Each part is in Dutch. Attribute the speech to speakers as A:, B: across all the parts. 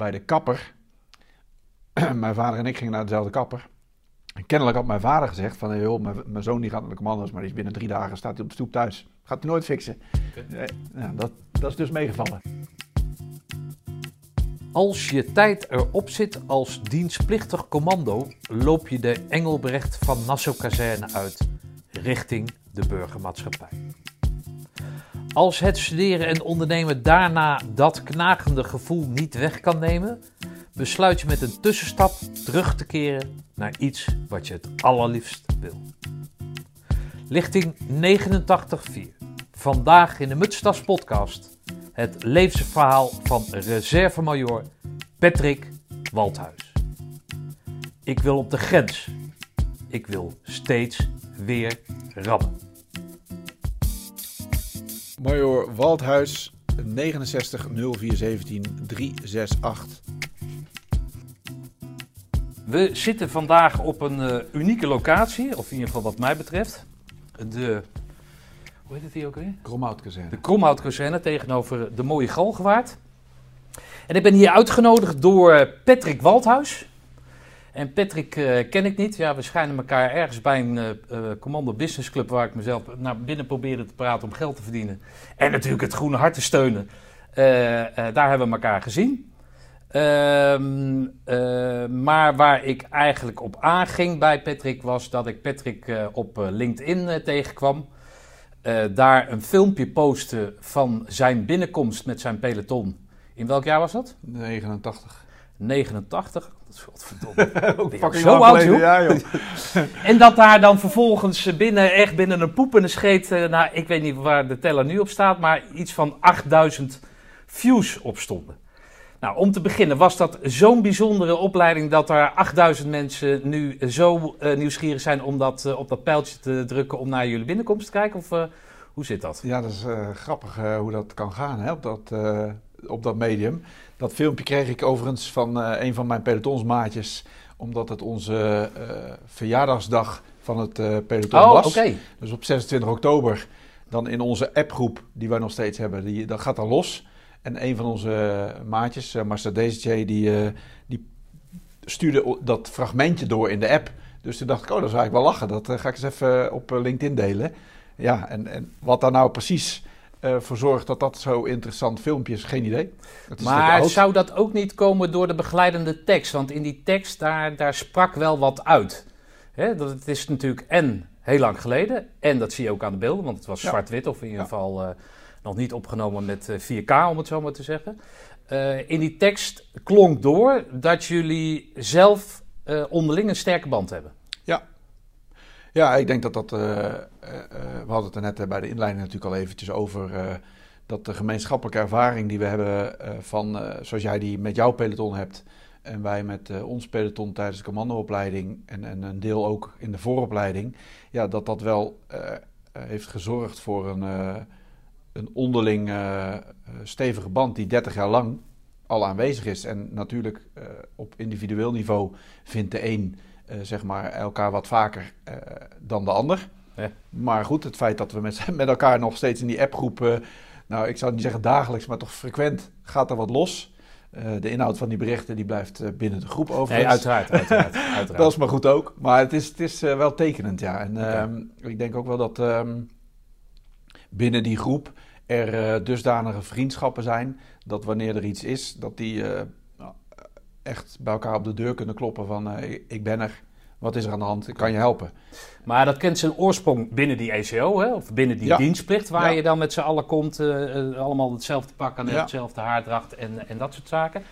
A: bij de kapper. mijn vader en ik gingen naar dezelfde kapper. En kennelijk had mijn vader gezegd van, hey, joh, mijn, mijn zoon die gaat naar de commando's, maar die is binnen drie dagen staat hij op de stoep thuis. Gaat hij nooit fixen. Eh, nou, dat, dat is dus meegevallen.
B: Als je tijd erop zit als dienstplichtig commando, loop je de Engelbrecht van Nassau-kazerne uit richting de burgermaatschappij. Als het studeren en ondernemen daarna dat knagende gevoel niet weg kan nemen, besluit je met een tussenstap terug te keren naar iets wat je het allerliefst wil. Lichting 89.4. Vandaag in de Mutstas podcast het levensverhaal van reservemajor Patrick Waldhuis. Ik wil op de grens. Ik wil steeds weer rammen.
A: Major Waldhuis, 69 0417 368.
B: We zitten vandaag op een uh, unieke locatie, of in ieder geval wat mij betreft. De, hoe heet het hier ook weer?
A: Kromhoutkazerne.
B: De Kromhoutkazerne tegenover de mooie Galgenwaard. En ik ben hier uitgenodigd door Patrick Waldhuis. En Patrick uh, ken ik niet. Ja, we schijnen elkaar ergens bij een uh, Commando Business Club... waar ik mezelf naar binnen probeerde te praten om geld te verdienen. En natuurlijk het Groene Hart te steunen. daar hebben we elkaar gezien. Ehm, maar waar ik eigenlijk op aanging bij Patrick was dat ik Patrick op LinkedIn tegenkwam. daar een filmpje postte van zijn binnenkomst met zijn peloton. In welk jaar was dat?
A: 89.
B: 89? Dat is godverdomme.
A: Ook zo oud, joh. Ja, joh.
B: en dat daar dan vervolgens binnen, echt binnen een poepende scheet, nou, ik weet niet waar de teller nu op staat, maar iets van 8000 views op stonden. Nou, om te beginnen, was dat zo'n bijzondere opleiding dat er 8000 mensen nu zo uh, nieuwsgierig zijn om dat, uh, op dat pijltje te drukken om naar jullie binnenkomst te kijken? Of uh, hoe zit dat?
A: Ja, dat is grappig hoe dat kan gaan hè, op, dat, op dat medium. Dat filmpje kreeg ik overigens van een van mijn pelotonsmaatjes, omdat het onze verjaardagsdag van het peloton
B: oh,
A: was.
B: Okay.
A: Dus op 26 oktober, dan in onze appgroep die wij nog steeds hebben, die, dat gaat dan los. En een van onze maatjes, uh, Master die, die stuurde dat fragmentje door in de app. Dus toen dacht ik, oh, dat is eigenlijk wel lachen. Dat ga ik eens even op LinkedIn delen. Ja, en, en wat daar nou precies voor zorgt dat dat zo interessant filmpje is, geen idee.
B: Is maar zou dat ook niet komen door de begeleidende tekst? Want in die tekst, daar, daar sprak wel wat uit. Hè? Dat, het is natuurlijk en heel lang geleden, en dat zie je ook aan de beelden, want het was zwart-wit of in ieder ja. geval nog niet opgenomen met 4K, om het zo maar te zeggen. Uh, in die tekst klonk door dat jullie zelf uh, onderling een sterke band hebben.
A: Ja. Ik denk dat dat. Uh, we hadden het er net bij de inleiding natuurlijk al eventjes over. dat de gemeenschappelijke ervaring die we hebben van. zoals jij die met jouw peloton hebt. En wij met ons peloton tijdens de commandoopleiding. En, en een deel ook in de vooropleiding. Ja, dat dat wel heeft gezorgd voor een een onderling stevige band die 30 jaar lang al aanwezig is. En natuurlijk op individueel niveau vindt de een zeg maar elkaar wat vaker dan de ander. Ja. Maar goed, het feit dat we met, met elkaar nog steeds in die appgroep, nou ik zou niet zeggen dagelijks, maar toch frequent gaat er wat los. de inhoud van die berichten die blijft binnen de groep over.
B: Nee, uiteraard, uiteraard, uiteraard.
A: dat is maar goed ook. Maar het is, het is wel tekenend, ja. En okay. um, ik denk ook wel dat um, binnen die groep er dusdanige vriendschappen zijn dat wanneer er iets is, dat die echt bij elkaar op de deur kunnen kloppen van uh, ik ben er, wat is er aan de hand, ik kan je helpen.
B: Maar dat kent zijn oorsprong binnen die ECO, hè? of binnen die ja. dienstplicht, waar ja. je dan met z'n allen komt, allemaal hetzelfde pak aan, ja. hetzelfde haardracht en, en dat soort zaken.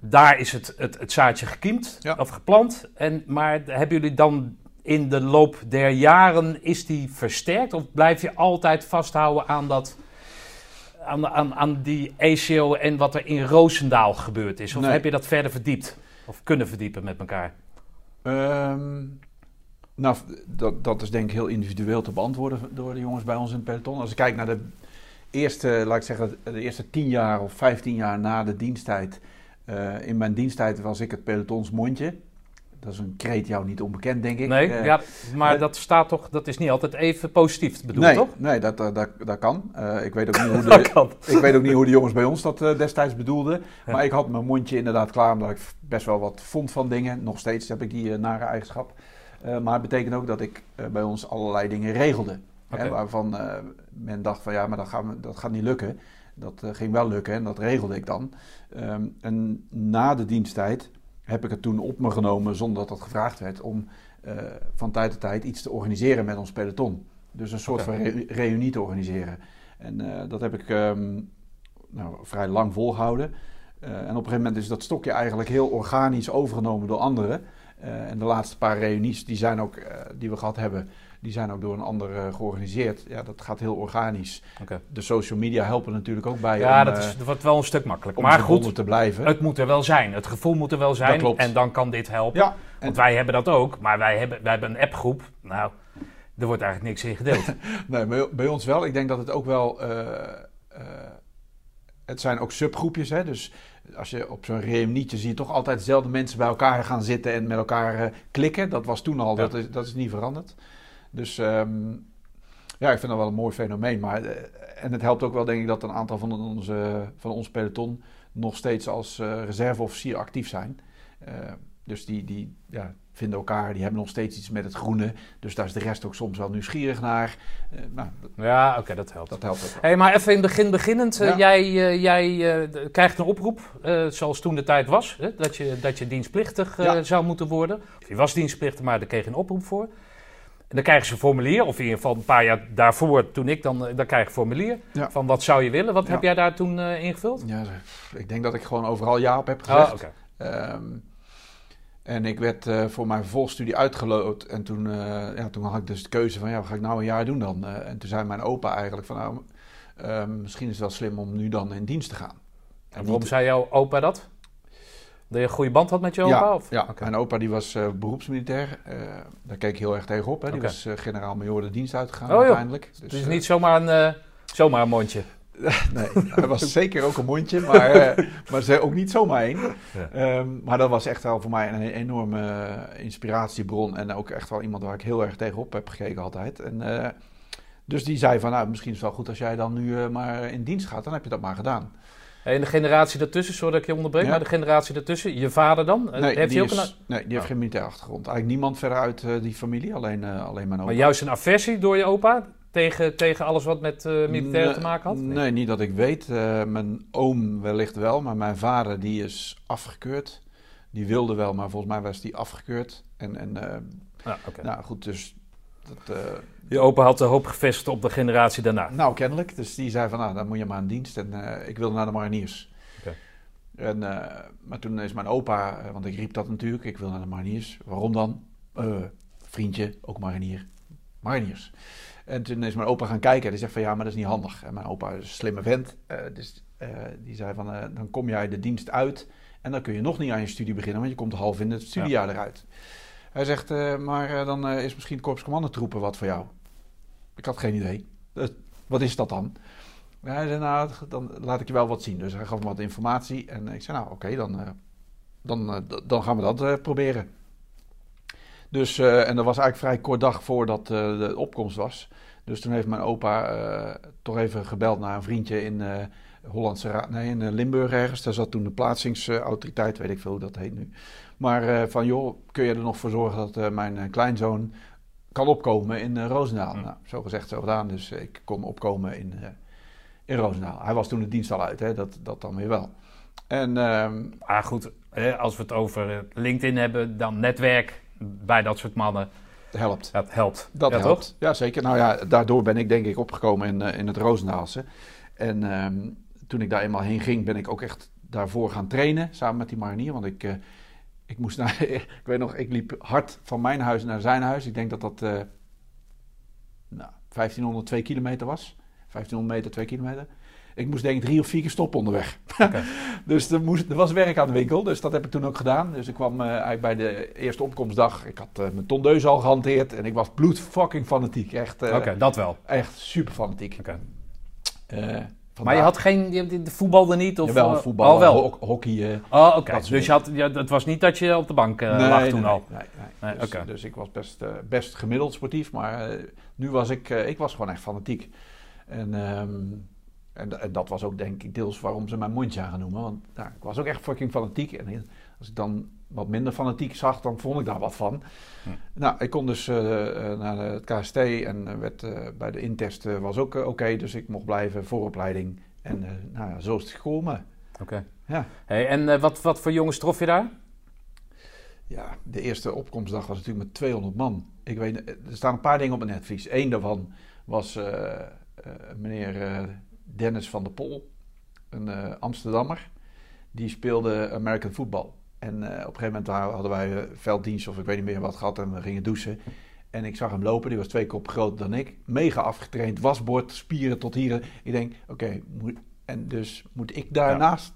B: Daar is het, het, het zaadje gekiemd of geplant. En, maar hebben jullie dan in de loop der jaren, is die versterkt? Of blijf je altijd vasthouden aan dat aan, aan, aan die ACO en wat er in Roosendaal gebeurd is? Of nee. heb je dat verder verdiept? Of kunnen verdiepen met elkaar?
A: Um, nou, dat, dat is denk ik heel individueel te beantwoorden door de jongens bij ons in het peloton. Als ik kijk naar de eerste, laat ik zeggen, de eerste tien jaar of vijftien jaar na de diensttijd. Uh, in mijn diensttijd was ik het pelotonsmondje. Dat is een kreet jou niet onbekend, denk ik.
B: Nee,
A: Eh,
B: ja, maar
A: eh,
B: dat staat toch, dat is niet altijd even positief bedoeld,
A: nee,
B: toch?
A: nee dat, dat, dat, dat kan. Eh, ik, weet ook niet hoe de, ik weet ook niet hoe de jongens bij ons dat eh, destijds bedoelden.
B: Ja.
A: Maar ik had mijn mondje inderdaad klaar, omdat ik best wel wat vond van dingen. Nog steeds heb ik die eh, nare eigenschap. Eh, maar het betekent ook dat ik eh, bij ons allerlei dingen regelde. Hè, waarvan eh, men dacht van ja, maar dat, gaan we, dat gaat niet lukken. Dat eh, ging wel lukken en dat regelde ik dan. Ehm, en na de diensttijd heb ik het toen op me genomen, zonder dat dat gevraagd werd, om eh, van tijd tot tijd iets te organiseren met ons peloton. Dus een soort van re- reunie te organiseren. En eh, dat heb ik ehm, nou, vrij lang volgehouden. Eh, en op een gegeven moment is dat stokje eigenlijk heel organisch overgenomen door anderen. En de laatste paar reunies die, zijn ook, die we gehad hebben, die zijn ook door een ander eh, georganiseerd. Ja, dat gaat heel organisch. De social media helpen natuurlijk ook bij
B: Ja,
A: om,
B: dat,
A: eh,
B: is, dat wordt wel een stuk makkelijker.
A: om
B: Maar goed,
A: te blijven.
B: het moet er wel zijn. Het gevoel moet er wel zijn.
A: klopt.
B: En dan kan dit helpen.
A: ja,
B: Want wij hebben dat ook, maar wij hebben, wij hebben een appgroep. Nou, er wordt eigenlijk niks in gedeeld.
A: Nee, bij, bij ons wel. Ik denk dat het ook wel. eh, eh, het zijn ook subgroepjes. Hè? Dus als je op zo'n reunietje zie je toch altijd dezelfde mensen bij elkaar gaan zitten en met elkaar eh, klikken. Dat was toen al,
B: Ja.
A: dat, is, dat is niet veranderd. Dus ehm, ja, ik vind dat wel een mooi fenomeen. Maar, eh, en het helpt ook wel, denk ik, dat een aantal van onze, van ons peloton nog steeds als eh, reserveofficier actief zijn. Eh, dus die, die ja, vinden elkaar, die hebben nog steeds iets met het groene. Dus daar is de rest ook soms wel nieuwsgierig naar. Nou,
B: ja, oké, dat helpt.
A: dat helpt ook.
B: Hey, maar even in het begin beginnend. Jij, krijgt een oproep, zoals toen de tijd was. Hè, dat, je, dat je dienstplichtig
A: Ja.
B: zou moeten worden. Of je was dienstplichtig, maar daar kreeg je een oproep voor. En dan krijgen ze een formulier. Of in ieder geval een paar jaar daarvoor, toen ik dan... eh, dan krijg je een formulier.
A: Ja.
B: Van wat zou je willen? Wat
A: Ja.
B: heb jij daar toen eh, ingevuld?
A: Ja, ik denk dat ik gewoon overal ja op heb gezegd.
B: Ah, oké.
A: Ehm, en ik werd eh, voor mijn vervolgstudie uitgeloot. En toen, ja, toen had ik dus de keuze van, ja, wat ga ik nou een jaar doen dan? En toen zei mijn opa eigenlijk van, nou, ehm, misschien is het wel slim om nu dan in dienst te gaan.
B: En waarom
A: niet-
B: zei jouw opa dat? Dat je een goede band had met je opa?
A: Ja,
B: of?
A: ja.
B: Oké.
A: mijn opa die was eh, beroepsmilitair. Eh, daar keek ik heel erg tegen op. Hè. Die was eh, generaal-major de dienst uitgegaan
B: Oh,
A: uiteindelijk. Dus, eh,
B: niet zomaar een, zomaar een mondje.
A: Nee, hij was zeker ook een mondje, maar, maar ze ook niet zomaar één.
B: Ja.
A: Ehm, maar dat was echt wel voor mij een enorme inspiratiebron. En ook echt wel iemand waar ik heel erg tegenop heb gekeken altijd. En, dus die zei van, nou, misschien is het wel goed als jij dan nu maar in dienst gaat. Dan heb je dat maar gedaan.
B: En de generatie daartussen, sorry dat ik je onderbreek,
A: Ja.
B: maar de generatie daartussen, je vader dan? Eh,
A: Nee,
B: heeft
A: die,
B: ook
A: is-
B: een,
A: nee, die heeft
B: Oh.
A: geen militaire achtergrond. Eigenlijk niemand verder uit eh, die familie, alleen, eh, alleen mijn opa.
B: maar juist een aversie door je opa tegen, tegen alles wat met eh militairen te maken had?
A: Nee, niet dat ik weet. Eh, mijn oom wellicht wel, maar mijn vader die is afgekeurd. Die wilde wel, maar volgens mij was die afgekeurd. En, en eh,
B: Ja, oké.
A: nou goed, dus... Dat, eh,
B: Je opa had de hoop gevestigd op de generatie daarna.
A: nou, kennelijk. Dus die zei van, nou, dan moet je maar aan dienst. En eh, ik wilde naar de mariniers. En, eh, maar toen is mijn opa, eh, want ik riep dat natuurlijk, ik wil naar de mariniers. Waarom dan? Vriendje, ook marinier. Mariniers. En toen is mijn opa gaan kijken. Die zegt van ja, maar dat is niet handig. En mijn opa is een slimme vent. dus die zei van dan kom jij de dienst uit. En dan kun je nog niet aan je studie beginnen, want je komt half in het studiejaar eruit. Hij zegt, maar dan is misschien het korps commandotroepen wat voor jou. Ik had geen idee. Eh, wat is dat dan? Hij zei, nou, dan laat ik je wel wat zien. Dus hij gaf me wat informatie. En ik zei, nou, oké, dan, eh, dan, eh, dan gaan we dat proberen. Dus, en dat was eigenlijk vrij kort dag voordat de opkomst was. Dus toen heeft mijn opa toch even gebeld naar een vriendje in Hollandse nee, in Limburg ergens. Daar zat toen de plaatsingsautoriteit, weet ik veel hoe dat heet nu. Maar van, joh, kun je er nog voor zorgen dat mijn kleinzoon kan opkomen in eh Roosendaal? Nou, zo gezegd, zo gedaan. Dus ik kon opkomen in, eh, in Roosendaal. Hij was toen de dienst al uit, hè? Dat, dat dan weer wel. En
B: Maar goed, hè, als we het over eh, LinkedIn hebben, dan netwerk bij dat soort mannen,
A: helpt.
B: dat helpt.
A: Dat
B: ja,
A: helpt.
B: toch?
A: Ja, zeker. Nou ja, daardoor ben ik denk ik opgekomen in, eh, in het Roosendaalse. En ehm, toen ik daar eenmaal heen ging, ben ik ook echt daarvoor gaan trainen, samen met die marinier. Want ik, eh, ik moest naar, ik weet nog, ik liep hard van mijn huis naar zijn huis. Ik denk dat dat eh nou, 1500, 2 kilometer was. 1500 meter, 2 kilometer. Ik moest denk ik drie of vier keer stoppen onderweg. Dus er, moest, er was werk aan de winkel, dus dat heb ik toen ook gedaan. Dus ik kwam eh, eigenlijk bij de eerste opkomstdag. Ik had eh, mijn tondeus al gehanteerd en ik was bloed fucking fanatiek. Echt,
B: Oké, dat wel.
A: echt super fanatiek.
B: Oké. Maar je had geen, je, de voetbalde niet? Of,
A: Jawel,
B: eh,
A: voetbal,
B: Oh, wel.
A: ho- hockey. eh,
B: Oh, oké. Dus je had, ja, het was niet dat je op de bank eh,
A: nee,
B: lag toen
A: nee,
B: al?
A: Nee, nee.
B: Nee,
A: dus, dus ik was best, best gemiddeld sportief, maar nu was ik, ik was gewoon echt fanatiek. En, ehm, en, en dat was ook denk ik deels waarom ze mijn mondje gaan noemen. Want nou, ik was ook echt fucking fanatiek. En als ik dan wat minder fanatiek zag, dan vond ik daar wat van.
B: Hm.
A: Nou, ik kon dus eh, eh, naar het KST en eh, werd, bij de intest was ook oké. dus ik mocht blijven, vooropleiding. En nou ja, zo is het gekomen.
B: Oké.
A: Ja.
B: Hey, en wat, wat voor jongens trof je daar?
A: Ja, de eerste opkomstdag was natuurlijk met 200 man. Ik weet, er staan een paar dingen op mijn netvlies. Eén daarvan was meneer Dennis van der Pol, een Amsterdammer. Die speelde American football. En eh, op een gegeven moment hadden wij eh, velddienst of ik weet niet meer wat gehad en we gingen douchen. En ik zag hem lopen, die was twee kop groter dan ik. Mega afgetraind, wasbord, spieren tot hier. Ik denk, oké, en dus moet ik daarnaast...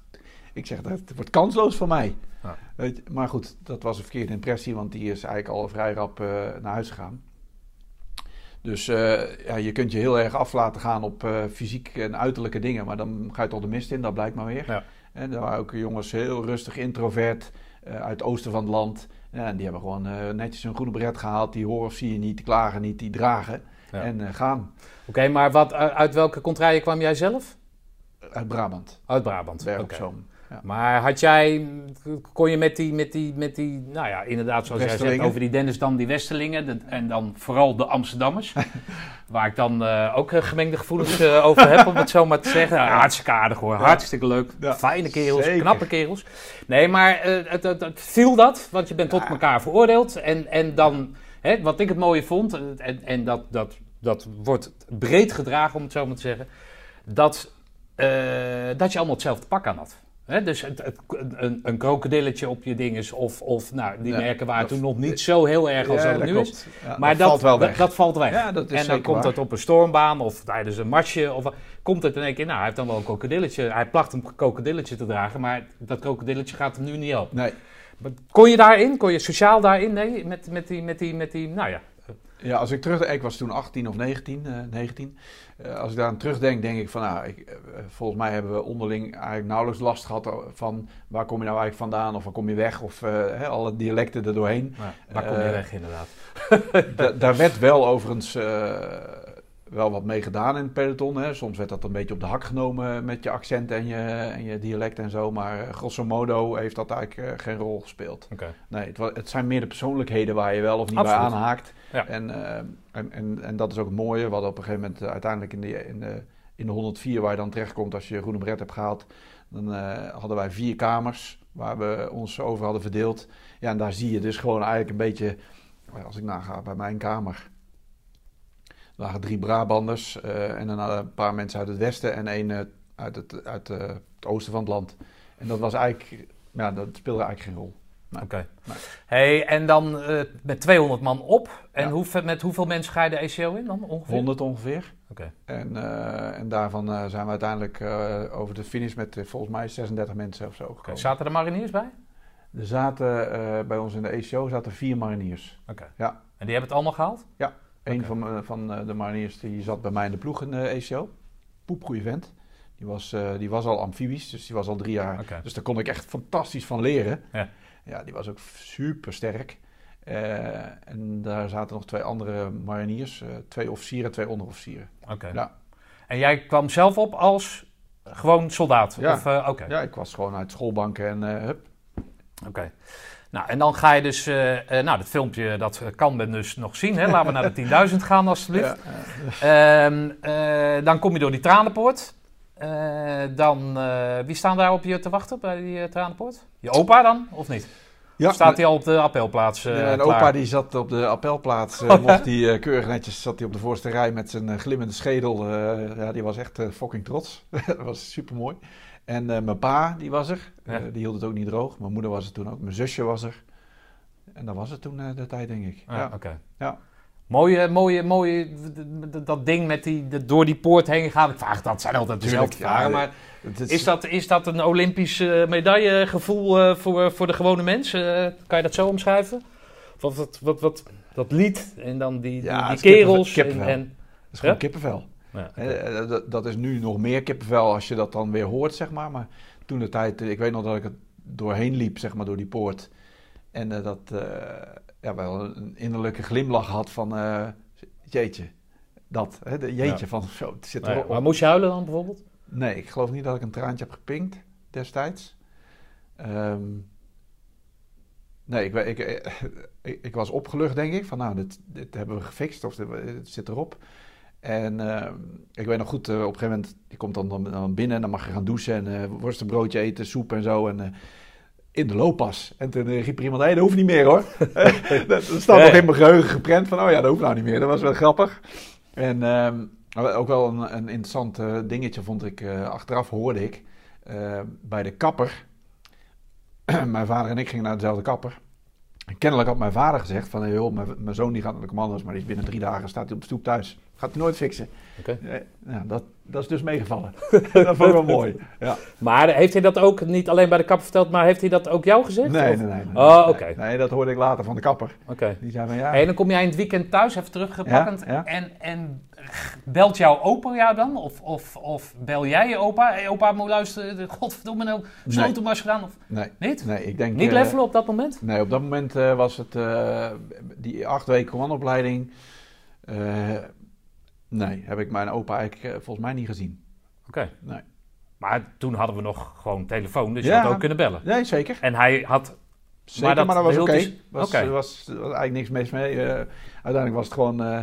A: Ik zeg, dat wordt kansloos voor mij.
B: Ja.
A: Weet je, maar goed, dat was een verkeerde impressie, want die is eigenlijk al vrij rap eh, naar huis gegaan. Dus ja, je kunt je heel erg af laten gaan op eh, fysiek en uiterlijke dingen, maar dan ga je toch de mist in, dat blijkt maar weer.
B: Ja.
A: En er waren ook jongens heel rustig, introvert, eh, uit het oosten van het land. En die hebben gewoon eh, netjes hun groene beret gehaald, die horen of zie je niet, die klagen niet, die dragen
B: Ja.
A: en eh, gaan.
B: Oké, maar wat, uit welke contraille kwam jij zelf?
A: Uit Brabant,
B: Uit Brabant. Oké.
A: Zoom. Ja.
B: Maar had jij, kon je met die, met die, met die, nou ja, inderdaad, zoals jij zegt, over die Dennis dan die Westerlingen de- en dan vooral de Amsterdammers, waar ik dan eh, ook eh, gemengde gevoelens eh, over heb, om het zo maar te zeggen. Ja, hartstikke aardig hoor, hartstikke leuk, fijne kerels,
A: zeker.
B: knappe kerels. Nee, maar het, het, het viel dat, want je bent tot elkaar veroordeeld en, en dan, hè, wat ik het mooie vond, en, en dat, dat, dat wordt breed gedragen, om het zo maar te zeggen, dat, dat je allemaal hetzelfde pak aan had. Dus het, het- een, een krokodilletje op je dinges of, of nou, die
A: Ja,
B: merken waren
A: dat-
B: toen nog niet zo heel erg als
A: Ja,
B: dat
A: dat
B: nu is.
A: Ja,
B: Maar
A: dat,
B: dat,
A: valt wel
B: dat-
A: weg.
B: Dat, valt weg.
A: Ja, dat is
B: en dan komt
A: waar.
B: het op een stormbaan of tijdens een marsje. Of komt het in één keer, nou, hij heeft dan wel een krokodilletje. Hij placht een krokodilletje te dragen, maar dat krokodilletje gaat hem nu niet helpen.
A: Nee,
B: Kon je daarin? Kon je sociaal daarin? Nee, met, met, die, met, die, met die, nou ja.
A: Ja, als ik terug, ik was toen 18 of 19, eh 19. Eh, als ik daar aan terugdenk, denk ik van, nou, ik, eh, volgens mij hebben we onderling eigenlijk nauwelijks last gehad van waar kom je nou eigenlijk vandaan of waar kom je weg of eh, hè, alle dialecten er doorheen.
B: nou waar kom je
A: Eh,
B: weg inderdaad?
A: Da- daar werd wel overigens eh, wel wat mee gedaan in het peloton. Hè. Soms werd dat een beetje op de hak genomen met je accent en je, en je dialect en zo. Maar eh, grosso modo heeft dat eigenlijk eh, geen rol gespeeld. Nee, het, het zijn meer de persoonlijkheden waar je wel of niet bij
B: Absoluut.
A: aanhaakt.
B: Ja.
A: En, eh, en, en, en dat is ook het mooie. Hadden op een gegeven moment uiteindelijk in de, in, de, in de 104 waar je dan terechtkomt als je groene bret hebt gehaald. Dan hadden wij vier kamers waar we ons over hadden verdeeld. Ja, en daar zie je dus gewoon eigenlijk een beetje, als ik naga bij mijn kamer. Lagen drie Brabanders eh, en dan een paar mensen uit het westen en één eh, uit, het, uit eh, het oosten van het land. En dat was eigenlijk, ja, dat speelde eigenlijk geen rol. Nee.
B: Oké.
A: Nee.
B: Hey, en dan met 200 man op. En
A: Ja.
B: hoeveel, met hoeveel mensen ga je de ECO in dan ongeveer?
A: 100 ongeveer.
B: Oké.
A: En, en daarvan zijn we uiteindelijk over de finish met volgens mij 36 mensen of zo gekomen.
B: Zaten er mariniers bij?
A: Er zaten bij ons in de ECO zaten vier mariniers.
B: Oké.
A: Ja.
B: En die hebben het allemaal gehaald?
A: Een van, eh, van eh, de mariniers die zat bij mij in de ploeg in de ECO. Poepgoeie vent. Die was, eh, die was al amfibisch, dus die was al drie jaar. Dus daar kon ik echt fantastisch van leren.
B: Ja.
A: Ja, die was ook super sterk. en daar zaten nog twee andere mariniers. eh, twee officieren, twee onderofficieren.
B: Oké.
A: Ja.
B: En jij kwam zelf op als gewoon soldaat?
A: Ja.
B: Of, eh, Oké.
A: Ja, ik was gewoon uit schoolbanken en eh, hup.
B: Oké. Nou, en dan ga je dus... eh, eh, nou, dat filmpje, dat eh, kan men dus nog zien. Hè? Laten we naar de 10.000 gaan, alstublieft.
A: Ja,
B: eh, dan kom je door die tranenpoort. Dan, wie staan daar op je te wachten bij die tranenpoort? Je opa dan, of niet?
A: ja.
B: Of staat hij al op de appelplaats
A: Ja, en
B: klaar?
A: opa die zat op de appelplaats,
B: Oh,
A: mocht die keurig netjes, zat hij op de voorste rij met zijn glimmende schedel. ja, die was echt fucking trots. dat was super mooi. En eh, mijn pa, die was er.
B: Ja.
A: Eh, die hield het ook niet droog. Mijn moeder was er toen ook. Mijn zusje was er. En dat was het toen eh, de tijd, denk ik.
B: Ja,
A: Ja.
B: oké.
A: Ja.
B: Mooie, mooie, mooie, dat ding met die, de- door die poort heen gaan. Ik vraag, dat zijn altijd dezelfde vragen,
A: ja,
B: maar
A: is-
B: is dat, is dat een Olympisch medaillegevoel voor, voor de gewone mens? Eh, kan je dat zo omschrijven? Wat, wat, wat, wat, dat lied en dan die,
A: kippenvel-
B: kerels. En,
A: Het is gewoon
B: Ja?
A: kippenvel.
B: Ja,
A: eh, dat, dat is nu nog meer kippenvel als je dat dan weer hoort, zeg maar. Maar toen de tijd, eh, ik weet nog dat ik het doorheen liep, zeg maar, door die poort. En eh, dat ja, wel een innerlijke glimlach had van, jeetje, dat, hè, de jeetje
B: Ja.
A: van, zo, het zit
B: Nou
A: erop.
B: maar moest je huilen dan bijvoorbeeld?
A: Nee, ik geloof niet dat ik een traantje heb gepinkt destijds. Ehm, nee, ik, ik, ik, ik was opgelucht, denk ik. Van nou, dit, dit hebben we gefixt of dit, dit zit erop. En ehm, ik weet nog goed, eh, op een gegeven moment, je komt dan, dan, dan binnen en dan mag je gaan douchen en eh worstenbroodje eten, soep en zo. En eh, in de looppas. En toen riep er iemand, hé, dat hoeft niet meer hoor. dat, staat nog in mijn geheugen geprent van, oh ja, dat hoeft nou niet meer. Dat was wel grappig. En ehm, ook wel een, een interessant dingetje vond ik, achteraf hoorde ik, bij de kapper. mijn vader en ik gingen naar dezelfde kapper. En kennelijk had mijn vader gezegd van, hey, joh, mijn, mijn zoon die gaat naar de commando's, maar die is binnen drie dagen staat hij op de stoep thuis. Gaat hij nooit fixen.
B: Oké.
A: Eh, nou, dat, dat is dus meegevallen. dat vond ik wel mooi. Ja.
B: Maar heeft hij dat ook niet alleen bij de kapper verteld, maar heeft hij dat ook jou gezegd?
A: Nee, nee, nee, nee.
B: Oh, oké.
A: Nee, dat hoorde ik later van de kapper.
B: Oké.
A: Die zei van, ja,
C: Hey, en dan kom jij in het weekend thuis, even teruggepakkend.
A: Ja, ja.
C: En, en belt jouw opa jou dan? Of, of, of bel jij je opa? Hey, opa, moet luisteren. Godverdomme, nou, slotenmars gedaan. Of
A: nee,
C: niet?
A: nee, ik denk...
C: Niet levelen op dat moment?
A: Nee, op dat moment eh, was het eh, die acht weken commandoopleiding. eh, nee, heb ik mijn opa eigenlijk volgens mij niet gezien.
B: Oké.
A: Nee,
B: Maar toen hadden we nog gewoon telefoon, dus je had ook kunnen bellen.
A: nee zeker.
B: En hij had...
A: Zeker,
B: dat
A: maar dat was oké.
B: is-
A: Was, was, was eigenlijk niks mis mee. Eh, uiteindelijk was het gewoon... eh,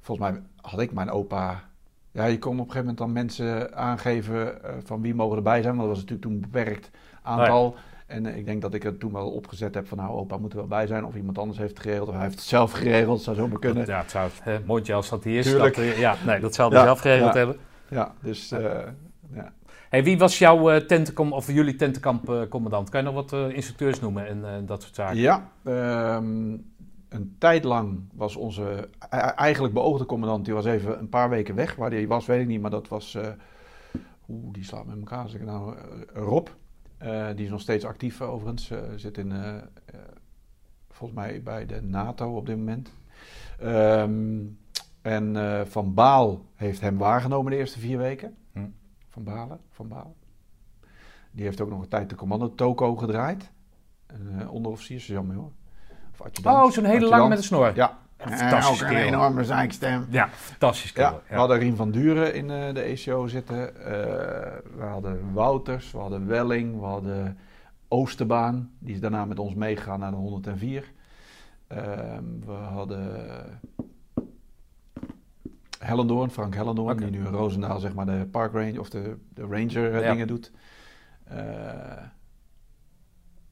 A: volgens mij had ik mijn opa... Ja, je kon op een gegeven moment dan mensen aangeven eh, van wie mogen erbij zijn. Want dat was natuurlijk toen een beperkt aantal. En eh, ik denk dat ik het toen wel opgezet heb van nou, opa moet er wel bij zijn. Of iemand anders heeft geregeld. Of hij heeft het zelf geregeld. Zou zo maar kunnen.
B: Ja, het zou hè, mondje als dat hij is. Dat, eh, ja, nee, dat zou hij
A: Ja,
B: zelf geregeld
A: ja.
B: hebben.
A: Ja, dus eh, ja.
B: Hey, wie was jouw eh, tentenkom, of jullie tentenkampcommandant? kan je nog wat instructeurs noemen en dat soort zaken?
A: Ja, ehm, een tijd lang was onze e- eigenlijk beoogde commandant, die was even een paar weken weg. Waar die was, weet ik niet, maar dat was, eh oeh, die slaat met elkaar, zeg ik nou, eh, Rob. Eh, die is nog steeds actief overigens, zit in, volgens mij bij de NATO op dit moment. Ehm, en Van Baal heeft hem waargenomen de eerste vier weken.
B: Hm.
A: Van Balen, Van Baal. Die heeft ook nog een tijd de commando Toko gedraaid. Een onderofficier, sergeant major. Adjudant.
C: Oh, zo'n hele lange met een snor.
A: Ja.
B: Een fantastische
A: ook een enorme zeikstem.
B: Ja, fantastisch.
A: Ja, we hadden Rien van Duren in eh, de ECO zitten. Eh, we hadden Wouters, we hadden Welling, we hadden Oosterbaan. Die is daarna met ons meegegaan naar de 104. Ehm, we hadden Hellendoorn, Frank Hellendoorn, die nu in Roosendaal zeg maar de park range of de, de ranger eh,
B: Ja.
A: dingen doet. Eh,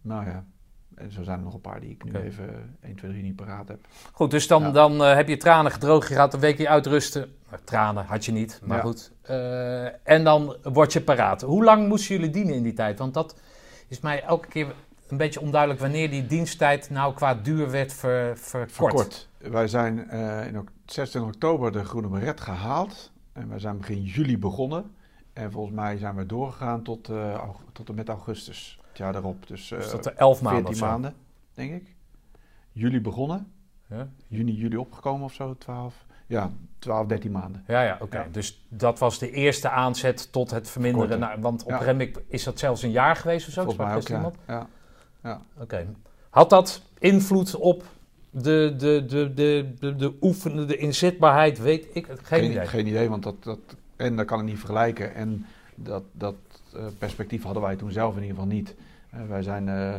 A: nou ja, en zo zijn er nog een paar die ik nu even 1, 2, 3 niet paraat heb.
C: Goed, dus dan,
A: Ja.
C: dan eh, heb je tranen gedroogd, je gaat een weekje uitrusten. Nou, tranen had je niet, maar
A: Ja.
C: goed. Eh, en dan word je paraat. Hoe lang moesten jullie dienen in die tijd? Want dat is mij elke keer een beetje onduidelijk wanneer die diensttijd nou qua duur werd ver, verkort.
A: Verkort. Wij zijn eh, in ok- 26 oktober de Groene Beret gehaald. En wij zijn begin juli begonnen. En volgens mij zijn we doorgegaan tot, tot en met augustus. Het jaar daarop. Dus, eh
C: Dus dat er elf maanden
A: 14
C: of zo.
A: maanden, denk ik. Juli begonnen.
B: Ja?
A: Juni, juli opgekomen of zo. 12. Ja, 12, 13 maanden.
C: Ja, ja, oké.
A: Ja.
C: Dus dat was de eerste aanzet tot het verminderen. Nou, want op
A: Ja.
C: Remik is dat zelfs een jaar geweest of zo?
A: Volgens mij ook, ja. ja.
C: iemand? Oké. Had dat invloed op de, de, de, de, de, de oefenen, de inzetbaarheid? Weet ik het? Geen, idee.
A: Geen idee, want dat, dat, en dat kan ik niet vergelijken. En dat, dat eh, perspectief hadden wij toen zelf in ieder geval niet. Eh, wij zijn, eh,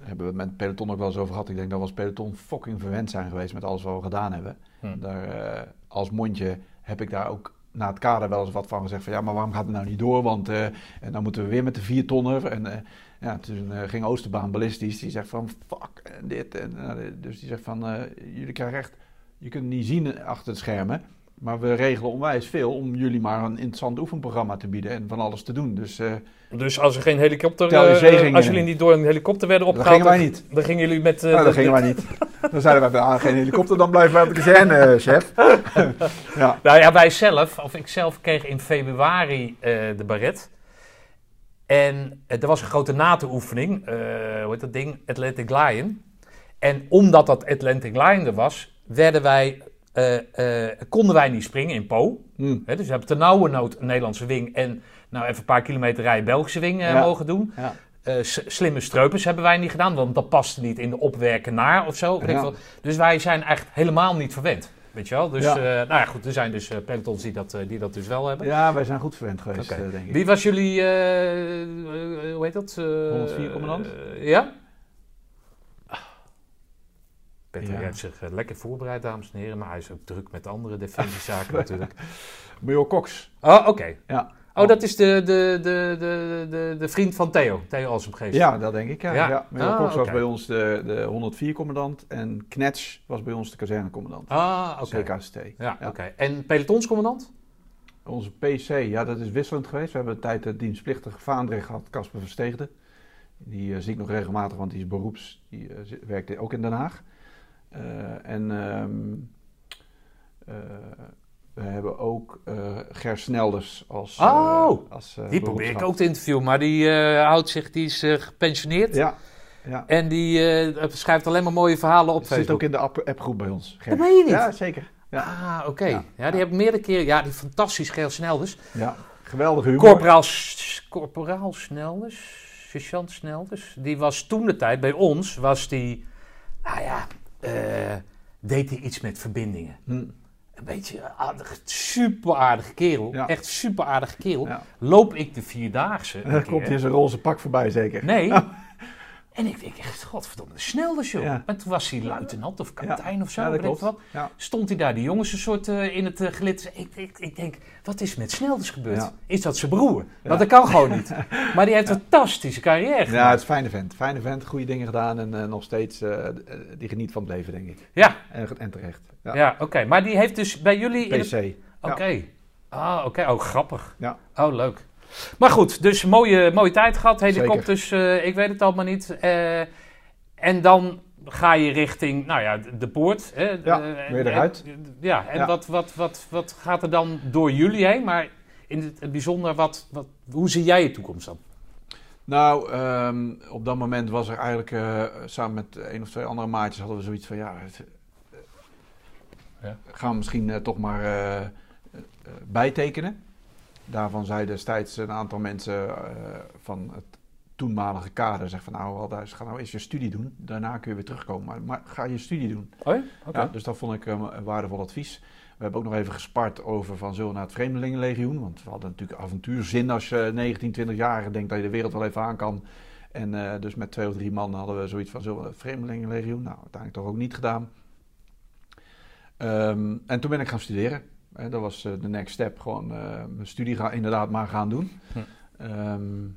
A: hebben we het met het peloton ook wel eens over gehad. Ik denk dat we als peloton fucking verwend zijn geweest met alles wat we gedaan hebben.
C: Hm.
A: Daar, eh, als mondje heb ik daar ook na het kader wel eens wat van gezegd. Van ja, maar waarom gaat het nou niet door? Want eh, en dan moeten we weer met de vier tonner. En eh, ja, toen eh, ging Oosterbaan ballistisch. Die zegt van fuck en dit. En, eh, dus die zegt van eh, jullie krijgen echt... Je kunt het niet zien achter het schermen. Maar we regelen onwijs veel om jullie maar een interessant oefenprogramma te bieden en van alles te doen. Dus eh,
B: Dus als er geen helikopter...
A: Zegingen
B: als jullie niet door een helikopter werden opgehaald...
A: gingen wij niet.
B: Dan gingen jullie met...
A: Nou,
B: de-
A: dat gingen wij niet. Dan zeiden wij ah, geen helikopter, dan blijven wij op de kazerne, chef. ja.
C: Nou ja, wij zelf, of ik zelf kreeg in februari de baret. En er was een grote NATO-oefening, hoe heet dat ding? Atlantic Lion. En omdat dat Atlantic Lion er was, werden wij
B: eh, eh, konden wij niet springen in Po.
A: Hm.
B: Hè, dus we hebben ternauwernood een Nederlandse wing en nou even een paar kilometer rijden Belgische wing eh,
A: Ja.
B: mogen doen.
A: Ja.
B: Slimme streupers hebben wij niet gedaan, want dat paste niet in de opwerken naar of zo.
A: Ja.
B: Dus wij zijn eigenlijk helemaal niet verwend. Weet je wel? Dus,
A: Ja.
B: nou ja, goed, er zijn dus eh, pelotons die dat, die dat dus wel hebben.
A: ja, wij zijn goed verwend geweest, denk ik.
B: Wie was jullie, hoe heet dat? Eh,
A: 104 commandant?
B: ja? Peter
A: Ja.
B: heeft zich eh, lekker voorbereid, dames en heren, maar hij is ook druk met andere defensiezaken natuurlijk.
A: Major Cox.
B: Oh, oké.
A: Ja.
B: Oh, dat is de, de, de, de, de, de vriend van Theo, Theo Alsemgeest.
A: Ja, dat denk ik. Ja.
B: Ja. Ah,
A: Cox was bij ons de, de 104-commandant en Knets was bij ons de kazernecommandant.
B: Ah, oké.
A: CKST.
B: Ja,
A: Ja.
B: oké. En pelotonscommandant?
A: Onze PC, ja, dat is wisselend geweest. We hebben een tijd de dienstplichtige Vaandrig gehad, Casper Versteegde. Die eh, zie ik nog regelmatig, want die is beroeps. Die eh, werkte ook in Den Haag. Eh, en ehm, eh, we hebben ook eh Ger Snelders als,
B: Oh,
A: als
B: Die probeer ik ook te interviewen, maar die houdt zich, die is gepensioneerd.
A: Ja, ja.
B: En die schrijft alleen maar mooie verhalen op
A: Zit
B: Facebook.
A: ook in de app- appgroep bij ons. Ger.
B: Dat meen je niet?
A: Ja, zeker. Ja,
B: Ah, oké. Ja.
A: Ja.
B: die heb ik meerdere keren. Ja, die fantastisch geel Snelders.
A: ja. geweldig humor.
B: Corporaal, Corporaal Snelders, sergeant Snelders. Die was toen de tijd bij ons, was die, nou ja, deed hij iets met verbindingen.
A: Hm,
B: Een beetje aardig, super aardige kerel.
A: Ja.
B: Echt super aardige kerel.
A: ja.
B: Loop ik de vierdaagse.
A: Dan komt hij in zijn roze pak voorbij, zeker.
B: Nee. En ik denk echt, godverdomme, Snelders joh.
A: Ja.
B: En toen was hij luitenant of kapitein of zo.
A: Ja, dat
B: weet ik
A: klopt.
B: wat.
A: Ja.
B: Stond hij daar, die jongens een soort eh, in het uh, gelid. Ik, ik, ik denk, wat is met Snelders gebeurd?
A: Ja.
B: Is dat zijn broer?
A: Ja.
B: Want dat kan gewoon niet. Maar die heeft een fantastische carrière
A: Ja, het is een fijne vent. Fijne vent, goede dingen gedaan en eh, nog steeds, eh, eh, die geniet van het leven, denk ik.
B: Ja,
A: En, en terecht. Ja.
B: ja, oké. Maar die heeft dus bij jullie...
A: PC.
B: Oké. Ah, oké. Oh, grappig.
A: Ja.
B: Oh, leuk. Maar goed, dus mooie, mooie tijd gehad. Helikopters, eh, ik weet het allemaal niet. Eh, en dan ga je richting, nou ja, de, poort. Hè,
A: Ja,
B: Eh,
A: weer eruit.
B: en- ja, en
A: Ja.
B: Wat, wat, wat, wat gaat er dan door jullie heen? Maar in het, het bijzonder, wat, wat, hoe zie jij je toekomst dan?
A: Nou, ehm, op dat moment was er eigenlijk, samen met één of twee andere maatjes, hadden we zoiets van, ja, het,
B: Ja.
A: gaan we misschien toch maar bijtekenen. Daarvan zei destijds een aantal mensen eh, van het toenmalige kader, zeg van, nou, Alduis, ga nou eerst je studie doen, daarna kun je weer terugkomen, maar, maar ga je studie doen.
B: Oh ja?
A: Dus dat vond ik eh, een waardevol advies. We hebben ook nog even gespart over van zullen we naar het Vreemdelingenlegioen. Want we hadden natuurlijk avontuurzin als je 19, 20 jaar denkt dat je de wereld wel even aan kan. En eh, dus met twee of drie man hadden we zoiets van zullen we het Vreemdelingenlegioen. Nou, uiteindelijk toch ook niet gedaan. Ehm, en toen ben ik gaan studeren. Dat was eh, de next step. Gewoon eh, mijn studie gaan, inderdaad maar gaan doen.
B: Hm.
A: Ehm,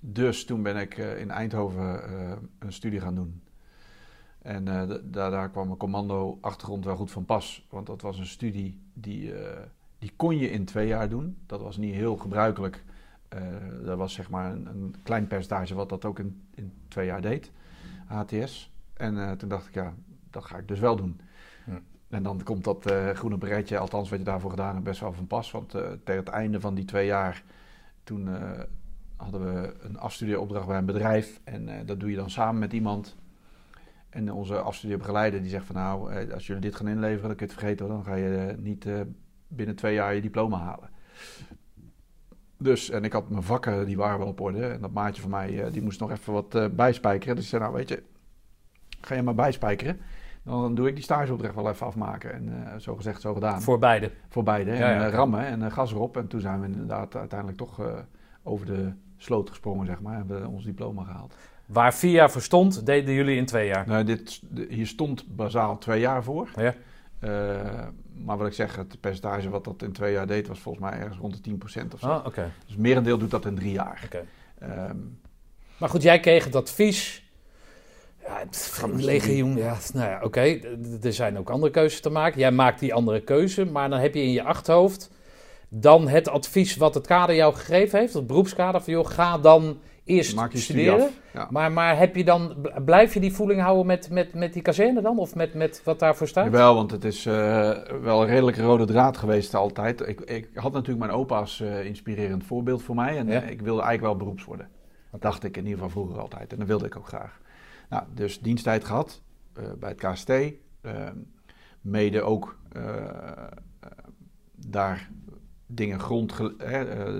A: dus toen ben ik eh, in Eindhoven een studie gaan doen. En da- daar, daar kwam mijn commando-achtergrond wel goed van pas. Want dat was een studie die, die kon je in twee jaar doen. Dat was niet heel gebruikelijk. Eh dat was zeg maar een, een klein percentage wat dat ook in, in twee jaar deed. HTS. En toen dacht ik, ja, dat ga ik dus wel doen. En dan komt dat eh, groene beretje, althans wat je daarvoor gedaan hebt, best wel van pas. Want eh, tegen het einde van die twee jaar, toen eh, hadden we een afstudeeropdracht bij een bedrijf. En dat doe je dan samen met iemand. En onze afstudeerbegeleider die zegt van nou, als jullie dit gaan inleveren, dan kun je het vergeten. Dan ga je niet binnen twee jaar je diploma halen. Dus, en ik had mijn vakken, die waren wel op orde. En dat maatje van mij, die moest nog even wat bijspijkeren. Dus ik zei, nou weet je, ga je maar bijspijkeren. Dan doe ik die stageopdracht wel even afmaken. En eh, zo gezegd, zo gedaan.
B: Voor beide.
A: Voor beide.
B: Ja,
A: en
B: ja.
A: eh, rammen en eh, gas erop. En toen zijn we inderdaad uiteindelijk toch over de sloot gesprongen, zeg maar. En hebben we ons diploma gehaald.
B: Waar vier jaar voor stond, deden jullie in twee jaar.
A: Nou, dit, hier stond bazaal twee jaar voor.
B: Ja.
A: Maar wat ik zeg, het percentage wat dat in twee jaar deed, was volgens mij ergens rond de 10% of zo.
B: Ah, oké.
A: Dus merendeel doet dat in drie jaar.
B: oké.
A: Ehm,
B: Maar goed, jij kreeg het advies. Ja, het
A: Van een
B: legioen, ja, nou ja, oké. Er zijn ook andere keuzes te maken. Jij maakt die andere keuze, maar dan heb je in je achterhoofd dan het advies wat het kader jou gegeven heeft, het beroepskader van joh, ga dan eerst
A: maak je
B: studeren.
A: af. Ja.
B: Maar, maar heb je dan, blijf je die voeling houden met, met, met die kazerne dan? Of met, met wat daarvoor staat?
A: Jawel, want het is eh, wel een redelijk rode draad geweest altijd. Ik, ik had natuurlijk mijn opa als eh, inspirerend voorbeeld voor mij. En
B: Ja.
A: eh, ik wilde eigenlijk wel beroeps worden. Dat dacht ik in ieder geval vroeger altijd. En dat wilde ik ook graag. Nou, dus diensttijd gehad eh, bij het KST. Ehm, mede ook eh, eh, daar dingen grond,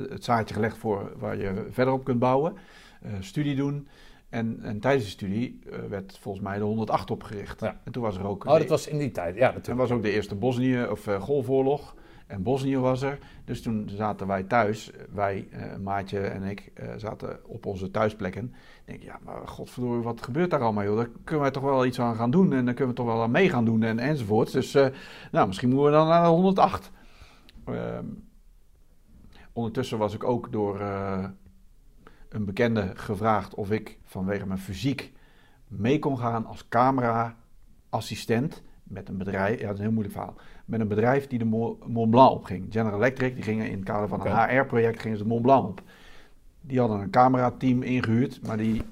A: het zaadje gelegd voor waar je verder op kunt bouwen. Studie doen. En, en tijdens de studie werd volgens mij de 108 opgericht.
B: Ja.
A: En toen was er ook.
B: Oh, dat was in die tijd. Ja,
A: En
B: natuurlijk.
A: was ook de eerste Bosnië of Golfoorlog. En Bosnië was er. Dus toen zaten wij thuis, wij, Maatje en ik, zaten op onze thuisplekken. Denk, ja, maar godverdorie, wat gebeurt daar allemaal, joh? Daar kunnen wij toch wel iets aan gaan doen. En daar kunnen we toch wel aan mee gaan doen en, enzovoort. Dus, eh, nou, misschien moeten we dan naar de 108. Ehm, ondertussen was ik ook door eh, een bekende gevraagd of ik vanwege mijn fysiek mee kon gaan als camera-assistent met een bedrijf. Ja, dat is een heel moeilijk verhaal. Met een bedrijf die de Mo- Mont Blanc opging. General Electric, die gingen in het kader van een. HR-project gingen ze de Mont Blanc op. Die hadden een camerateam ingehuurd, maar die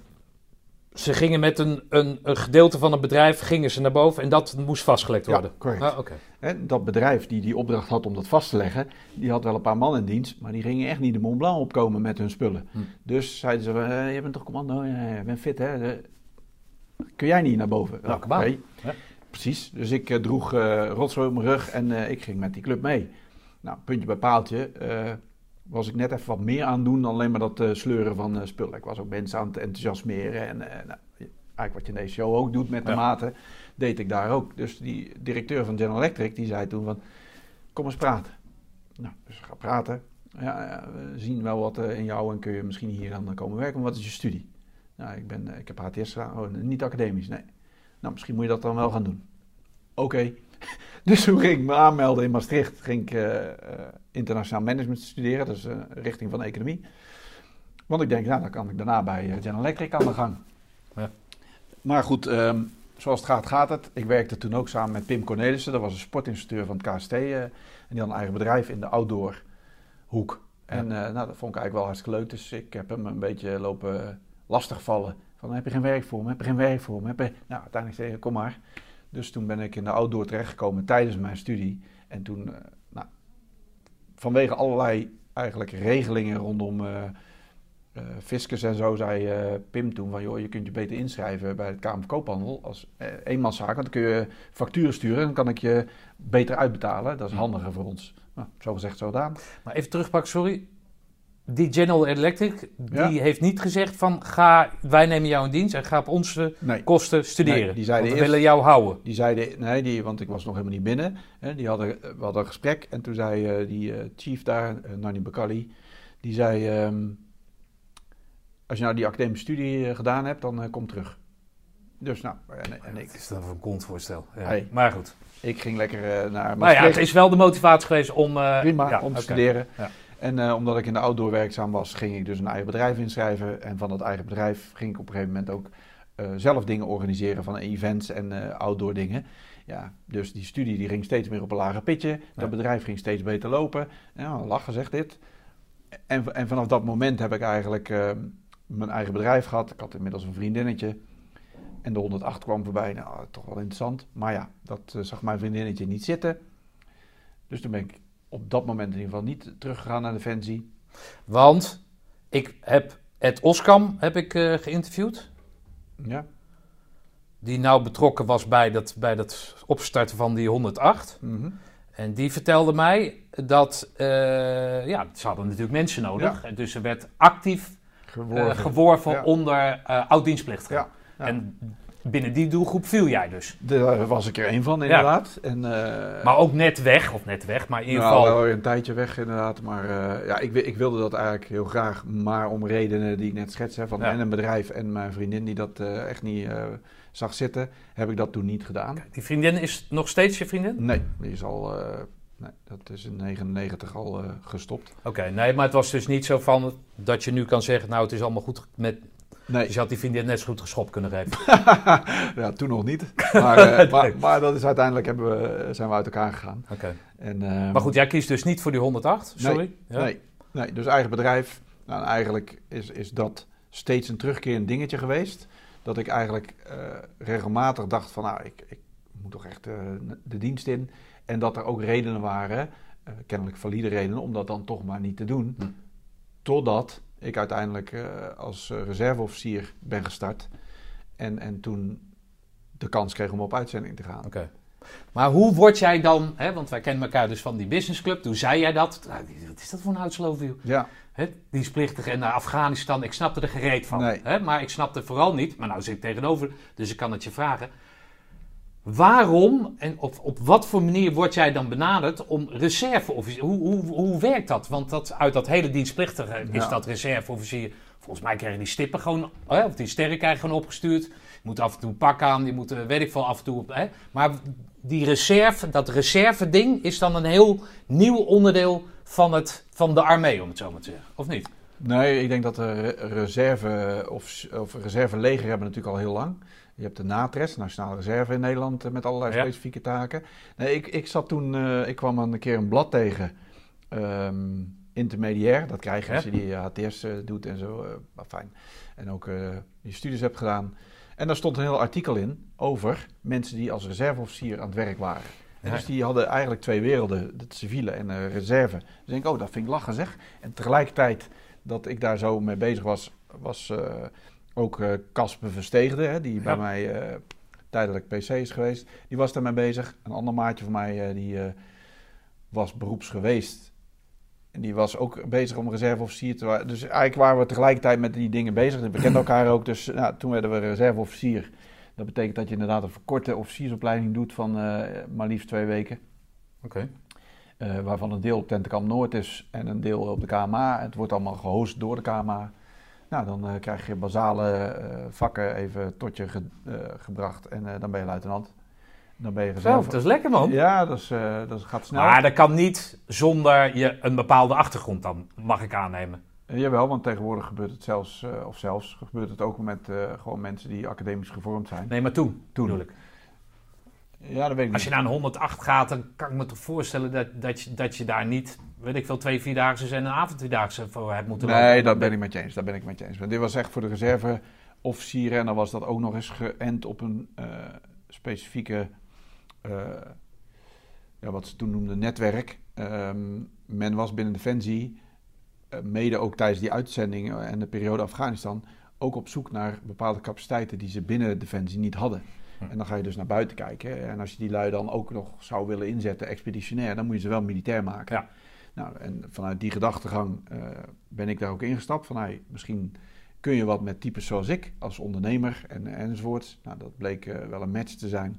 B: Ze gingen met een, een, een gedeelte van het bedrijf gingen ze naar boven en dat moest vastgelegd
A: Ja,
B: worden.
A: correct.
B: Ah, oké.
A: Hè, dat bedrijf die die opdracht had om dat vast te leggen, die had wel een paar man in dienst, maar die gingen echt niet de Mont Blanc opkomen met hun spullen.
B: Hm.
A: Dus zeiden ze, eh, je bent toch commando, ja, je bent fit hè, kun jij niet naar boven? Nou, oké.
B: Ja.
A: Precies, dus ik eh, droeg eh rotzooi op mijn rug en ik ging met die club mee. Nou, puntje bij paaltje, was ik net even wat meer aan het doen dan alleen maar dat eh, sleuren van eh, spullen. Ik was ook mensen aan het enthousiasmeren en eh, nou, eigenlijk wat je in deze show ook doet met de
B: Ja.
A: maten, deed ik daar ook. Dus die directeur van General Electric, die zei toen van, kom eens praten. Nou, dus ga praten. Ja, ja, we zien wel wat in jou en kun je misschien hier dan komen werken. Maar wat is je studie? Nou, ik, ben, ik heb HTS gedaan. Oh, niet academisch, nee. Nou, misschien moet je dat dan wel gaan doen. Oké. Dus toen ging ik me aanmelden in Maastricht. Ging ik eh, eh, internationaal management studeren. Dus eh, richting van economie. Want ik denk, nou, dan kan ik daarna bij General Electric aan de gang.
B: Ja.
A: Maar goed, ehm, zoals het gaat, gaat het. Ik werkte toen ook samen met Pim Cornelissen. Dat was een sportinstructeur van het KST. en die had een eigen bedrijf in de outdoor hoek. En nou, dat vond ik eigenlijk wel hartstikke leuk. Dus ik heb hem een beetje lopen lastigvallen. Van, heb je geen werk voor me? Heb je geen werk voor me? Heb je... Nou, uiteindelijk zei ik, kom maar. Dus toen ben ik in de outdoor terechtgekomen tijdens mijn studie. En toen, eh, nou, vanwege allerlei eigenlijk regelingen rondom eh eh, fiscus en zo, zei Pim toen van, joh, je kunt je beter inschrijven bij het Kamer van Koophandel als eenmanszaak. Want dan kun je facturen sturen en dan kan ik je beter uitbetalen. Dat is handiger voor ons. Nou, zo gezegd, zo gedaan.
B: Maar even terugpakken, sorry. Die General Electric, die
A: Ja.
B: heeft niet gezegd van ga, wij nemen jou in dienst en ga op onze
A: Nee.
B: kosten studeren.
A: Nee, die zeiden
B: Want we
A: eerst-
B: willen jou houden.
A: Die zeiden, nee, die, want ik was nog helemaal niet binnen. Hè, die hadden, we hadden een gesprek en toen zei eh, die eh, chief daar, uh, Nani Bakali, die zei, ehm, als je nou die academische studie eh, gedaan hebt, dan eh, kom terug. Dus nou, en, en ik,
B: is dat een kontvoorstel. Ja.
A: Hey.
B: Maar goed.
A: ik ging lekker eh, naar
B: Maar ja,
A: Maastricht.
B: het is wel de motivatie geweest om... eh,
A: Prima,
B: ja,
A: om te studeren.
B: Ja.
A: En eh, omdat ik in de outdoor werkzaam was, ging ik dus een eigen bedrijf inschrijven. En van dat eigen bedrijf ging ik op een gegeven moment ook eh, zelf dingen organiseren van events en eh, outdoor dingen. Ja, dus die studie die ging steeds meer op een lager pitje. Dat bedrijf ging steeds beter lopen. Ja, lachen zegt dit. En, en vanaf dat moment heb ik eigenlijk mijn eigen bedrijf gehad. Ik had inmiddels een vriendinnetje. En de 108 kwam voorbij. Nou, toch wel interessant. Maar ja, dat zag mijn vriendinnetje niet zitten. Dus toen ben ik op dat moment in ieder geval niet teruggegaan naar Defensie.
B: Want ik heb Ed Oskam heb ik, eh, geïnterviewd.
A: Ja.
B: Die nou betrokken was bij dat, bij dat opstarten van die 108.
A: Mhm.
B: En die vertelde mij dat... eh, ja, ze hadden natuurlijk mensen nodig. En Dus er werd actief eh,
A: Geworven.
B: geworven
A: Ja.
B: onder oud-dienstplichtigen.
A: Ja, ja.
B: En binnen die doelgroep viel jij dus.
A: Daar was ik er één van, inderdaad. En, eh,
B: Maar ook net weg, of net weg, maar in ieder
A: nou,
B: geval...
A: wel weer een tijdje weg, inderdaad. Maar eh, ja, ik, ik wilde dat eigenlijk heel graag. Maar om redenen die ik net schets, hè, van
B: Ja.
A: en een bedrijf en mijn vriendin die dat eh, echt niet zag zitten, heb ik dat toen niet gedaan.
B: Die vriendin is nog steeds je vriendin?
A: Nee, die is al, nee, dat is in 99 al gestopt.
B: Oké, nee, maar het was dus niet zo van dat je nu kan zeggen, nou het is allemaal goed met...
A: Nee,
B: Dus je had die vriendin net zo goed geschopt kunnen geven.
A: ja, toen nog niet. Maar, eh,
B: Nee.
A: maar, maar dat is uiteindelijk hebben we, zijn we uit elkaar gegaan.
B: Oké.
A: En, ehm,
B: Maar goed, jij kiest dus niet voor die 108, sorry. Ja.
A: Nee, nee, dus eigen bedrijf. Nou, en eigenlijk is, is dat steeds een terugkerend dingetje geweest. Dat ik eigenlijk eh, regelmatig dacht van, nou, ik, ik moet toch echt eh, de dienst in. En dat er ook redenen waren, eh, kennelijk valide redenen, om dat dan toch maar niet te doen.
B: Hm.
A: Totdat ik uiteindelijk eh, als eh, reserveofficier ben gestart. En, en toen de kans kreeg om op uitzending te gaan.
B: Oké. Maar hoe word jij dan, hè, want wij kennen elkaar dus van die businessclub, toen zei jij dat. Nou, Wat is dat voor een uitsloof,
A: Ja,
B: Hè, dienstplichtig en naar Afghanistan, ik snapte er gereed van.
A: Nee.
B: Hè, maar ik snapte vooral niet, maar nou zit ik tegenover, dus ik kan het je vragen. Waarom en op, op wat voor manier word jij dan benaderd om reserveofficier? Hoe, hoe, hoe werkt dat? Want dat, uit dat hele dienstplichtige is
A: Ja.
B: dat reserveofficier. Volgens mij krijgen die stippen gewoon, hè, of die sterren krijgen gewoon opgestuurd. Je moet af en toe een pak aan, je moet, eh, weet ik veel, af en toe. Hè. Maar die reserve, dat reserve-ding is dan een heel nieuw onderdeel van, het, van de armee, om het zo maar te zeggen. Of niet?
A: Nee, ik denk dat de re- reserve of, of reserveleger hebben natuurlijk al heel lang. Je hebt de NATRES, Nationale Reserve in Nederland, eh, met allerlei
B: Ja.
A: specifieke taken. Nee, ik, ik zat toen, eh, ik kwam een keer een blad tegen, ehm, intermediair. Dat krijg je als je die HTS eh, doet en zo, maar fijn. En ook je studies hebt gedaan. En daar stond een heel artikel in over mensen die als reserveofficier aan het werk waren. En
B: Ja.
A: Dus die hadden eigenlijk twee werelden, het civiele en de reserve. Dus ik denk, oh, dat vind ik lachen zeg. En tegelijkertijd dat ik daar zo mee bezig was, was ook eh Casper Versteegde, hè, die bij mij eh, tijdelijk PC is geweest. Die was daarmee bezig. Een ander maatje van mij, eh, die was beroeps geweest. En die was ook bezig om reserveofficier te worden. Dus eigenlijk waren we tegelijkertijd met die dingen bezig. We kenden elkaar ook. Dus nou, toen werden we reserveofficier. Dat betekent dat je inderdaad een verkorte officiersopleiding doet van maar liefst twee weken.
B: Oké.
A: Waarvan een deel op Tentenkamp Noord is en een deel op de KMA. Het wordt allemaal gehost door de KMA. Nou, dan eh, krijg je basale eh, vakken even tot je ge- eh, gebracht en dan ben je luitenant. Dan ben je reserve.
B: dat is lekker man.
A: Ja, dat, is, dat gaat snel.
B: Maar dat kan niet zonder je een bepaalde achtergrond dan, mag ik aannemen.
A: Jawel, want tegenwoordig gebeurt het zelfs, of zelfs gebeurt het ook met gewoon mensen die academisch gevormd zijn.
B: Nee, maar toen,
A: Toen.
B: bedoel ik.
A: Ja, dat weet ik
B: Als je naar een 108 gaat, dan kan ik me toch voorstellen dat, dat, je, dat je daar niet, weet ik veel, twee vierdaagse en een avondvierdaagse voor hebt moeten lopen.
A: Nee, dat ben ik met je eens. Dat ben ik met je eens. Want dit was echt voor de reserveofficieren en dan was dat ook nog eens geënt op een eh, specifieke, eh, ja, wat ze toen noemden, netwerk. Ehm, men was binnen Defensie, eh, mede ook tijdens die uitzending en de periode Afghanistan, ook op zoek naar bepaalde capaciteiten die ze binnen Defensie niet hadden.
B: Hm.
A: En dan ga je dus naar buiten kijken. En als je die lui dan ook nog zou willen inzetten, expeditionair, dan moet je ze wel militair maken.
B: Ja.
A: Nou, en vanuit die gedachtegang eh, ben ik daar ook ingestapt. Van hey, misschien kun je wat met types zoals ik, als ondernemer en, enzovoorts. Nou, dat bleek eh, wel een match te zijn.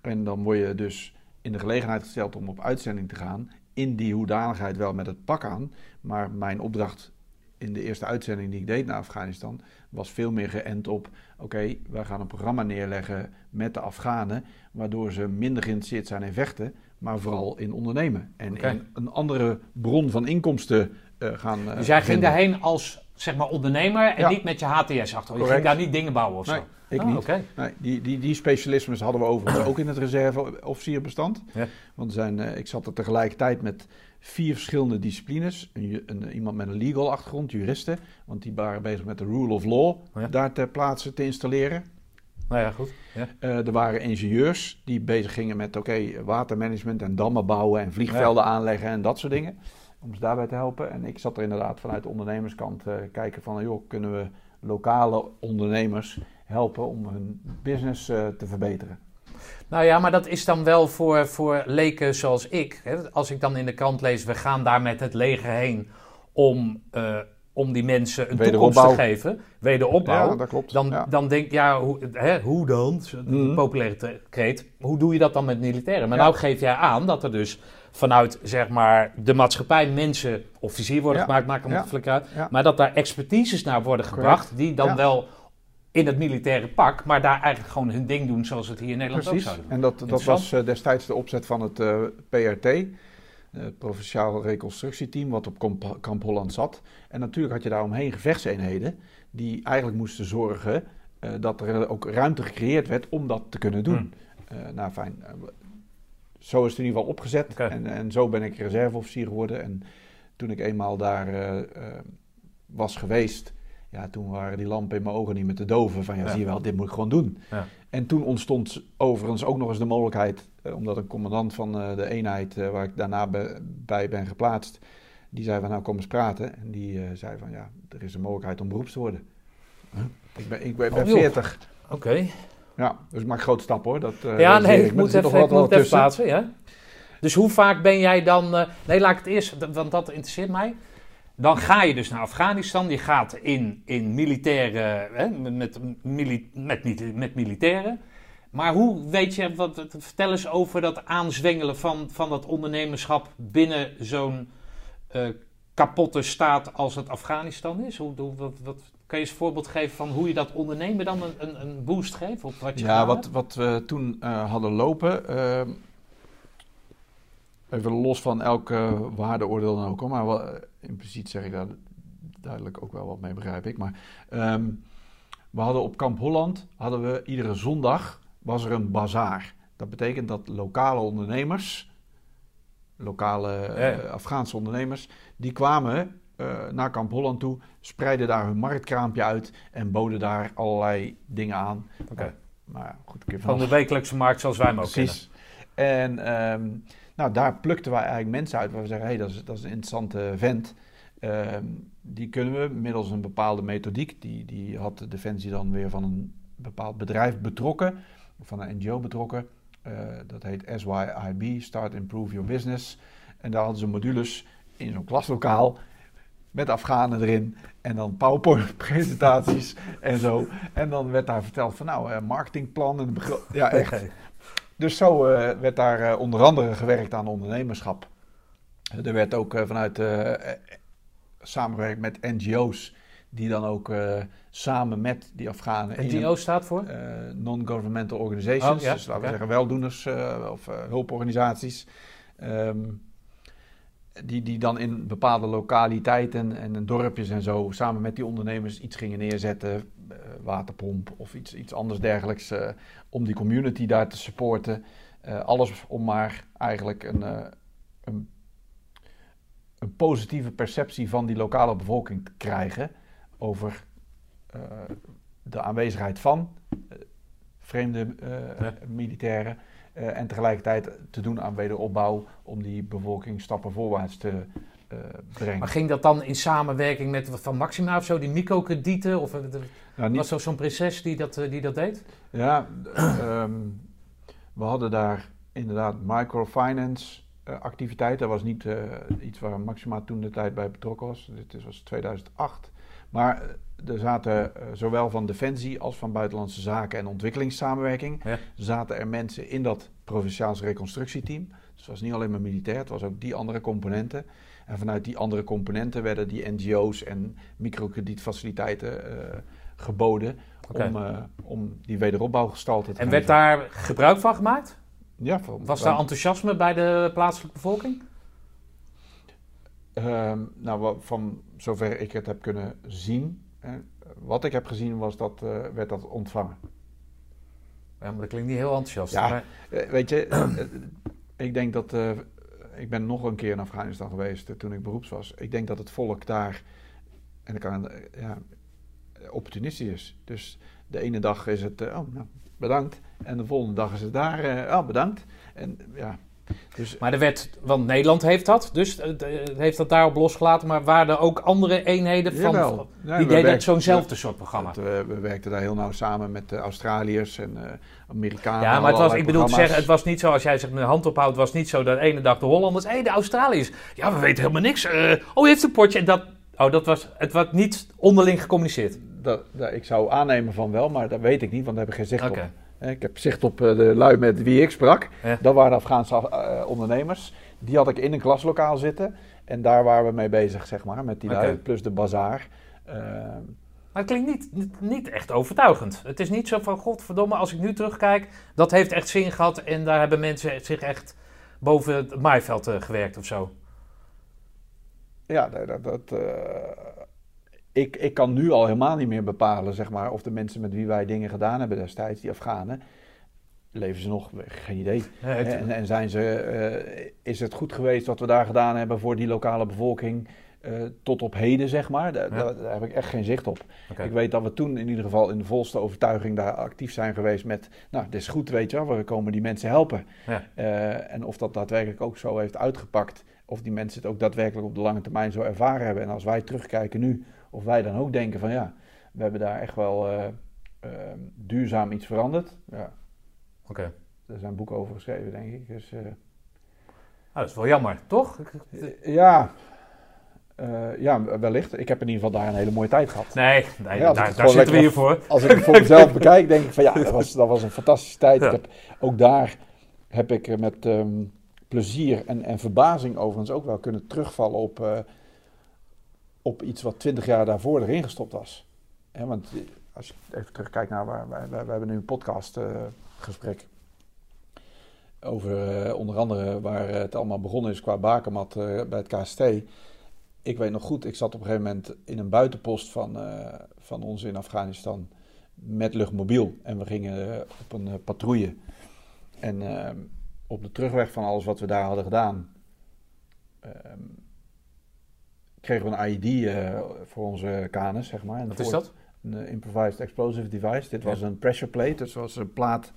A: En dan word je dus in de gelegenheid gesteld om op uitzending te gaan. In die hoedanigheid wel met het pak aan. Maar mijn opdracht in de eerste uitzending die ik deed naar Afghanistan was veel meer geënt op: oké, wij gaan een programma neerleggen met de Afghanen, waardoor ze minder geïnteresseerd zijn in vechten, maar vooral in ondernemen. En in een andere bron van inkomsten eh, gaan. eh,
B: Dus jij ging
A: vinden.
B: daarheen als zeg maar ondernemer en
A: Ja.
B: niet met je HTS achter. Je ging daar niet dingen bouwen of
A: Nee,
B: zo.
A: ik
B: Ah,
A: niet.
B: Oké.
A: Nee, die, die, die specialismes hadden we overigens ook in het reserveofficierbestand.
B: Ja.
A: Want zijn, eh, ik zat er tegelijkertijd met vier verschillende disciplines. Een, een, iemand met een legal achtergrond, juristen. Want die waren bezig met de rule of law
B: Ja.
A: daar ter plaatse te installeren.
B: Nou ja, goed. Ja.
A: Eh, er waren ingenieurs die bezig gingen met oké, watermanagement en dammen bouwen en vliegvelden aanleggen en dat soort dingen. Om ze daarbij te helpen. En ik zat er inderdaad vanuit de ondernemerskant eh, kijken van joh, kunnen we lokale ondernemers helpen om hun business eh, te verbeteren.
B: Nou ja, maar dat is dan wel voor, voor leken zoals ik. Hè. Als ik dan in de krant lees, we gaan daar met het leger heen om, om die mensen een toekomst te geven. Wederopbouw.
A: Ja, dat klopt.
B: Dan,
A: Ja.
B: dan denk ja, hoe, hè, hoe dan?
A: Mhm.
B: populaire kreet. Hoe doe je dat dan met militairen? Maar
A: Ja.
B: nou geef jij aan dat er dus vanuit zeg maar, de maatschappij mensen officier worden gemaakt, maak hem flikker uit. Maar dat daar expertises naar worden
A: Correct.
B: gebracht, die dan wel in het militaire pak, maar daar eigenlijk gewoon hun ding doen zoals het hier in Nederland
A: Precies.
B: ook zouden doen.
A: En dat, dat was eh, destijds de opzet van het eh, PRT, het Provinciaal Reconstructieteam, wat op Kamp, Holland zat. En natuurlijk had je daaromheen gevechtseenheden die eigenlijk moesten zorgen eh, dat er ook ruimte gecreëerd werd om dat te kunnen doen. Eh, nou fijn, eh, zo is het in ieder geval opgezet. En, en zo ben ik reserveofficier geworden. En toen ik eenmaal daar eh, eh, was geweest, ja, toen waren die lampen in mijn ogen niet meer te doven. Van ja,
B: Ja.
A: zie je wel, dit moet ik gewoon doen.
B: Ja.
A: En toen ontstond overigens ook nog eens de mogelijkheid, eh, omdat een commandant van eh, de eenheid eh, waar ik daarna bij ben geplaatst, die zei van nou kom eens praten. En die zei van ja, er is een mogelijkheid om beroeps te worden. Huh? Ik ben, ik ben, ben
B: Oh, joh.
A: 40.
B: Oké.
A: Ja, dus ik maak grote stappen hoor. Dat,
B: ja, nee,
A: ik
B: moet even,
A: nog
B: ik moet even plaatsen. Ja? Dus hoe vaak ben jij dan... nee, laat ik het eerst, want dat interesseert mij. Dan ga je dus naar Afghanistan. Je gaat in, in militaire... Hè, met, mili- met, niet- met militairen. Maar hoe weet je... Wat, vertel eens over dat aanzwengelen van, van dat ondernemerschap... binnen zo'n eh, kapotte staat als het Afghanistan is. Hoe, hoe, wat, wat, kan je eens een voorbeeld geven van hoe je dat ondernemen dan een, een, boost geeft? Op wat je
A: Ja, wat, wat we toen eh, hadden lopen. ehm, even los van elke waardeoordeel dan ook. Maar wel, eh, impliciet zeg ik daar duidelijk ook wel wat mee, begrijp ik. Maar ehm, we hadden op Kamp Holland, hadden we iedere zondag, was er een bazaar. Dat betekent dat lokale ondernemers, lokale eh,
B: Ja.
A: Afghaanse ondernemers, die kwamen eh, naar Kamp Holland toe, spreidden daar hun marktkraampje uit en boden daar allerlei dingen aan.
B: Oké.
A: Maar ja, goed, ik heb
B: Van de wekelijkse markt zoals wij hem ook
A: Precies. En ehm, nou, daar plukten wij eigenlijk mensen uit waar we zeggen, hé, dat, is, dat is een interessante vent. Ehm, die kunnen we middels een bepaalde methodiek, die, die had de Defensie dan weer van een bepaald bedrijf betrokken, van een NGO betrokken. Eh, dat heet SYIB, Start Improve Your Business. En daar hadden ze modules in zo'n klaslokaal met Afghanen erin. En dan PowerPoint-presentaties en zo. En dan werd daar verteld van nou, eh, marketingplan. En ja, echt. Dus zo eh, werd daar eh, onder andere gewerkt aan ondernemerschap. Er werd ook eh, vanuit samenwerking met NGO's, die dan ook samen met die Afghanen.
B: NGO staat voor?
A: non-governmental organizations,
B: Oh, ja,
A: dus laten we zeggen weldoeners of hulporganisaties. Ehm, die, die dan in bepaalde lokaliteiten en in dorpjes en zo samen met die ondernemers iets gingen neerzetten, waterpomp of iets, iets anders dergelijks, eh, om die community daar te supporten. Eh, alles om maar eigenlijk een, eh, een, een positieve perceptie van die lokale bevolking te krijgen over eh, de aanwezigheid van eh, vreemde eh,
B: Ja.
A: militairen. eh, en tegelijkertijd te doen aan wederopbouw om die bevolking stappen voorwaarts te eh.
B: Maar ging dat dan in samenwerking met Van Maxima of zo, die microkredieten? Of eh,
A: Nou, niet-
B: was er zo'n prinses die dat, eh, die dat deed?
A: Ja, ehm, we hadden daar inderdaad microfinance eh, activiteit. Dat was niet iets waar Maxima toen de tijd bij betrokken was. Dit was 2008. Maar er zaten zowel van Defensie als van Buitenlandse Zaken en Ontwikkelingssamenwerking...
B: Ja.
A: zaten er mensen in dat Provinciaals Reconstructieteam. Dus het was niet alleen maar militair, het was ook die andere componenten. En vanuit die andere componenten werden die NGO's en microkredietfaciliteiten eh, geboden... Om, eh, om die wederopbouw gestalte te
B: En werd daar gebruik van gemaakt?
A: Ja,
B: Was daar enthousiasme bij de plaatselijke bevolking?
A: Ehm, nou, van zover ik het heb kunnen zien, eh, wat ik heb gezien was dat, eh, werd dat ontvangen.
B: Ja, maar dat klinkt niet heel enthousiast.
A: Ja.
B: Maar-
A: weet je, ik denk dat, ik ben nog een keer in Afghanistan geweest eh, toen ik beroeps was. Ik denk dat het volk daar, en dat kan, eh, ja, opportunistisch is. Dus de ene dag is het, eh, oh, nou, bedankt. En de volgende dag is het daar, oh, bedankt. En ja, dus
B: Maar er werd, want Nederland heeft dat, dus het, eh, heeft dat daarop losgelaten. Maar waren er ook andere eenheden van,
A: Jawel.
B: die
A: Ja, we
B: deden zo'nzelfde soort programma?
A: Dat, eh, we werkten daar heel nauw samen met de Australiërs en eh Amerikanen.
B: Ja, maar het was, ik bedoel te zeggen, het was niet zo als jij zegt met de hand ophoudt, het was niet zo dat de ene dag de Hollanders, hé, de Australiërs. Ja, we weten helemaal niks. Eh, oh, u heeft een potje. En dat, oh, dat was, het was niet onderling gecommuniceerd.
A: Dat, dat- ik zou aannemen van wel, maar dat weet ik niet, want daar heb ik geen zicht op. Eh, Ik heb zicht op eh, de lui met wie ik sprak.
B: Ja.
A: Dat waren Afghaanse eh, ondernemers. Die had ik in een klaslokaal zitten. En daar waren we mee bezig, zeg maar, met die lui,
B: Oké.
A: plus de bazaar.
B: Maar het klinkt niet, niet, echt overtuigend. Het is niet zo van, godverdomme, als ik nu terugkijk, dat heeft echt zin gehad. En daar hebben mensen zich echt boven het maaiveld gewerkt of zo.
A: ja, dat... dat, ik, ik kan nu al helemaal niet meer bepalen, zeg maar, of de mensen met wie wij dingen gedaan hebben destijds, die Afghanen, leven ze nog? Geen idee. En, en zijn ze, eh, is het goed geweest wat we daar gedaan hebben voor die lokale bevolking eh, tot op heden, zeg maar? Daar,
B: Ja.
A: daar, daar heb ik echt geen zicht op. Ik weet dat we toen in ieder geval in de volste overtuiging daar actief zijn geweest met, nou, dit is goed, weet je wel, we komen die mensen helpen.
B: Ja.
A: Eh, en of dat daadwerkelijk ook zo heeft uitgepakt, of die mensen het ook daadwerkelijk op de lange termijn zo ervaren hebben. En als wij terugkijken nu, of wij dan ook denken van, ja, we hebben daar echt wel... eh, eh, duurzaam iets veranderd. Ja,
B: Oké.
A: er zijn boeken over geschreven, denk ik. Dus, eh,
B: Nou, dat is wel jammer, toch?
A: ja, eh, ja, wellicht. Ik heb in ieder geval daar een hele mooie tijd gehad.
B: Nee,
A: Ja,
B: daar, daar zitten we hier voor.
A: Als ik het voor mezelf bekijk, denk ik van ja, dat was, dat was een fantastische tijd.
B: Ja.
A: Ik heb, ook daar heb ik met ehm, plezier en, en verbazing overigens ook wel kunnen terugvallen op, op iets wat twintig jaar daarvoor erin gestopt was. Hè, want eh, als je even terugkijkt naar waar wij, wij, hebben nu een podcast eh, gesprek over eh, onder andere waar het allemaal begonnen is qua bakermat bij het KST. Ik weet nog goed, ik zat op een gegeven moment in een buitenpost van, van ons in Afghanistan met luchtmobiel. En we gingen op een patrouille. En ehm, op de terugweg van alles wat we daar hadden gedaan, ehm, kregen we een IED eh, voor onze kanus, zeg maar. En
B: Wat is dat?
A: Een eh, improvised explosive device. Dit was een pressure plate, dus was een plaat.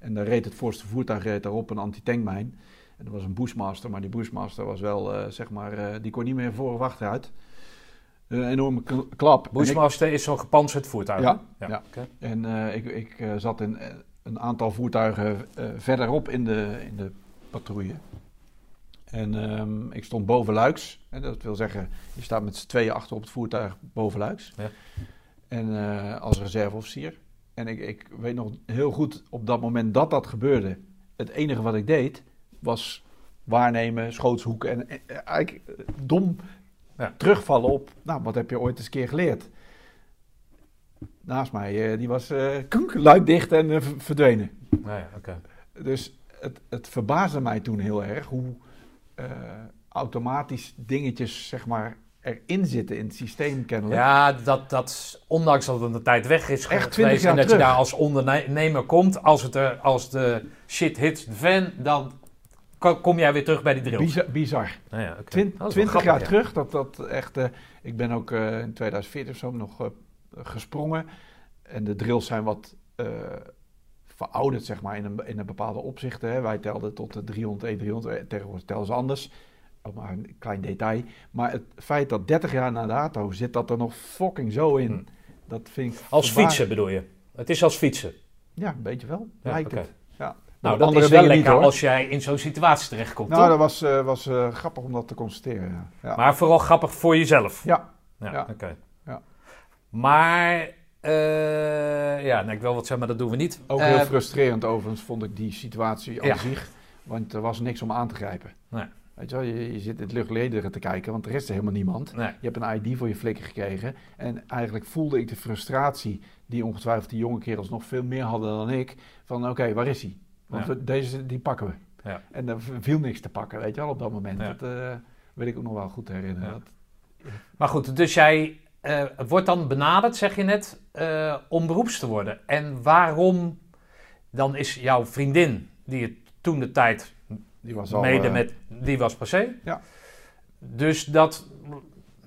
A: En daar reed het voorste voertuig reed daarop een anti-tankmijn. En dat was een Bushmaster, maar die Bushmaster was wel, eh, zeg maar, die kon niet meer voor of achteruit. Een enorme klap. Ik-
B: Bushmaster is zo'n gepantserd voertuig.
A: Ja, ja.
B: oké.
A: En ik, ik zat in een aantal voertuigen verderop in de, in de patrouille. En ehm, ik stond boven Luiks. Dat wil zeggen, je staat met z'n tweeën achter op het voertuig boven Luiks.
B: Ja.
A: En eh, als reserveofficier. En ik, ik weet nog heel goed, op dat moment dat dat gebeurde, het enige wat ik deed, was waarnemen, schootshoeken en eh, eigenlijk eh, dom
B: Ja.
A: terugvallen op, nou, wat heb je ooit eens een keer geleerd? Naast mij, die was kunk, luikdicht en v- verdwenen.
B: Nou ja.
A: Dus het, het verbaasde mij toen heel erg hoe automatisch dingetjes, zeg maar, erin zitten in het systeem kennelijk.
B: Ja, dat, dat, ondanks dat het een tijd weg is
A: Echt 20
B: geweest en
A: jaar
B: dat je
A: terug.
B: daar als ondernemer komt, als, het er, als de shit hits de fan, dan ko- kom jij weer terug bij die drill.
A: Bizar. bizar.
B: Nou ja, oké.
A: Twin-
B: Dat is wel
A: 20
B: grappig,
A: jaar
B: ja.
A: terug, dat dat echt. eh, ik ben ook eh, in 2014 of zo nog eh, gesprongen. En de drills zijn wat eh, verouderd, zeg maar, in een, in een bepaalde opzichten. Hè. Wij telden tot de 300, E300, eh, tegenwoordig tellen ze anders. Ook maar een klein detail. Maar het feit dat 30 jaar na dato zit dat er nog fucking zo in.
B: Hm.
A: Dat vind ik.
B: Als fietsen bedoel je? Het is als fietsen.
A: Ja, een beetje wel.
B: Ja,
A: lijkt
B: oké.
A: het. Ja.
B: Nou, dat is wel lekker
A: niet,
B: als jij in zo'n situatie terechtkomt,
A: Nou,
B: toch?
A: dat was, eh, was eh, grappig om dat te constateren. Ja. Ja.
B: Maar vooral grappig voor jezelf.
A: ja.
B: Ja, oké.
A: Ja.
B: Maar, eh, ja, ik wil wat zeggen, maar dat doen we niet.
A: Ook heel frustrerend overigens vond ik die situatie aan zich. Want er was niks om aan te grijpen.
B: Nee.
A: Weet je wel, je, je zit in het luchtlederen te kijken, want er is er helemaal niemand.
B: Nee.
A: Je hebt een ID voor je flikker gekregen. En eigenlijk voelde ik de frustratie, die ongetwijfeld die jonge kerels nog veel meer hadden dan ik. Van oké, waar is hij? Want
B: Ja.
A: we- deze, die pakken we.
B: Ja.
A: En er viel niks te pakken, weet je wel, op dat moment.
B: Ja.
A: Dat eh, weet ik ook nog wel goed herinneren. Dat-
B: Maar goed, dus jij eh, wordt dan benaderd, zeg je net, eh, om beroeps te worden. En waarom dan is jouw vriendin, die het toen de tijd
A: die was al...
B: mede
A: eh,
B: met, die was passé.
A: Ja.
B: Dus dat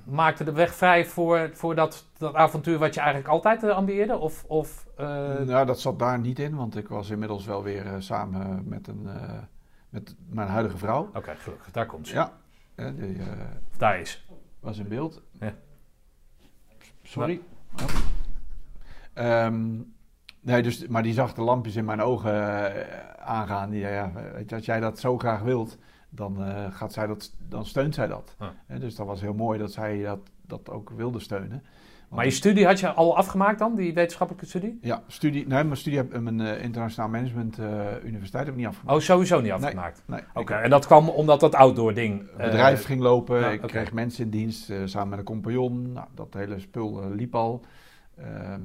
B: maakte de weg vrij voor, voor dat, dat avontuur wat je eigenlijk altijd eh, ambieerde? Of, of eh,
A: nou, dat zat daar niet in, want ik was inmiddels wel weer samen met, een, met mijn huidige vrouw.
B: Oké, gelukkig, daar komt ze.
A: Ja, die
B: daar is.
A: was in beeld.
B: Ja.
A: Sorry. Oh. Ehm, nee, dus, maar die zag de lampjes in mijn ogen eh, aangaan. Die, ja, weet je, als jij dat zo graag wilt, dan, eh, gaat zij dat, dan steunt zij dat. Dus dat was heel mooi dat zij dat, dat ook wilde steunen.
B: Maar je studie had je al afgemaakt dan, die wetenschappelijke studie?
A: Ja, studie, nee, mijn studie heb mijn eh, internationaal management universiteit heb ik niet afgemaakt.
B: Oh, sowieso niet afgemaakt.
A: Nee,
B: Oké,
A: ik-
B: en dat kwam omdat dat outdoor ding...
A: Het bedrijf ging lopen,
B: ja,
A: ik kreeg mensen in dienst samen met een compagnon. Nou, dat hele spul liep al. Ehm,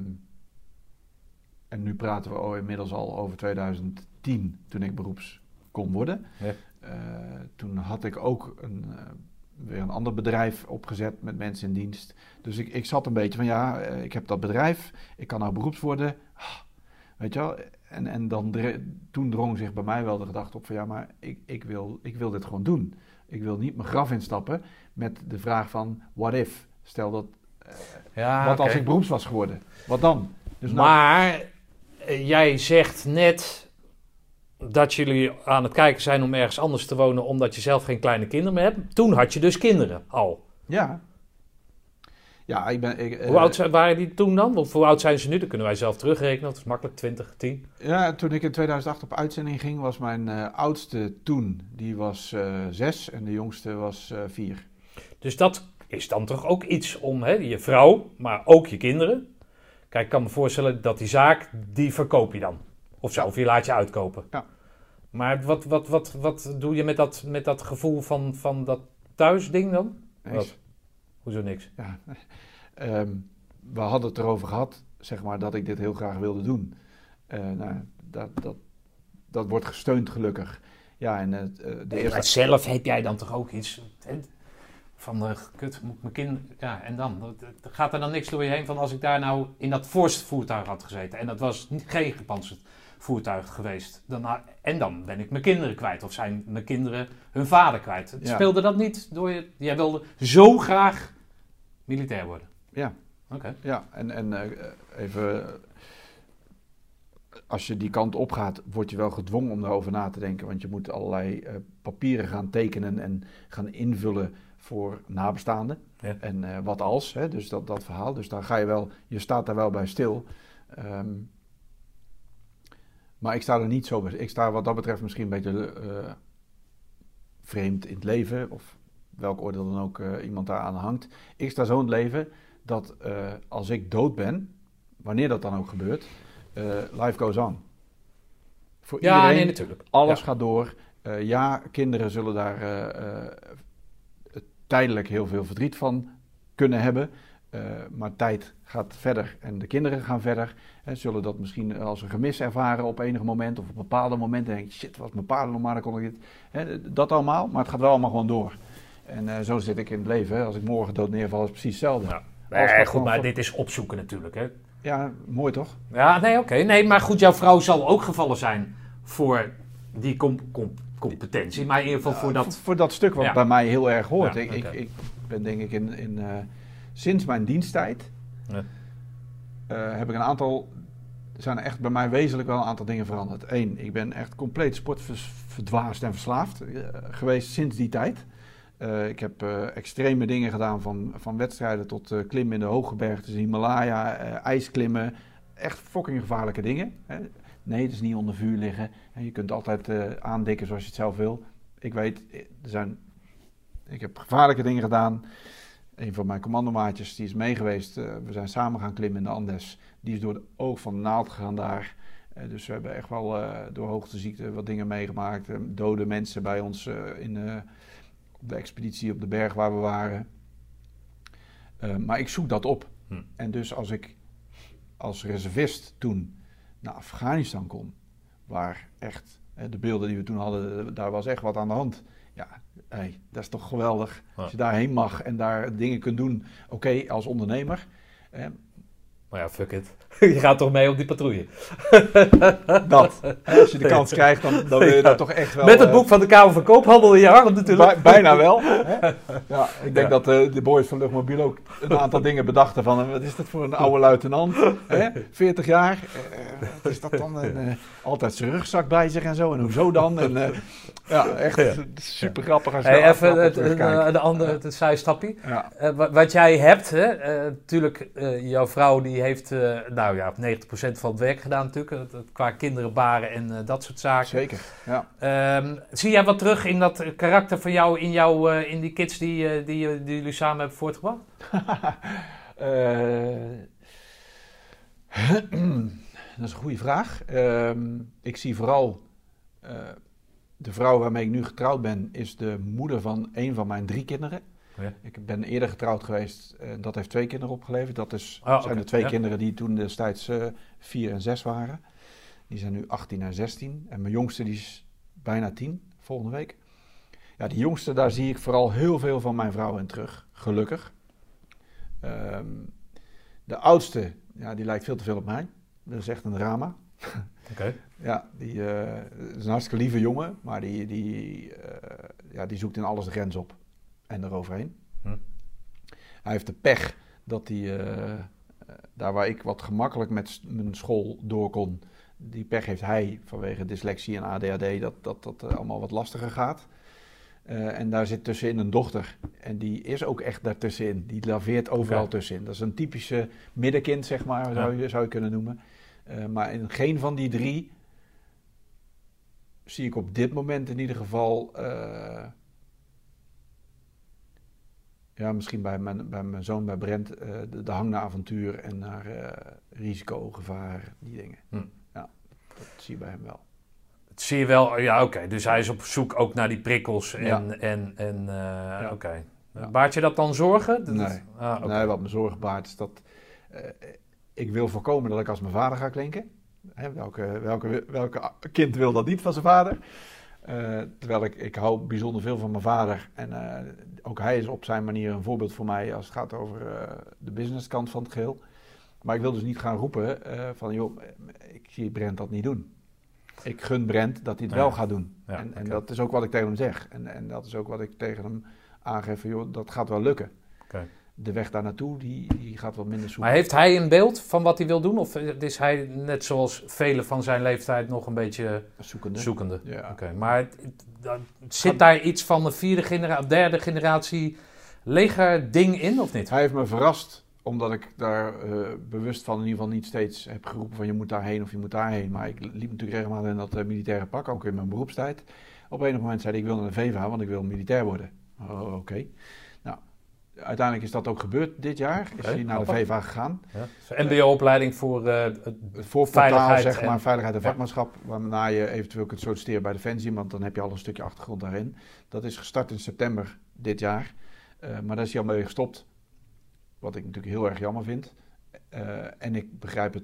A: en nu praten we al inmiddels al over 2010, toen ik beroeps kon worden.
B: Ja.
A: Eh, toen had ik ook een, eh, weer een ander bedrijf opgezet met mensen in dienst. Dus ik, ik zat een beetje van ja, eh, ik heb dat bedrijf, ik kan nou beroeps worden. Ah, Weet je wel? En, en dan toen drong zich bij mij wel de gedachte op van ja, maar ik, ik, wil, ik wil dit gewoon doen. Ik wil niet mijn graf instappen met de vraag van what if? Stel dat,
B: ja,
A: wat als ik beroeps was geworden? Wat dan? Dus nou-
B: maar jij zegt net dat jullie aan het kijken zijn om ergens anders te wonen omdat je zelf geen kleine kinderen meer hebt. Toen had je dus kinderen al.
A: Ja. Ja, ik ben... Ik, eh,
B: Hoe oud zijn, waren die toen dan? Of hoe oud zijn ze nu? Dat kunnen wij zelf terugrekenen. Dat is makkelijk, 20, 10.
A: Ja, toen ik in 2008 op uitzending ging, was mijn eh, oudste toen, die was eh, zes en de jongste was eh, vier.
B: Dus dat is dan toch ook iets om hè, je vrouw, maar ook je kinderen. Kijk, ik kan me voorstellen dat die zaak, die verkoop je dan. Of zo, of je laat je uitkopen.
A: Ja.
B: Maar wat, wat, wat, wat doe je met dat, met dat gevoel van, van dat thuisding dan?
A: Niks.
B: Wat? Hoezo niks?
A: Ja. Ehm, we hadden het erover gehad, zeg maar, dat ik dit heel graag wilde doen. Eh, nou, dat, dat, dat wordt gesteund gelukkig. Ja, en eh, de
B: Maar
A: eerste...
B: zelf heb jij dan toch ook iets van, eh, kut, moet mijn kind... Ja, en dan? Gaat er dan niks door je heen van als ik daar nou in dat voorste voertuig had gezeten en dat was niet, geen gepantserd voertuig geweest. Dan, ah, en dan ben ik mijn kinderen kwijt of zijn mijn kinderen hun vader kwijt.
A: Ja.
B: Speelde dat niet door je... Jij wilde zo graag militair worden.
A: Ja,
B: Oké.
A: ja, en, en eh, even... Als je die kant op gaat, word je wel gedwongen om daarover na te denken. Want je moet allerlei eh, papieren gaan tekenen en gaan invullen voor nabestaanden.
B: Ja.
A: En eh, wat als, hè? dus dat, dat verhaal. Dus daar ga je wel, je staat daar wel bij stil. Ehm, maar ik sta er niet zo bij. Ik sta wat dat betreft misschien een beetje eh, vreemd in het leven. Of welk oordeel dan ook eh, iemand daar aan hangt. Ik sta zo in het leven dat als ik dood ben, wanneer dat dan ook gebeurt, life goes on. Voor
B: Ja,
A: iedereen,
B: nee, natuurlijk.
A: alles
B: Ja.
A: gaat door. Ja, kinderen zullen daar tijdelijk heel veel verdriet van kunnen hebben. Eh, maar tijd gaat verder en de kinderen gaan verder. Hè, zullen dat misschien als een gemis ervaren op enig moment of op bepaalde momenten. denk je, shit, was mijn paarden nog maar, dan kon ik dit. Hè, dat allemaal, maar het gaat wel allemaal gewoon door. En eh, zo zit ik in het leven. Hè. Als ik morgen dood neerval, is het precies hetzelfde.
B: Ja. Nee, goed,
A: gewoon
B: maar dit is opzoeken natuurlijk, hè.
A: Ja, mooi toch?
B: Ja, nee, oké. Nee, maar goed, jouw vrouw zal ook gevallen zijn voor die com- com- competentie. Maar in ieder geval voor dat...
A: voor dat stuk wat
B: Ja.
A: bij mij heel erg hoort.
B: Ja,
A: ik, ik, ik ben denk ik in, in eh, sinds mijn diensttijd
B: Ja.
A: eh, heb ik een aantal, zijn er echt bij mij wezenlijk wel een aantal dingen veranderd. Eén, ik ben echt compleet sportverdwaasd en verslaafd eh, geweest sinds die tijd. Ik heb extreme dingen gedaan, van, van wedstrijden tot klimmen in de hoge bergtes, Himalaya, ijsklimmen. Echt fucking gevaarlijke dingen. Hè. Nee, het is niet onder vuur liggen. En je kunt altijd eh, aandikken zoals je het zelf wil. Ik weet, eh, er zijn, ik heb gevaarlijke dingen gedaan. Een van mijn commandomaatjes die is meegeweest. eh, we zijn samen gaan klimmen in de Andes. Die is door het oog van de naald gegaan daar. Dus we hebben echt wel door hoogteziekte wat dingen meegemaakt. Dode mensen bij ons in, op de expeditie op de berg waar we waren. Maar ik zoek dat op.
B: Hm.
A: En dus als ik als reservist toen naar Afghanistan kom, waar echt de beelden die we toen hadden, eh, daar was echt wat aan de hand. Ja, hey, dat is toch geweldig.
B: Ja.
A: Als je daarheen mag en daar dingen kunt doen, oké, als ondernemer.
B: Maar ja, fuck it. Je gaat toch mee op die patrouille.
A: dat. Als je de kans krijgt, dan, dan wil je dat toch echt wel...
B: Met het
A: eh,
B: boek van de Kamer van Koophandel in je arm natuurlijk.
A: Bij- bijna wel. Hè? Ja, ik denk
B: Ja.
A: dat eh, de boys van Luchtmobiel ook een aantal dingen bedachten van... eh, wat is dat voor een oude luitenant? Hè? 40 jaar? Eh, wat is dat dan? En, altijd zijn rugzak bij zich en zo. En hoezo dan? En, eh, ja, echt
B: Ja.
A: super grappig als je
B: Hey, even het,
A: op
B: het,
A: terugkijkt.
B: het andere, het zijstapje.
A: Ja.
B: Eh, wa- wat jij hebt, hè, eh, natuurlijk, eh, jouw vrouw die heeft, eh, nou ja, 90% van het werk gedaan natuurlijk, qua kinderen baren en eh, dat soort zaken.
A: Zeker, ja.
B: Ehm, zie jij wat terug in dat karakter van jou, in, jou, eh, in die kids die, eh, die, die jullie samen hebben voortgebracht?
A: Eh, dat is een goede vraag. Ehm, ik zie vooral eh, de vrouw waarmee ik nu getrouwd ben, is de moeder van een van mijn drie kinderen.
B: Ja.
A: Ik ben eerder getrouwd geweest en dat heeft twee kinderen opgeleverd. Dat is,
B: Ah,
A: zijn de twee
B: ja.
A: kinderen die toen destijds eh, vier en zes waren. Die zijn nu 18 en 16. En mijn jongste die is bijna 10, volgende week. Ja, die jongste, daar zie ik vooral heel veel van mijn vrouw in terug. Gelukkig. Ehm, de oudste, ja, die lijkt veel te veel op mij. Dat is echt een drama.
B: Oké.
A: Ja, die eh, is een hartstikke lieve jongen, maar die, die, eh, ja, die zoekt in alles de grens op en eroverheen.
B: Hm.
A: Hij heeft de pech dat hij, eh, daar waar ik wat gemakkelijk met mijn school door kon, die pech heeft hij vanwege dyslexie en ADHD, dat dat, dat allemaal wat lastiger gaat. En daar zit tussenin een dochter. En die is ook echt daartussenin. Die laveert overal tussenin. Dat is een typische middenkind, zeg maar, zou, je, zou je kunnen noemen. Eh, maar in geen van die drie zie ik op dit moment in ieder geval. eh, ja, misschien bij mijn, bij mijn zoon, bij Brent, eh, de, de hang naar avontuur en naar risico, gevaar, die dingen.
B: Hm.
A: Ja, dat zie je bij hem wel.
B: Dat zie je wel, ja oké. Dus hij is op zoek ook naar die prikkels en,
A: Ja.
B: en, en oké.
A: Ja.
B: Baart je dat dan zorgen? Dat-
A: Nee.
B: Ah.
A: Nee, wat me zorgen baart is dat ik wil voorkomen dat ik als mijn vader ga klinken. Hè, welke, welke, welke kind wil dat niet van zijn vader? Eh, terwijl ik, ik hou bijzonder veel van mijn vader. En eh, ook hij is op zijn manier een voorbeeld voor mij als het gaat over eh, de businesskant van het geheel. Maar ik wil dus niet gaan roepen van, joh, ik zie Brent dat niet doen. Ik gun Brent dat hij het
B: Ja.
A: wel gaat doen.
B: Ja,
A: en, en dat is ook wat ik tegen hem zeg. En, en dat is ook wat ik tegen hem aangeef, van, joh, dat gaat wel lukken. De weg daar naartoe, die, die gaat wat minder soepel.
B: Maar heeft hij een beeld van wat hij wil doen? Of is hij net zoals velen van zijn leeftijd nog een beetje
A: Zoekende.
B: zoekende?
A: Ja.
B: Oké, maar het- het- dan zit daar iets van de vierde generatie, derde generatie leger ding in of niet?
A: Hij heeft me verrast, omdat ik daar eh, bewust van in ieder geval niet steeds heb geroepen van je moet daarheen of je moet daarheen. Maar ik liep natuurlijk regelmatig in dat eh, militaire pak, ook in mijn beroepstijd. Op een moment zei hij ik wil naar de VVA, want ik wil militair worden. Oh, oké. Uiteindelijk is dat ook gebeurd dit jaar. Is hij naar de. VVA gegaan.
B: Ja. MBO-opleiding voor eh, het-
A: Het voorportaal,
B: Veiligheid
A: zeg maar,
B: en-
A: veiligheid en
B: Ja.
A: vakmanschap, waarna je eventueel kunt solliciteren bij Defensie, want dan heb je al een stukje achtergrond daarin. Dat is gestart in september dit jaar, Eh, maar daar is hij al mee gestopt, wat ik natuurlijk heel erg jammer vind. Eh, en ik begrijp het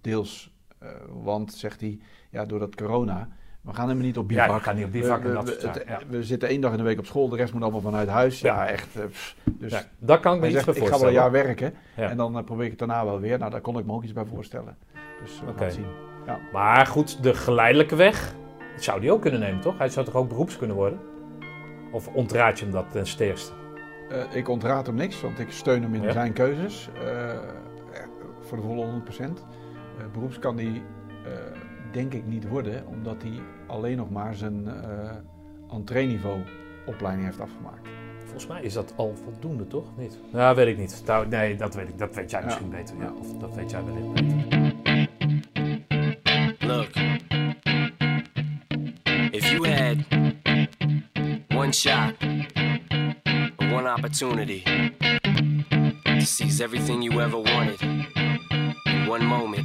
A: deels, eh, want, zegt hij, ja, door dat corona, we gaan helemaal niet op
B: Ja,
A: bivak.
B: je gaat niet op bivak
A: we, we-
B: ja.
A: we zitten één dag in de week op school, de rest moet allemaal vanuit huis. Ja,
B: Ja.
A: echt. eh, pff. dus
B: ja, dat kan ik me
A: zegt,
B: bij
A: ik ga wel een
B: voorstellen.
A: jaar werken
B: Ja.
A: en dan eh, probeer ik het daarna wel weer. Nou, daar kon ik me ook iets bij voorstellen. Dus we gaan
B: Oké.
A: het zien.
B: Maar goed, de geleidelijke weg zou die ook kunnen nemen, toch? Hij zou toch ook beroeps kunnen worden? Of ontraad je hem dat ten sterkste?
A: Eh, ik ontraad hem niks, want ik steun hem in
B: Ja.
A: zijn keuzes. eh, eh, voor de volle 100%. Eh, beroeps kan eh, denk ik niet worden, omdat hij alleen nog maar zijn eh entreeniveau opleiding heeft afgemaakt.
B: Volgens mij is dat al voldoende, toch? Niet? Ja, weet ik niet. Nou, nee, dat weet ik. Dat weet jij
A: Ja.
B: misschien beter. Ja. Of dat weet jij wellicht beter.
D: Look, if you had one shot, one opportunity to seize everything you ever wanted in one moment,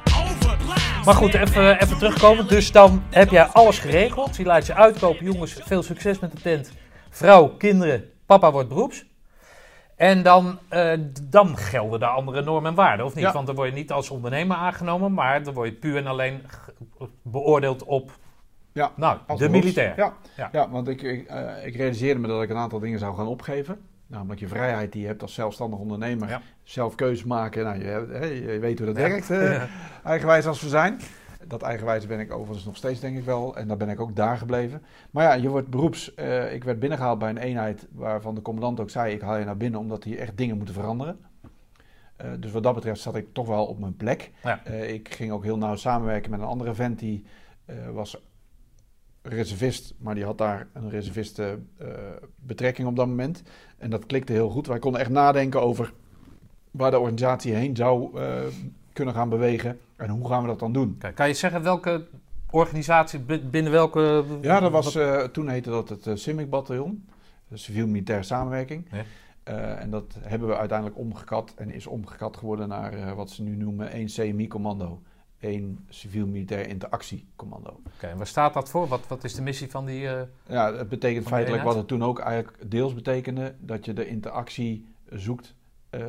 D: over. Blouse.
B: Maar goed, even, even terugkomen. Dus dan heb jij alles geregeld. Je laat je uitkopen. Jongens, veel succes met de tent. Vrouw, kinderen, papa wordt beroeps. En dan, eh, dan gelden de andere normen en waarden, of niet?
A: Ja.
B: Want dan word je niet als ondernemer aangenomen, maar dan word je puur en alleen beoordeeld op
A: Ja,
B: nou, de
A: beroeps.
B: militair.
A: Ja,
B: Ja.
A: ja. want ik, ik, eh, ik realiseerde me dat ik een aantal dingen zou gaan opgeven. Namelijk je vrijheid die je hebt als zelfstandig ondernemer.
B: Ja.
A: Zelf keuzes maken. Nou, je, je weet hoe dat werkt. eh,
B: Ja.
A: Eigenwijs als we zijn. Dat eigenwijs ben ik overigens nog steeds, denk ik wel. En daar ben ik ook daar gebleven. Maar ja, je wordt beroeps. eh, ik werd binnengehaald bij een eenheid waarvan de commandant ook zei... ik haal je naar binnen omdat hier echt dingen moeten veranderen. Eh, dus wat dat betreft zat ik toch wel op mijn plek.
B: Ja.
A: Ik ging ook heel nauw samenwerken met een andere vent die was reservist, maar die had daar een reserviste betrekking op dat moment. En dat klikte heel goed. Wij konden echt nadenken over waar de organisatie heen zou eh, kunnen gaan bewegen en hoe gaan we dat dan doen.
B: Kijk, kan je zeggen welke organisatie, bi- binnen welke...
A: Ja, dat was, eh, toen heette dat het uh, CIMIC-bataljon, de civiel-militaire samenwerking.
B: Ja.
A: Eh, en dat hebben we uiteindelijk omgekat en is omgekat geworden naar eh, wat ze nu noemen één CMI-commando. Één civiel-militair interactiecommando.
B: Oké, en waar staat dat voor? Wat, wat is de missie van die... eh,
A: Ja, het betekent feitelijk wat het toen ook eigenlijk deels betekende, dat je de interactie zoekt eh,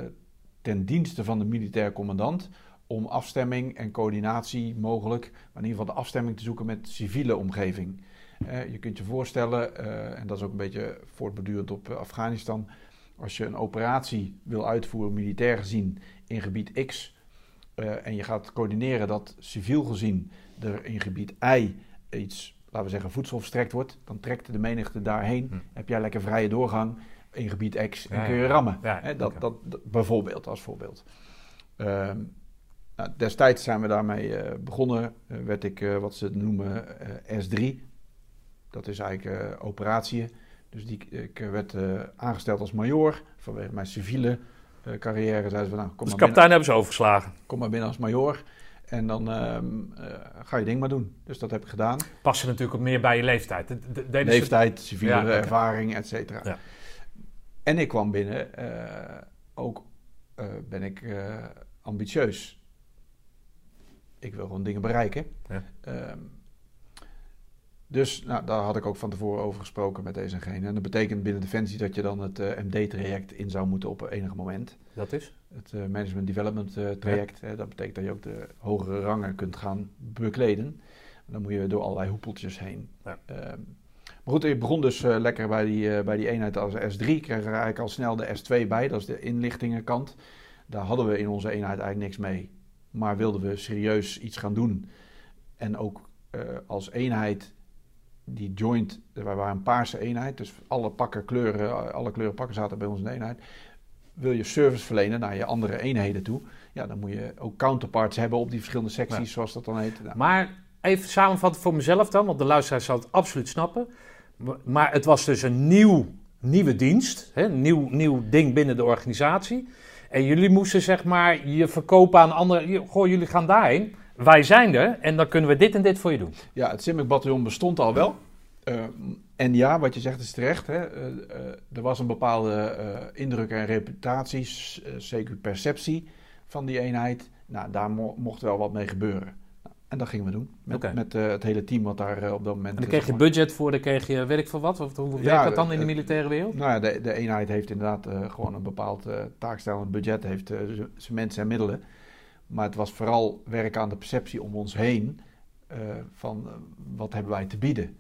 A: ten dienste van de militair commandant om afstemming en coördinatie mogelijk, maar in ieder geval de afstemming te zoeken met civiele omgeving. Eh, je kunt je voorstellen, en dat is ook een beetje voortbordurend op Afghanistan, als je een operatie wil uitvoeren, militair gezien, in gebied X, eh, en je gaat coördineren dat civiel gezien er in gebied Y iets, laten we zeggen, voedsel verstrekt wordt, dan trekt de menigte daarheen.
B: Hm.
A: Heb jij lekker vrije doorgang in gebied X en
B: Ja,
A: kun je rammen.
B: Ja,
A: dat, dat, dat- bijvoorbeeld, als voorbeeld. Ehm, nou, destijds zijn we daarmee eh, begonnen. Eh, werd ik wat ze noemen eh, S3. Dat is eigenlijk operatieën. Dus die, ik werd aangesteld als major. Vanwege mijn civiele carrière zeiden ze van, nou, kom,
B: Dus
A: maar
B: kapitein hebben ze overgeslagen.
A: kom maar binnen als major. En dan ehm, eh, ga je ding maar doen. Dus dat heb ik gedaan.
B: Passen natuurlijk ook meer bij je leeftijd. De- de-
A: Leeftijd, civiele
B: Ja,
A: ervaring, et cetera.
B: Ja.
A: En ik kwam binnen, eh, ook eh, ben ik eh, ambitieus. Ik wil gewoon dingen bereiken.
B: Ja.
A: Ehm, dus nou, daar had ik ook van tevoren over gesproken met deze en gene. En dat betekent binnen Defensie dat je dan het eh, MD-traject in zou moeten op enig moment.
B: Dat is?
A: Het eh, Management Development eh, traject. hè, dat betekent dat je ook de hogere rangen kunt gaan bekleden. En dan moet je door allerlei hoepeltjes heen.
B: Ja.
A: Ehm, maar goed, ik begon dus lekker bij die, bij die eenheid als S3. Ik kreeg er eigenlijk al snel de S2 bij, dat is de inlichtingenkant. Daar hadden we in onze eenheid eigenlijk niks mee. Maar wilden we serieus iets gaan doen. En ook als eenheid, die joint, wij waren een paarse eenheid. Dus alle pakken kleuren, alle kleuren pakken zaten bij ons in de eenheid. Wil je service verlenen naar je andere eenheden toe, ja, dan moet je ook counterparts hebben op die verschillende secties,
B: Ja.
A: zoals dat dan heet. Nou,
B: Maar even samenvatten voor mezelf dan, want de luisteraar zal het absoluut snappen. Maar- het was dus een nieuw, nieuwe dienst, hè, een nieuw, nieuw ding binnen de organisatie. En jullie moesten zeg maar je verkopen aan anderen. Goh, jullie gaan daarheen. Wij zijn er en dan kunnen we dit en dit voor je doen.
A: Ja, het Simic-bataljon bestond al wel. Eh, en ja, wat je zegt is terecht. Hè? Eh, eh, er was een bepaalde indruk en reputatie, CQ perceptie van die eenheid. Nou, daar mo- mocht wel wat mee gebeuren. En dat gingen we doen. Met, met het hele team wat daar op dat moment...
B: En dan kreeg je budget voor, dan kreeg je ik veel wat. Of hoe
A: Ja,
B: werkt dat dan in de militaire wereld?
A: Nou ja, de, de eenheid heeft inderdaad gewoon een bepaald eh taakstel en budget, heeft zijn mensen en middelen. Maar het was vooral werk aan de perceptie om ons heen eh, van eh, wat hebben wij te bieden.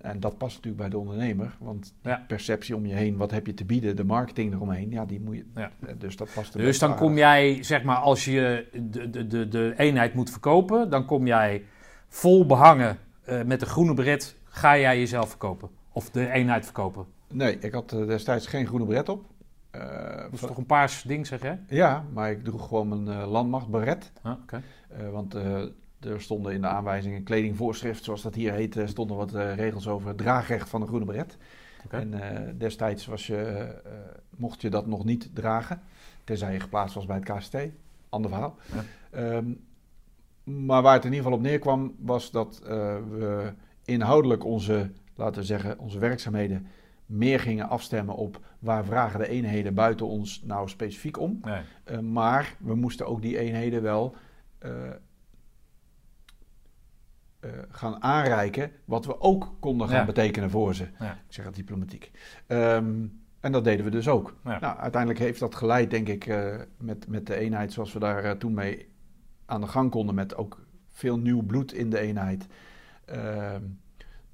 A: En dat past natuurlijk bij de ondernemer, want
B: Ja.
A: perceptie om je heen, wat heb je te bieden, de marketing eromheen, ja, die moet je.
B: Ja.
A: eh, Dus dat past
B: Dus dan
A: aardig.
B: kom jij, zeg maar, als je de, de, de, de eenheid moet verkopen, dan kom jij vol behangen eh, met een groene beret, ga jij jezelf verkopen. Of de eenheid verkopen.
A: Nee, ik had destijds geen groene bret op. Eh,
B: Dat is
A: van-
B: toch een paars ding, zeg jij?
A: ja, maar ik droeg gewoon mijn eh, landmachtberet.
B: Ah.
A: Eh, want eh, er stonden in de aanwijzingen, kledingvoorschrift, zoals dat hier heet, eh, stonden wat eh, regels over het draagrecht van een groene beret. En eh, destijds was je, eh, mocht je dat nog niet dragen, tenzij je geplaatst was bij het KST. Ander verhaal.
B: Ja.
A: Ehm, maar waar het in ieder geval op neerkwam, was dat eh, we inhoudelijk onze, laten we zeggen, onze werkzaamheden meer gingen afstemmen op waar vragen de eenheden buiten ons nou specifiek om.
B: Nee.
A: Uh, maar we moesten ook die eenheden wel uh, uh, gaan aanreiken wat we ook konden gaan
B: Ja.
A: betekenen voor ze.
B: Ja.
A: Ik zeg het diplomatiek. Um, en dat deden we dus ook.
B: Ja.
A: Nou, uiteindelijk heeft dat geleid, denk ik, met, met de eenheid zoals we daar toen mee aan de gang konden, met ook veel nieuw bloed in de eenheid. Ehm,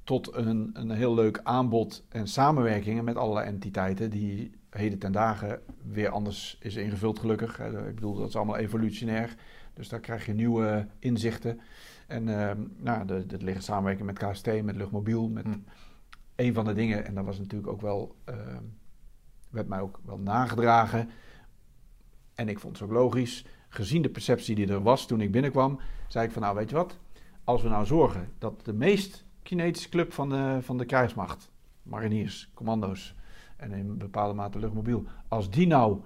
A: tot een, een heel leuk aanbod en samenwerkingen met allerlei entiteiten die heden ten dagen weer anders is ingevuld, gelukkig. Ik bedoel, dat is allemaal evolutionair. Dus daar krijg je nieuwe inzichten. En uh, nou, er liggen samenwerking met KST, met Luchtmobiel, met
B: Hm.
A: een van de dingen. En dat was natuurlijk ook wel, uh, werd mij ook wel nagedragen. En ik vond het ook logisch. Gezien de perceptie die er was toen ik binnenkwam, zei ik van nou weet je wat, als we nou zorgen dat de meest kinetische club van de, van de krijgsmacht, mariniers, commando's en in bepaalde mate luchtmobiel, als die nou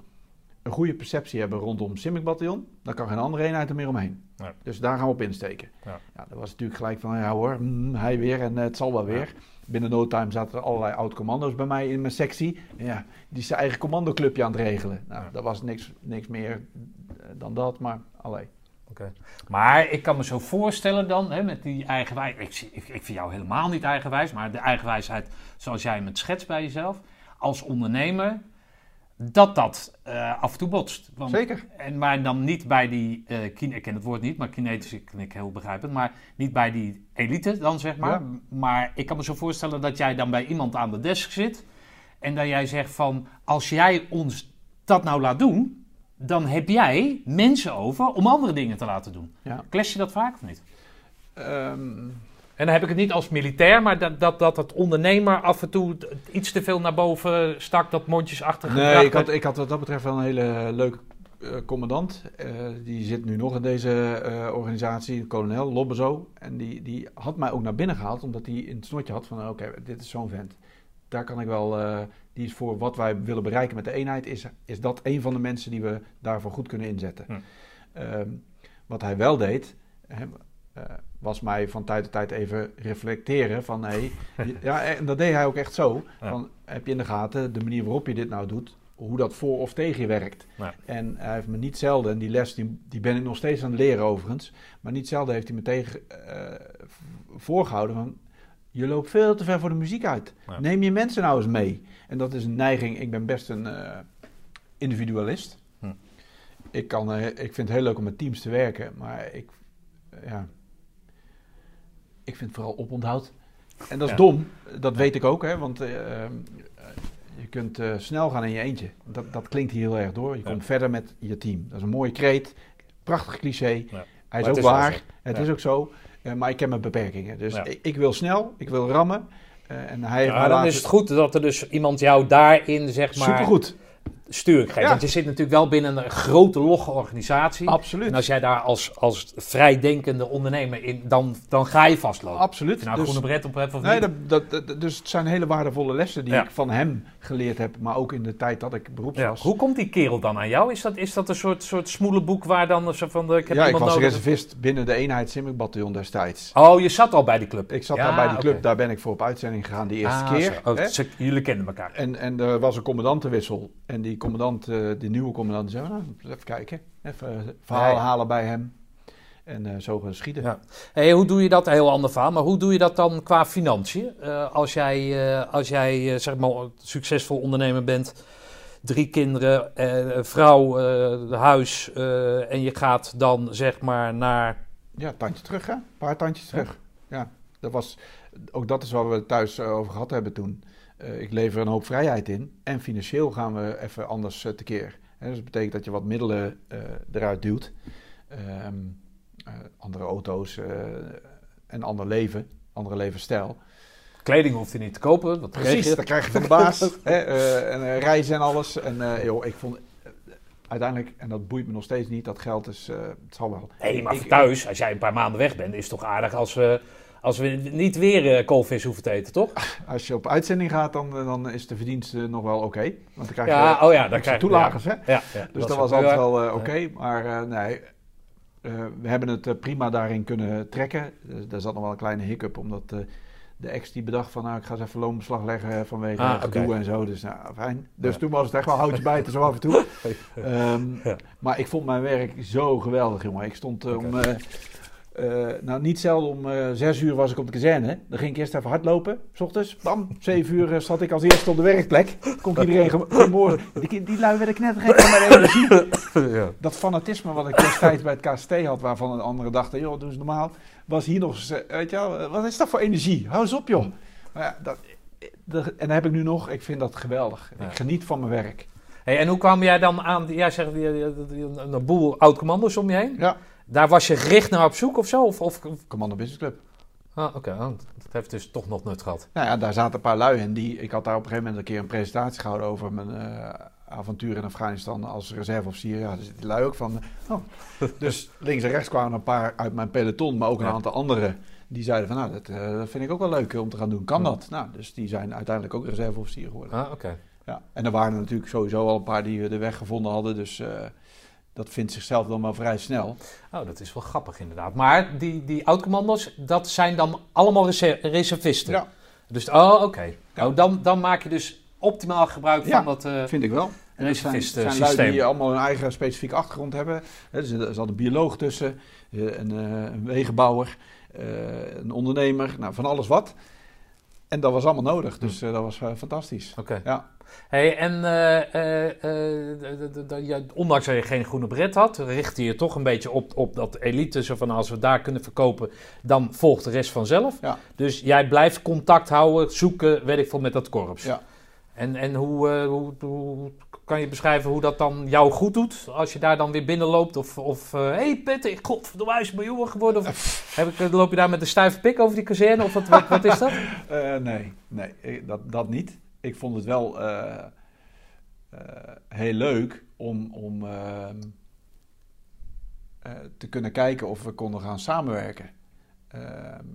A: een goede perceptie hebben rondom Simic bataljon, dan kan geen andere eenheid er meer omheen.
B: Ja.
A: Dus daar gaan we op insteken.
B: Ja.
A: Ja, dat was natuurlijk gelijk van, ja hoor, mm, hij weer en uh, het zal wel weer. Binnen no time zaten er allerlei oud-commando's bij mij in mijn sectie. Ja, die zijn eigen commandoclubje aan het regelen. Nou, dat was niks, niks meer uh, dan dat, maar alleen.
B: Okay. Maar ik kan me zo voorstellen dan, hè, met die eigenwijs... Ik, ik, ik vind jou helemaal niet eigenwijs, maar de eigenwijsheid zoals jij hem het schetst bij jezelf... als ondernemer, dat dat uh, af en toe botst. Want,
A: Zeker.
B: En, maar dan niet bij die, uh, kine, ik ken het woord niet, maar kinetisch ik, ik heel begrijpend... maar niet bij die elite dan, zeg maar.
A: Ja.
B: Maar ik kan me zo voorstellen dat jij dan bij iemand aan de desk zit...
C: En dat jij zegt van, als jij ons dat nou laat doen, dan heb jij mensen over om andere dingen te laten doen.
A: Ja.
C: Clash je dat vaak of niet?
A: Ehm,
C: En dan heb ik het niet als militair, maar dat, dat, dat het ondernemer af en toe iets te veel naar boven stak, dat mondjesachtige
A: nee, ik had, ik had wat dat betreft wel een hele leuke eh, commandant. Eh, die zit nu nog in deze eh, organisatie, een kolonel, Lobbezo. En die, die had mij ook naar binnen gehaald, omdat hij in het snotje had van... oké, dit is zo'n vent. Daar kan ik wel... die is voor wat wij willen bereiken met de eenheid... is, is dat een van de mensen die we daarvoor goed kunnen inzetten.
C: Hm.
A: Ehm, wat hij wel deed... eh, was mij van tijd tot tijd even reflecteren van... Hey, ja, en dat deed hij ook echt zo.
C: Ja.
A: Van, heb je in de gaten de manier waarop je dit nou doet... hoe dat voor of tegen je werkt.
C: Ja.
A: En hij heeft me niet zelden, en die les die, die ben ik nog steeds aan het leren overigens... maar niet zelden heeft hij me tegen eh, voorgehouden van... je loopt veel te ver voor de muziek uit.
C: Ja.
A: Neem je mensen nou eens mee. En dat is een neiging, ik ben best een eh, individualist.
C: Hm.
A: Ik, kan, eh, ik vind het heel leuk om met teams te werken, maar ik, eh, ja, ik vind vooral oponthoud. En dat is
C: Ja.
A: dom, dat weet ik ook, hè, want je kunt snel gaan in je eentje. Dat, dat klinkt hier heel erg door. Je
C: Ja.
A: komt verder met je team. Dat is een mooie kreet, prachtig cliché. Hij is
C: Maar
A: ook waar, het is ook zo. Maar ik heb mijn beperkingen. Dus ik wil snel, ik wil rammen. Eh, en hij
B: Ja, dan
A: laten-
B: is het goed dat er dus iemand jou daarin, zeg maar,
A: Supergoed,
B: sturing geeft.
A: Ja.
B: Want je zit natuurlijk wel binnen een grote, logge organisatie.
A: absoluut.
B: En als jij daar als, als vrijdenkende ondernemer in, dan, dan ga je vastlopen.
A: Absoluut.
B: je nou
A: Dus-
B: groene bret op hebt of
A: Nee,
B: niet.
A: dat, dat, dat- dus het zijn hele waardevolle lessen die
B: Ja.
A: ik van hem geleerd heb, maar ook in de tijd dat ik beroeps
C: Ja,
A: was.
C: Hoe komt die kerel dan aan jou? Is dat, is dat een soort, soort smoelenboek waar dan zo van de, ik heb
A: ja, ik was
C: nodig?
A: reservist binnen de eenheid Simmerbataljon destijds.
B: Oh, je zat al bij die club.
A: Ik zat daar bij die club, daar ben ik voor op uitzending gegaan die eerste
B: Ah,
A: keer.
B: Oh, jullie kennen elkaar.
A: En, en er was een commandantenwissel. En die commandant, eh, die nieuwe commandant, zei, nou, even kijken. Even eh, verhaal
B: Ja, ja.
A: halen bij hem. En eh, zo gaan schieten.
B: Ja. Hey, hoe doe je dat? Een heel ander verhaal. Maar hoe doe je dat dan qua financiën? Als jij, eh, als jij zeg maar succesvol ondernemer bent, drie kinderen, vrouw, huis, en je gaat dan zeg maar naar.
A: Ja, tandje terug, hè? Een paar tandjes terug. Ja, dat was, ook dat is waar we het thuis over gehad hebben toen. Eh, ik lever een hoop vrijheid in. En financieel gaan we even anders eh, tekeer. Dus dat betekent dat je wat middelen eh, eruit duwt. Ehm, eh, andere auto's en ander leven, andere levensstijl.
B: Kleding hoeft je niet te kopen. Dat
A: Precies,
B: je.
A: dat krijg je van de baas. hè, en reizen en alles. En joh, ik vond uiteindelijk, en dat boeit me nog steeds niet, dat geld is, het zal wel.
B: Nee, maar
A: Ik-
B: thuis, als jij een paar maanden weg bent, is het toch aardig als we, als we niet weer eh, koolvis hoeven te eten, toch?
A: Als je op uitzending gaat, dan, dan is de verdienst eh, nog wel oké. Want dan krijg je
B: Ja, oh ja, dan krijg je
A: toelagers, hè?
B: Ja, ja,
A: Dus dat, was altijd
B: wel-
A: eh, oké. Maar eh, nee, eh, we hebben het eh, prima daarin kunnen trekken. Eh, daar zat nog wel een kleine hiccup, omdat eh, de ex die bedacht van... nou, ik ga eens even loonbeslag leggen vanwege
B: Ah,
A: gedoe en zo. Dus nou, fijn. Dus
B: Ja.
A: toen was het echt wel houtje bijten, zo af en toe. Ehm,
B: Ja.
A: Maar ik vond mijn werk zo geweldig, jongen. Ik stond eh, om... eh, eh, nou, niet zelden om eh, zes uur was ik op de kazerne. Dan ging ik eerst even hardlopen, s ochtends. Bam, zeven uur eh, zat ik als eerste op de werkplek. Kon ik iedereen ge- goedemorgen. Die, die lui werden knettergek van mijn energie.
B: ja.
A: Dat fanatisme wat ik destijds bij het KST had, waarvan de anderen dachten, joh, doe eens normaal. Was hier nog eens, weet je wel, wat is dat voor energie? Hou eens op, joh. Maar ja, dat, dat- en dat heb ik nu nog. Ik vind dat geweldig.
B: Ja.
A: Ik geniet van mijn werk.
B: Hey, en hoe kwam jij dan aan, jij zegt een, een boel oud-commando's om je heen?
A: Ja,
B: Daar was je gericht naar op zoek of zo? Of, of,
A: Commando Business Club.
B: ah, oké, dat heeft dus toch nog nut gehad.
A: Nou ja, daar zaten een paar lui in. Die, ik had daar op een gegeven moment een keer een presentatie gehouden over mijn eh, avontuur in Afghanistan als reserveofficier. Ja, daar zitten die lui ook van. Oh. Dus links en rechts kwamen een paar uit mijn peloton, maar ook een
B: Ja.
A: aantal anderen. Die zeiden van, nou, dat, eh, vind ik ook wel leuk om te gaan doen. Kan
B: Ja.
A: dat? Nou, dus die zijn uiteindelijk ook reserveofficier geworden.
B: Ah, oké.
A: Ja. En er waren er natuurlijk sowieso al een paar die de weg gevonden hadden. Dus eh, dat vindt zichzelf dan wel vrij snel.
B: Oh, dat is wel grappig inderdaad. Maar die, die oud-commando's, dat zijn dan allemaal reser- reservisten?
A: Ja,
B: Dus, oh, oké.
A: Ja.
B: Oh, dan, dan maak je dus optimaal gebruik
A: Ja.
B: van dat... eh,
A: vind ik wel. En dat zijn,
B: reservist,
A: zijn
B: eh,
A: lui die allemaal hun eigen specifieke achtergrond hebben. Er zit, er zat een bioloog tussen, eh, een, eh, een wegenbouwer, eh, een ondernemer, nou, van alles wat. En dat was allemaal nodig, dus eh, dat was eh, fantastisch.
B: Oké.
A: Ja.
B: Hey, en eh, eh, eh, ondanks dat je geen groene bret had, richtte je toch een beetje op, op dat elite. Zo van als we daar kunnen verkopen, dan volgt de rest vanzelf.
A: Ja.
B: Dus jij blijft contact houden, zoeken, weet ik veel, met dat korps.
A: Ja.
B: En, en hoe, hoe, hoe kan je beschrijven hoe dat dan jou goed doet? Als je daar dan weer binnenloopt of... of eh, hey Petter, godverdomme, hij is miljoen geworden. Of, heb ik, loop je daar met een stijve pik over die kazerne? Of wat, wat, wat is dat?
A: Nee, nee dat, dat niet. Ik vond het wel eh, eh, heel leuk om, om ehm, eh, te kunnen kijken of we konden gaan samenwerken. Ehm,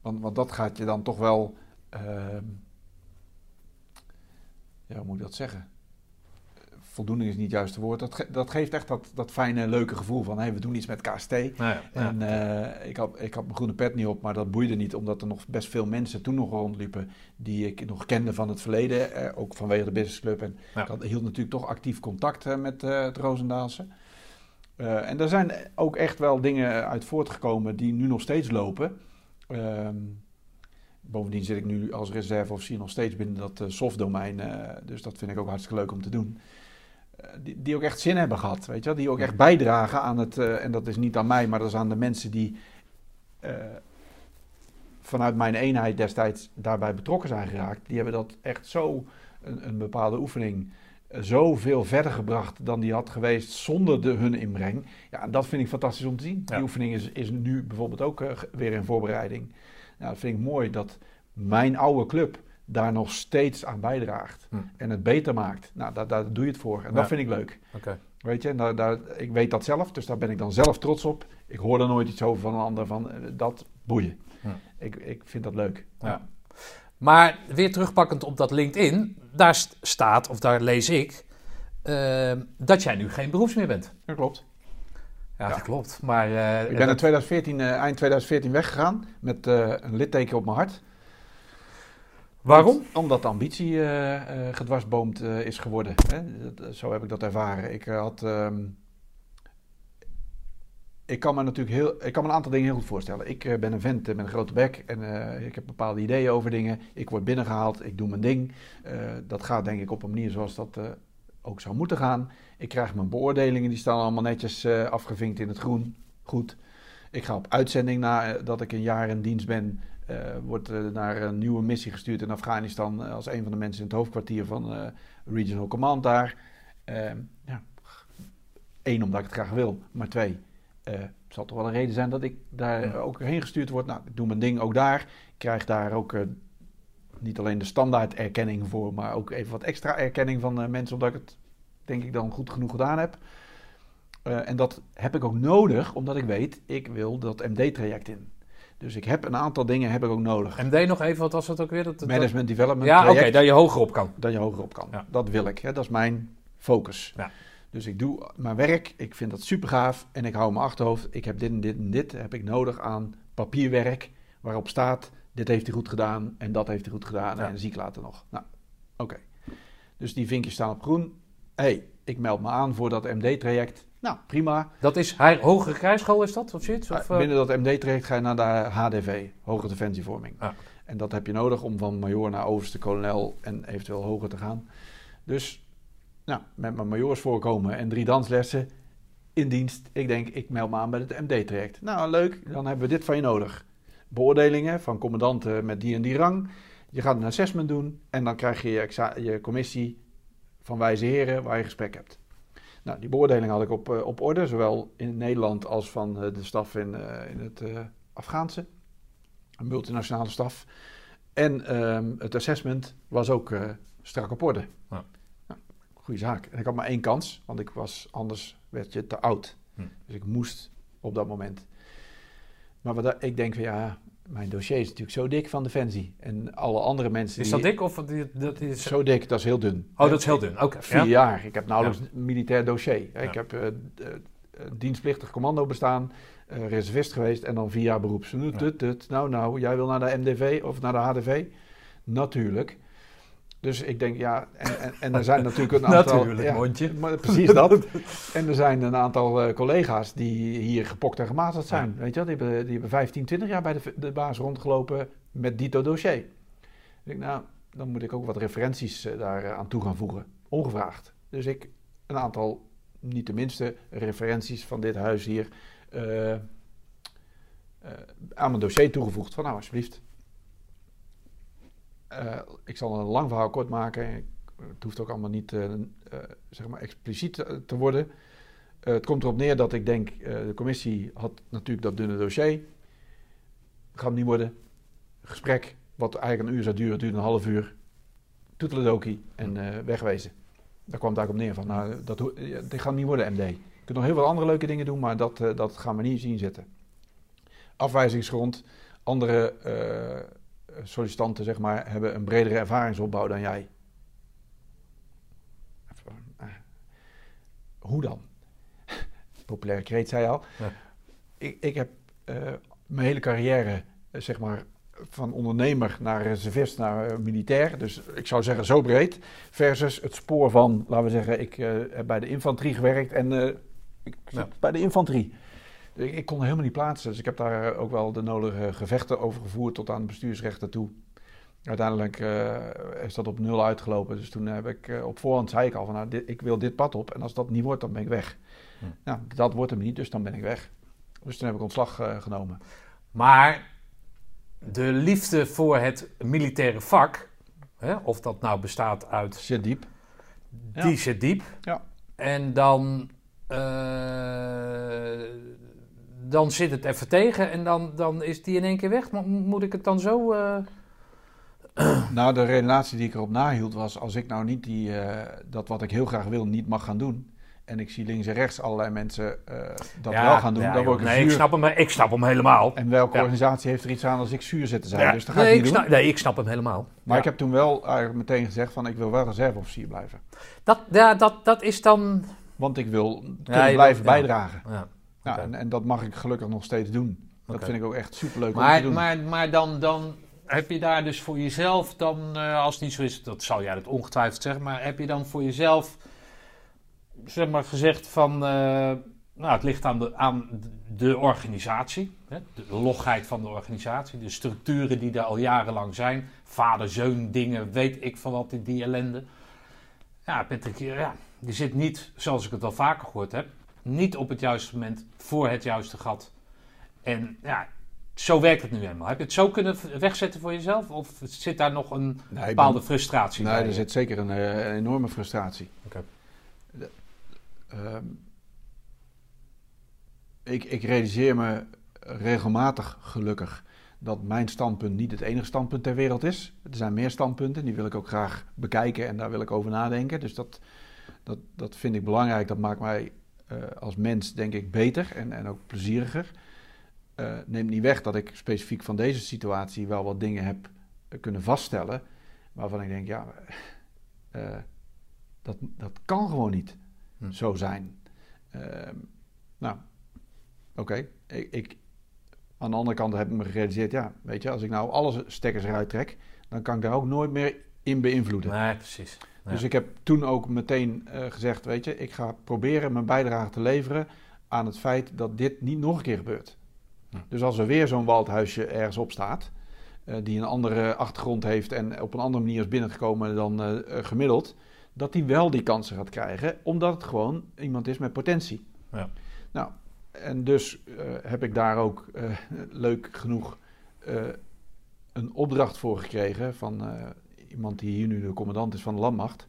A: want, want dat gaat je dan toch wel. ehm, ja, hoe moet ik dat zeggen? Voldoening is niet het juiste woord. Dat, ge- dat geeft echt dat, dat fijne, leuke gevoel van: hé, we doen iets met KST.
B: Nou ja, ja.
A: En eh, ik, had, ik had mijn groene pet niet op, maar dat boeide niet, omdat er nog best veel mensen toen nog rondliepen die ik nog kende van het verleden, eh, ook vanwege de businessclub. En
B: Ja.
A: ik had, hield natuurlijk toch actief contact eh, met het Roosendaalse. En er zijn ook echt wel dingen uit voortgekomen die nu nog steeds lopen. Ehm, bovendien zit ik nu als reserveofficier nog steeds binnen dat softdomein, dus dat vind ik ook hartstikke leuk om te doen. Eh, die, die ook echt zin hebben gehad, weet je wel? Die ook echt bijdragen aan het, eh, en dat is niet aan mij, maar dat is aan de mensen die eh, vanuit mijn eenheid destijds daarbij betrokken zijn geraakt. Die hebben dat echt zo, een, een bepaalde oefening, zoveel verder gebracht dan die had geweest zonder de, hun inbreng. Ja, dat vind ik fantastisch om te zien.
B: Ja.
A: Die oefening is, is nu bijvoorbeeld ook weer in voorbereiding. Nou, dat vind ik mooi dat mijn oude club daar nog steeds aan bijdraagt.
B: Hm.
A: En het beter maakt. Nou, daar, daar doe je het voor. En
B: Ja.
A: dat vind ik leuk. Weet je, en daar, daar, ik weet dat zelf, dus daar ben ik dan zelf trots op. Ik hoor er nooit iets over van een ander, van eh, dat boeien.
B: Hm.
A: Ik, ik vind dat leuk.
B: Ja. Maar weer terugpakkend op dat LinkedIn, daar st- staat, of daar lees ik, eh, dat jij nu geen beroeps meer bent.
A: dat klopt.
B: Ja,
A: Ja.
B: dat klopt. Maar eh,
A: Ik ben
B: dat-
A: in 2014, eh, eind 2014 weggegaan met een litteken op mijn hart.
B: Waarom?
A: Omdat de ambitie eh, gedwarsboomd eh, is geworden. Hè? Dat- Zo heb ik dat ervaren. Ik had. ehm, ik kan me natuurlijk heel. Ik kan me een aantal dingen heel goed voorstellen. Ik ben een vent met een grote bek en ik heb bepaalde ideeën over dingen. Ik word binnengehaald, ik doe mijn ding. Dat gaat denk ik op een manier zoals dat ook zou moeten gaan. Ik krijg mijn beoordelingen, die staan allemaal netjes afgevinkt in het groen. Goed. Ik ga op uitzending nadat ik een jaar in dienst ben. Eh wordt eh, naar een nieuwe missie gestuurd in Afghanistan eh, als een van de mensen in het hoofdkwartier van Regional Command daar. Ehm, ja. Eén, omdat ik het graag wil, maar twee, het zal toch wel een reden zijn dat ik daar
B: Ja.
A: ook heen gestuurd word. Nou, ik doe mijn ding ook daar. Ik krijg daar ook niet alleen de standaard erkenning voor, maar ook even wat extra erkenning van mensen, omdat ik het denk ik dan goed genoeg gedaan heb. En dat heb ik ook nodig, omdat ik weet, ik wil dat MD-traject in. Dus ik heb een aantal dingen heb ik ook nodig.
B: MD nog even, wat was dat ook weer? Dat, dat-
A: Management Development
B: ja, oké, dat je hoger op kan.
A: dat je hoger op kan.
B: Ja.
A: Dat wil ik, hè? dat is mijn focus.
B: Ja.
A: Dus ik doe mijn werk, ik vind dat super gaaf en ik hou mijn achterhoofd. Ik heb dit en dit en dit heb ik nodig aan papierwerk waarop staat, dit heeft hij goed gedaan en dat heeft hij goed gedaan
B: Ja.
A: en zie ik later nog. Nou, oké. Dus die vinkjes staan op groen. hey, ik meld me aan voor dat MD-traject. Nou, prima.
B: Dat is hij, hogere krijgschool, is dat? Of zoiets? Of, eh,
A: Binnen dat MD-traject ga je naar de HDV, Hoge Defensievorming.
B: Ja.
A: En dat heb je nodig om van major naar overste kolonel en eventueel hoger te gaan. Dus nou, met mijn majoorsvoorkomen en drie danslessen in dienst. Ik denk, ik meld me aan bij het MD-traject. Nou, leuk, dan hebben we dit van je nodig. Beoordelingen van commandanten met die en die rang. Je gaat een assessment doen en dan krijg je je, je commissie van wijze heren waar je gesprek hebt. Nou, die beoordeling had ik op, eh, op orde, zowel in Nederland als van eh, de staf in, eh, in het Afghaanse, een multinationale staf. En ehm, het assessment was ook strak op orde.
B: Ja.
A: Nou, goeie zaak. En ik had maar één kans, want ik was, anders werd je te oud.
B: Hm.
A: Dus ik moest op dat moment. Maar wat, ik denk van ja, mijn dossier is natuurlijk zo dik van Defensie. En alle andere mensen.
B: is
A: die-
B: dat dik of die- dat is...
A: Zo dik, dat is heel dun.
B: Oh, dat is heel dun. Oké.
A: Vier
B: ja.
A: jaar. Ik heb nauwelijks een militair dossier. Ik heb eh, d- eh, dienstplichtig commando bestaan, eh, reservist geweest en dan vier jaar beroeps. Nou, nou, jij wil naar de MDV of naar de HDV? Natuurlijk. Dus ik denk, ja, en, en, en er zijn natuurlijk een aantal...
B: Natuurlijk,
A: ja,
B: mondje.
A: Maar precies dat. en er zijn een aantal eh, collega's die hier gepokt en gemazeld zijn. Weet je wel, die hebben, die hebben 15, 20 jaar bij de, de baas rondgelopen met dito dossier. Ik denk, nou, dan moet ik ook wat referenties eh, daar eh, aan toe gaan voegen. Ongevraagd. Dus ik een aantal, niet de minste, referenties van dit huis hier aan mijn dossier toegevoegd. Van nou, alsjeblieft. Eh, ik zal een lang verhaal kort maken. Het hoeft ook allemaal niet eh, eh, zeg maar expliciet te worden. Het komt erop neer dat ik denk, de commissie had natuurlijk dat dunne dossier. Gaat niet worden. Gesprek, wat eigenlijk een uur zou duren, duurde een half uur. Toeteledokie en wegwezen. Daar kwam het eigenlijk op neer van, nou, dat, dit gaat niet worden, MD. Je kunt nog heel veel andere leuke dingen doen, maar dat, dat gaan we niet zien zitten. Afwijzingsgrond, andere sollicitanten zeg maar, hebben een bredere ervaringsopbouw dan jij. Eh, hoe dan? Populaire kreet, zei je al.
B: Ja.
A: Ik, ik heb eh, mijn hele carrière, eh, zeg maar, van ondernemer naar reservist naar militair. Dus ik zou zeggen zo breed. Versus het spoor van, laten we zeggen, ik heb bij de infanterie gewerkt en ik zit
B: Ja.
A: bij de infanterie. Ik, ik kon helemaal niet plaatsen. Dus ik heb daar ook wel de nodige gevechten over gevoerd tot aan de bestuursrechten toe. Uiteindelijk eh, is dat op nul uitgelopen. Dus toen heb ik eh, op voorhand zei ik al van nou, dit, ik wil dit pad op. En als dat niet wordt, dan ben ik weg.
B: Hm.
A: Nou, dat wordt hem niet, dus dan ben ik weg. Dus toen heb ik ontslag eh, genomen.
B: Maar de liefde voor het militaire vak, hè, of dat nou bestaat uit,
A: Zit diep. Ja.
B: die zit diep.
A: Ja.
B: En dan, eh, dan zit het even tegen en dan, dan is die in één keer weg. Maar moet ik het dan zo... eh,
A: Nou, de redenatie die ik erop nahield was... als ik nou niet die, eh, dat wat ik heel graag wil niet mag gaan doen... en ik zie links en rechts allerlei mensen eh, dat
B: ja,
A: wel gaan doen...
B: ja,
A: dan word ik
B: nee, ik snap, hem, ik snap hem helemaal.
A: En welke
B: Ja.
A: organisatie heeft er iets aan als ik zuur zit te zijn? Dus dat ga
B: nee,
A: ik niet
B: ik
A: doen.
B: snap, nee, ik snap hem helemaal.
A: Maar ik heb toen wel eigenlijk meteen gezegd van... ik wil wel reserveofficier blijven.
B: Dat, ja, dat, dat is dan...
A: Want ik wil kunnen blijven bijdragen.
B: Ja.
A: En, en dat mag ik gelukkig nog steeds doen. Dat vind ik ook echt superleuk om te
C: Maar,
A: doen.
C: maar, maar dan, dan heb je daar dus voor jezelf dan, eh, als het niet zo is, dat zal jij dat ongetwijfeld zeggen, maar heb je dan voor jezelf zeg maar gezegd van, eh, nou het ligt aan de, aan de organisatie, hè, de logheid van de organisatie, de structuren die er al jarenlang zijn, vader-zeun dingen, weet ik van wat in die ellende. Ja, Patrick, ja, je zit niet, zoals ik het wel vaker gehoord heb, niet op het juiste moment voor het juiste gat. En ja, zo werkt het nu eenmaal. Heb je het zo kunnen wegzetten voor jezelf? Of zit daar nog een
A: Nee,
C: bepaalde
A: ben-
C: frustratie
A: Nee,
C: bij?
A: er zit zeker een, eh, een enorme frustratie.
B: Oké.
A: Ehm, ik, ik realiseer me regelmatig gelukkig dat mijn standpunt niet het enige standpunt ter wereld is. Er zijn meer standpunten, die wil ik ook graag bekijken en daar wil ik over nadenken. Dus dat, dat, dat vind ik belangrijk. Dat maakt mij als mens, denk ik, beter en, en ook plezieriger. Eh, neemt niet weg dat ik specifiek van deze situatie wel wat dingen heb eh, kunnen vaststellen. Waarvan ik denk, ja, eh, dat, dat kan gewoon niet
B: Hm.
A: zo zijn. Ehm, nou, oké. Ik, ik, aan de andere kant heb ik me gerealiseerd, ja, weet je, als ik nou alle stekkers eruit trek, dan kan ik daar ook nooit meer in beïnvloeden.
B: Nee, precies. Ja.
A: Dus ik heb toen ook meteen eh, gezegd, weet je, ik ga proberen mijn bijdrage te leveren aan het feit dat dit niet nog een keer gebeurt. Dus als er weer zo'n waldhuisje ergens op staat, eh, die een andere achtergrond heeft en op een andere manier is binnengekomen dan eh, gemiddeld, dat die wel die kansen gaat krijgen, omdat het gewoon iemand is met potentie.
B: Ja.
A: Nou, en dus heb ik daar ook leuk genoeg een opdracht voor gekregen van iemand die hier nu de commandant is van de landmacht.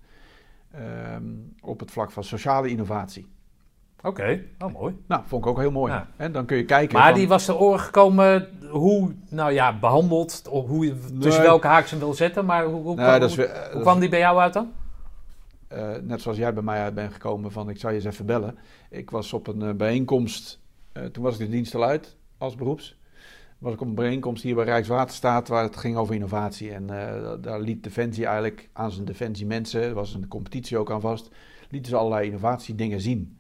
A: ehm, op het vlak van sociale innovatie.
B: Oké, oh mooi.
A: Nou, vond ik ook heel mooi.
B: Ja.
A: En dan kun je kijken.
B: Maar
A: van-
B: die was te oren gekomen hoe, nou ja, behandeld, of hoe je tussen
A: Nee.
B: welke haaks hem wil zetten. Maar hoe, hoe,
A: Nee,
B: kwam,
A: dat is
B: hoe,
A: weer-
B: hoe
A: dat
B: kwam
A: is-
B: die bij jou uit dan?
A: eh, net zoals jij bij mij uit bent gekomen van ik zou je eens even bellen. Ik was op een eh, bijeenkomst, eh, toen was ik de dienst al uit als beroeps. Was ik op een bijeenkomst hier bij Rijkswaterstaat waar het ging over innovatie. En eh, daar liet Defensie eigenlijk aan zijn Defensie mensen, er was een competitie ook aan vast, lieten ze allerlei innovatiedingen zien.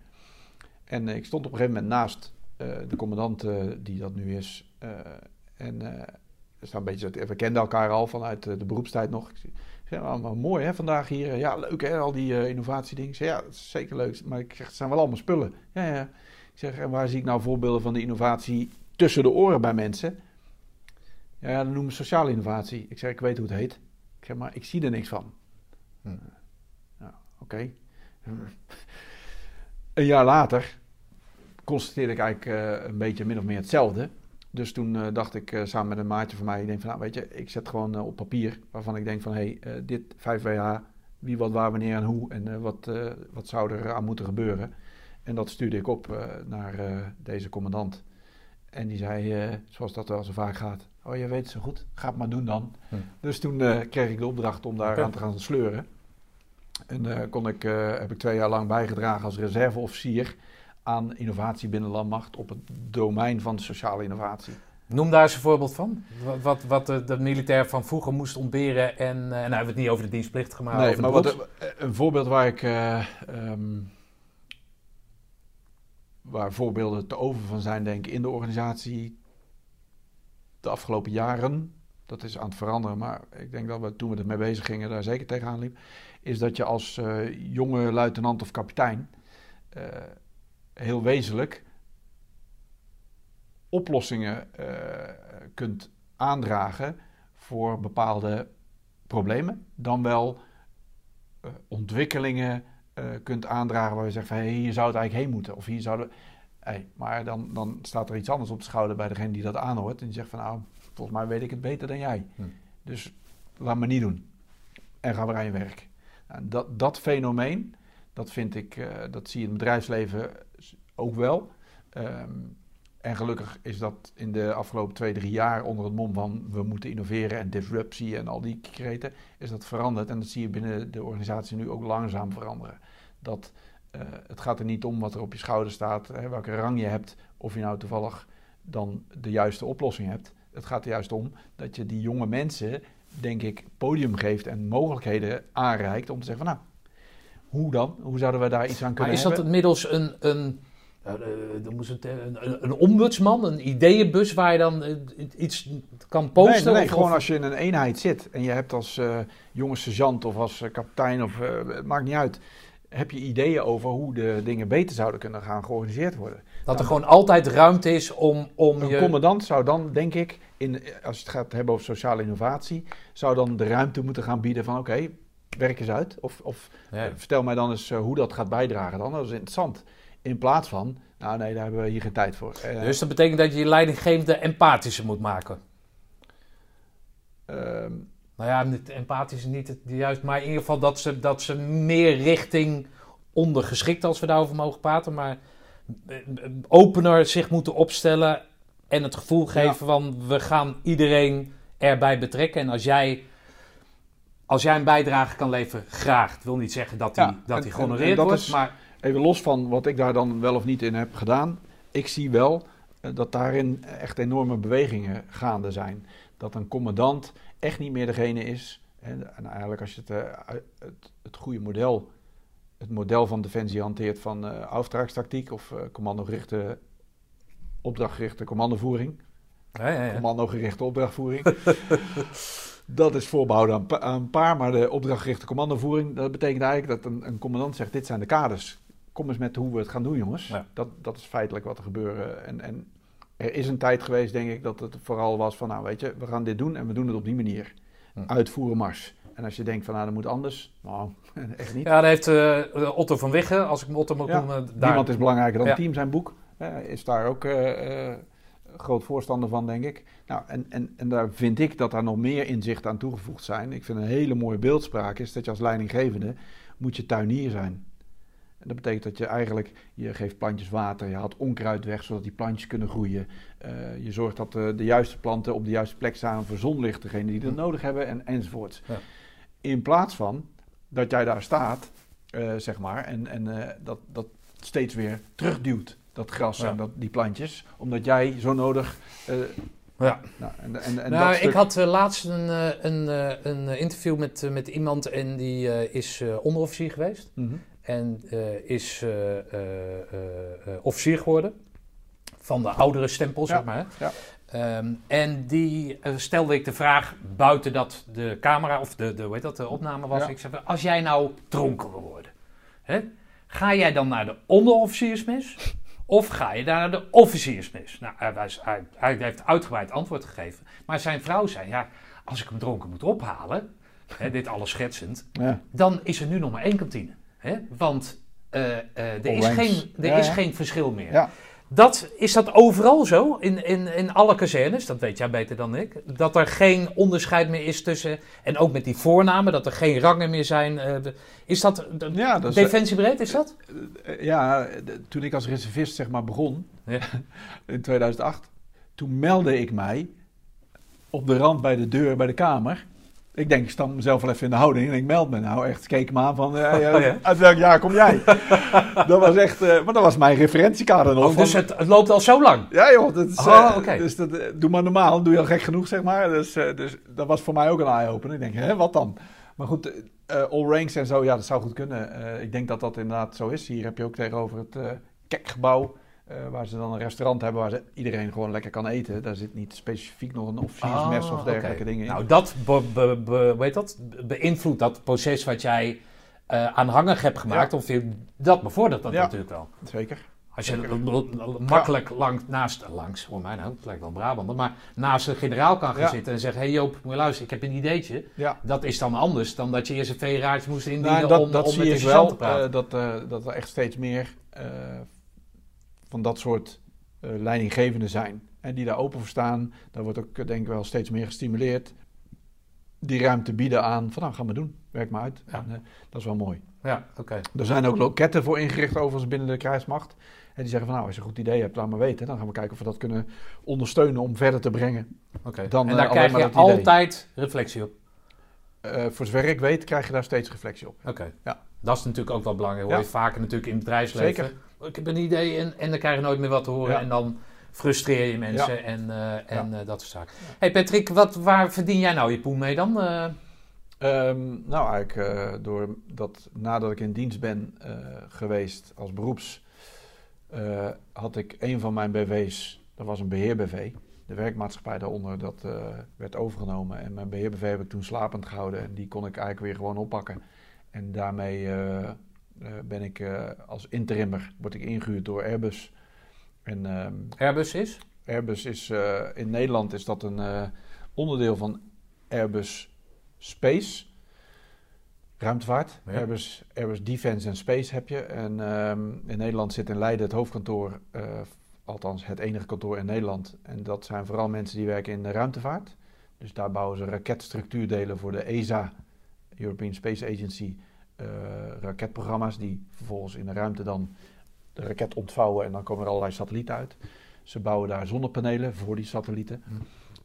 A: En eh, ik stond op een gegeven moment naast eh, de commandant die dat nu is. en we, een beetje, we kenden elkaar al vanuit de beroepstijd nog. Ik zei, ja, allemaal mooi hè, vandaag hier. Ja, leuk hè, al die innovatiedingen. Ik zei, ja, zeker leuk. Maar ik zeg, het zijn wel allemaal spullen. Ja, ja. Ik zeg, en waar zie ik nou voorbeelden van de innovatie tussen de oren bij mensen? Ja, dat noemen we sociale innovatie. Ik zeg, ik weet hoe het heet. Ik zeg, maar ik zie er niks van.
B: Hm.
A: Ja, oké. Een jaar later constateerde ik eigenlijk eh, een beetje min of meer hetzelfde. Dus toen eh, dacht ik eh, samen met een maatje van mij, ik denk van nou weet je, ik zet gewoon op papier waarvan ik denk van hé, hey, dit 5WH, wie, wat, waar, wanneer en hoe en wat, wat zou er aan moeten gebeuren. En dat stuurde ik op naar deze commandant. En die zei, eh, zoals dat wel zo vaak gaat, oh je weet het zo goed, ga het maar doen dan.
B: Hm.
A: Dus toen eh, kreeg ik de opdracht om daar aan te gaan sleuren. En eh, kon ik, heb ik twee jaar lang bijgedragen als reserveofficier aan innovatie binnen landmacht op het domein van sociale innovatie.
B: Noem daar eens een voorbeeld van. Wat, wat, wat de, de militair van vroeger moest ontberen. En, en nou hebben we het niet over de dienstplichtige, maar
A: nee, maar
B: de
A: wat, een voorbeeld waar ik. eh, ehm, waar voorbeelden te over van zijn, denk ik, in de organisatie de afgelopen jaren. Dat is aan het veranderen, maar ik denk dat we toen we er mee bezig gingen, daar zeker tegenaan liep. Is dat je als eh, jonge luitenant of kapitein eh, heel wezenlijk oplossingen eh, kunt aandragen voor bepaalde problemen. Dan wel ontwikkelingen kunt aandragen waar je zegt van hey, hier zou het eigenlijk heen moeten. Of hier zouden. Hey, maar dan, dan staat er iets anders op de schouder bij degene die dat aanhoort. En die zegt van nou, volgens mij weet ik het beter dan jij.
B: Hm.
A: Dus laat me niet doen. En ga weer aan je werk. Nou, dat, dat fenomeen, dat vind ik, eh, dat zie je in het bedrijfsleven ook wel. Ehm, en gelukkig is dat in de afgelopen twee, drie jaar onder het mom van we moeten innoveren en disruptie en al die kreten, is dat veranderd. En dat zie je binnen de organisatie nu ook langzaam veranderen. Dat eh, het gaat er niet om wat er op je schouder staat, hè, welke rang je hebt, of je nou toevallig dan de juiste oplossing hebt. Het gaat er juist om dat je die jonge mensen, denk ik, podium geeft en mogelijkheden aanreikt om te zeggen van nou, hoe dan? Hoe zouden we daar iets aan
B: Maar
A: kunnen
B: is dat
A: hebben?
B: middels een, een, eh, eh, eh, een, een ombudsman, een ideeënbus waar je dan iets kan posten?
A: Nee, nee,
B: of-
A: gewoon als je in een eenheid zit en je hebt als eh, jonge sergeant of als kapitein of het maakt niet uit, heb je ideeën over hoe de dingen beter zouden kunnen gaan georganiseerd worden.
B: dat er gewoon altijd ruimte is om, om
A: Een
B: je...
A: commandant zou dan, denk ik, in, als je het gaat hebben over sociale innovatie, zou dan de ruimte moeten gaan bieden van oké, werk eens uit. Of, of
B: Ja.
A: eh, vertel mij dan eens eh, hoe dat gaat bijdragen dan. Dat is interessant. In plaats van, nou nee, daar hebben we hier geen tijd voor. Eh,
B: Dus dat betekent dat je je leidinggevende empathischer moet maken.
A: ehm,
B: Nou ja, niet- empathisch is niet het juist, maar in ieder geval dat ze, dat ze meer richting ondergeschikt, als we daarover mogen praten, maar eh, opener zich moeten opstellen en het gevoel geven van we gaan iedereen erbij betrekken. En als jij, als jij een bijdrage kan leveren, graag. Het wil niet zeggen dat die,
A: Ja,
B: dat die gehonoreerd wordt,
A: is-
B: maar
A: Even los van wat ik daar dan wel of niet in heb gedaan. Ik zie wel eh, dat daarin echt enorme bewegingen gaande zijn. Dat een commandant echt niet meer degene is. En, en eigenlijk als je het, eh, het, het goede model, het model van defensie hanteert van auftragstactiek of eh, commandogerichte, opdrachtgerichte commandovoering.
B: Ja, ja, ja.
A: Commandogerichte opdrachtvoering. dat is voorbehouden aan, een paar, maar de opdrachtgerichte commandovoering, dat betekent eigenlijk dat een, een commandant zegt, dit zijn de kaders. Kom eens met hoe we het gaan doen, jongens.
B: Ja.
A: Dat, dat is feitelijk wat er gebeurt. En, en er is een tijd geweest, denk ik, dat het vooral was van, nou weet je, we gaan dit doen en we doen het op die manier.
B: Hm.
A: Uitvoeren mars. En als je denkt van, nou, dat moet anders. Nou, echt niet.
B: Ja, daar heeft eh, Otto van Wiggen, als ik hem Otto mag
A: Ja,
B: noemen, daar...
A: Niemand is belangrijker dan
B: Ja.
A: het team, zijn boek. eh, is daar ook eh, eh, groot voorstander van, denk ik. Nou, en, en, en daar vind ik dat daar nog meer inzichten aan toegevoegd zijn. Ik vind een hele mooie beeldspraak is dat je als leidinggevende moet je tuinier zijn. En dat betekent dat je eigenlijk, je geeft plantjes water, je haalt onkruid weg zodat die plantjes kunnen groeien. Eh, je zorgt dat de, de juiste planten op de juiste plek staan voor zonlicht, degene die dat nodig hebben en, enzovoorts.
B: Ja.
A: In plaats van dat jij daar staat, eh, zeg maar, en, en eh, dat, dat steeds weer terugduwt, dat gras
B: Ja.
A: en dat, die plantjes, omdat jij zo nodig... eh,
B: Ja.
A: nou, en, en, en
B: nou,
A: dat
B: ik
A: stuk-
B: had eh, laatst een, eh, een, eh, een eh, interview met, eh, met iemand en die eh, is eh, onderofficier geweest.
A: Mhm.
B: En eh, is eh, eh, officier geworden. Van de oudere stempel,
A: Ja,
B: zeg maar. hè.
A: ja.
B: Ehm, en die stelde ik de vraag, buiten dat de camera, of de, de, hoe heet dat, de opname was.
A: Ja.
B: Ik zei, als jij nou dronken wil worden, hè, ga jij dan naar de onderofficiersmis? Of ga je daar naar de officiersmis? Nou, hij, was- hij, hij heeft uitgebreid antwoord gegeven. Maar zijn vrouw zei, ja, als ik hem dronken moet ophalen, hè, dit alles schetsend,
A: Ja.
B: dan is er nu nog maar één kantine. Hè? Want eh, eh, er, is geen, er
A: Ja,
B: is
A: ja.
B: geen verschil meer.
A: Ja.
B: Dat, is dat overal zo? In, in, in alle kazernes? Dat weet jij beter dan ik. Dat er geen onderscheid meer is tussen... En ook met die voornamen, dat er geen rangen meer zijn. eh, is dat...
A: Ja, dat
B: defensiebreed, is dat?
A: Ja, toen ik als reservist zeg maar begon, in 2008, toen meldde ik mij op de rand bij de deur bij de kamer. Ik denk, ik sta mezelf wel even in de houding en ik meld me nou echt. Keek me aan van, eh, ja,
B: Oh, ja.
A: uit welk jaar kom jij? dat was echt, eh, maar dat was mijn referentiekader nog.
B: Oh,
A: van-
B: dus het, het loopt al zo lang?
A: ja joh, dat is,
B: Oh,
A: eh, dus dat, doe maar normaal, doe je al gek genoeg zeg maar. Dus, dus dat was voor mij ook een eye-opener. Ik denk, hè, wat dan? Maar goed, eh, all ranks en zo, ja, dat zou goed kunnen. Ik denk dat dat inderdaad zo is. Hier heb je ook tegenover het eh Kekgebouw, eh, waar ze dan een restaurant hebben waar ze iedereen gewoon lekker kan eten. Daar zit niet specifiek nog een officiersmes
B: Ah,
A: of dergelijke dingen in.
B: Nou, dat, be, be, be- hoe heet dat beïnvloedt dat proces wat jij eh aanhangig hebt gemaakt.
A: Ja.
B: Of je, dat bevordert dat
A: Ja.
B: natuurlijk wel.
A: Zeker.
B: Als je
A: Zeker.
B: makkelijk lang naast, langs, voor mij nou, het lijkt wel een Brabander, maar naast een generaal kan gaan
A: Ja.
B: zitten en zeggen: Hé hey Joop, moet je luisteren, ik heb een ideetje.
A: Ja.
B: Dat is dan anders dan dat je eerst een veeraadje moest indienen
A: Nou, dat
B: om,
A: dat
B: om met de
A: wel,
B: te praten.
A: eh, dat, dat er echt steeds meer van dat soort eh, leidinggevenden zijn. En die daar open voor staan. Daar wordt ook denk ik wel steeds meer gestimuleerd. Die ruimte bieden aan van nou, ga maar doen. Werk maar uit.
B: Ja.
A: En, eh, dat is wel mooi.
B: ja, oké.
A: Er zijn ook loketten voor ingericht overigens binnen de krijgsmacht. En die zeggen van nou, als je een goed idee hebt, laat maar weten. Dan gaan we kijken of we dat kunnen ondersteunen om verder te brengen.
B: oké.
A: Dan,
B: En
A: eh,
B: daar krijg
A: maar
B: je altijd reflectie op.
A: Voor zover ik weet, krijg je daar steeds reflectie op.
B: Oké.
A: Ja.
B: Dat is natuurlijk ook wel belangrijk. Hoor
A: Ja.
B: je vaker natuurlijk in het bedrijfsleven.
A: Zeker.
B: Ik heb een idee en, en dan krijg je nooit meer wat te horen.
A: Ja.
B: En dan frustreer je mensen
A: Ja.
B: en, eh, en eh, dat soort zaken. hey Patrick, wat, waar verdien jij nou je poen mee dan? Eh,
A: Ehm, nou, eigenlijk eh doordat nadat ik in dienst ben geweest als beroeps, had ik een van mijn BV's, dat was een beheer-BV. De werkmaatschappij daaronder, dat werd overgenomen. En mijn beheer-BV heb ik toen slapend gehouden en die kon ik eigenlijk weer gewoon oppakken. En daarmee eh, eh, ben ik eh, als interimmer, word ik ingehuurd door Airbus. En ehm,
B: Airbus is?
A: Airbus is in Nederland is dat een onderdeel van Airbus Space. Ruimtevaart.
B: Ja.
A: Airbus, Airbus Defense en Space heb je. En ehm, in Nederland zit in Leiden het hoofdkantoor, althans het enige kantoor in Nederland. En dat zijn vooral mensen die werken in de ruimtevaart. Dus daar bouwen ze raketstructuurdelen voor de ESA, European Space Agency, eh, raketprogramma's die vervolgens in de ruimte dan de raket ontvouwen en dan komen er allerlei satellieten uit. Ze bouwen daar zonnepanelen voor die satellieten.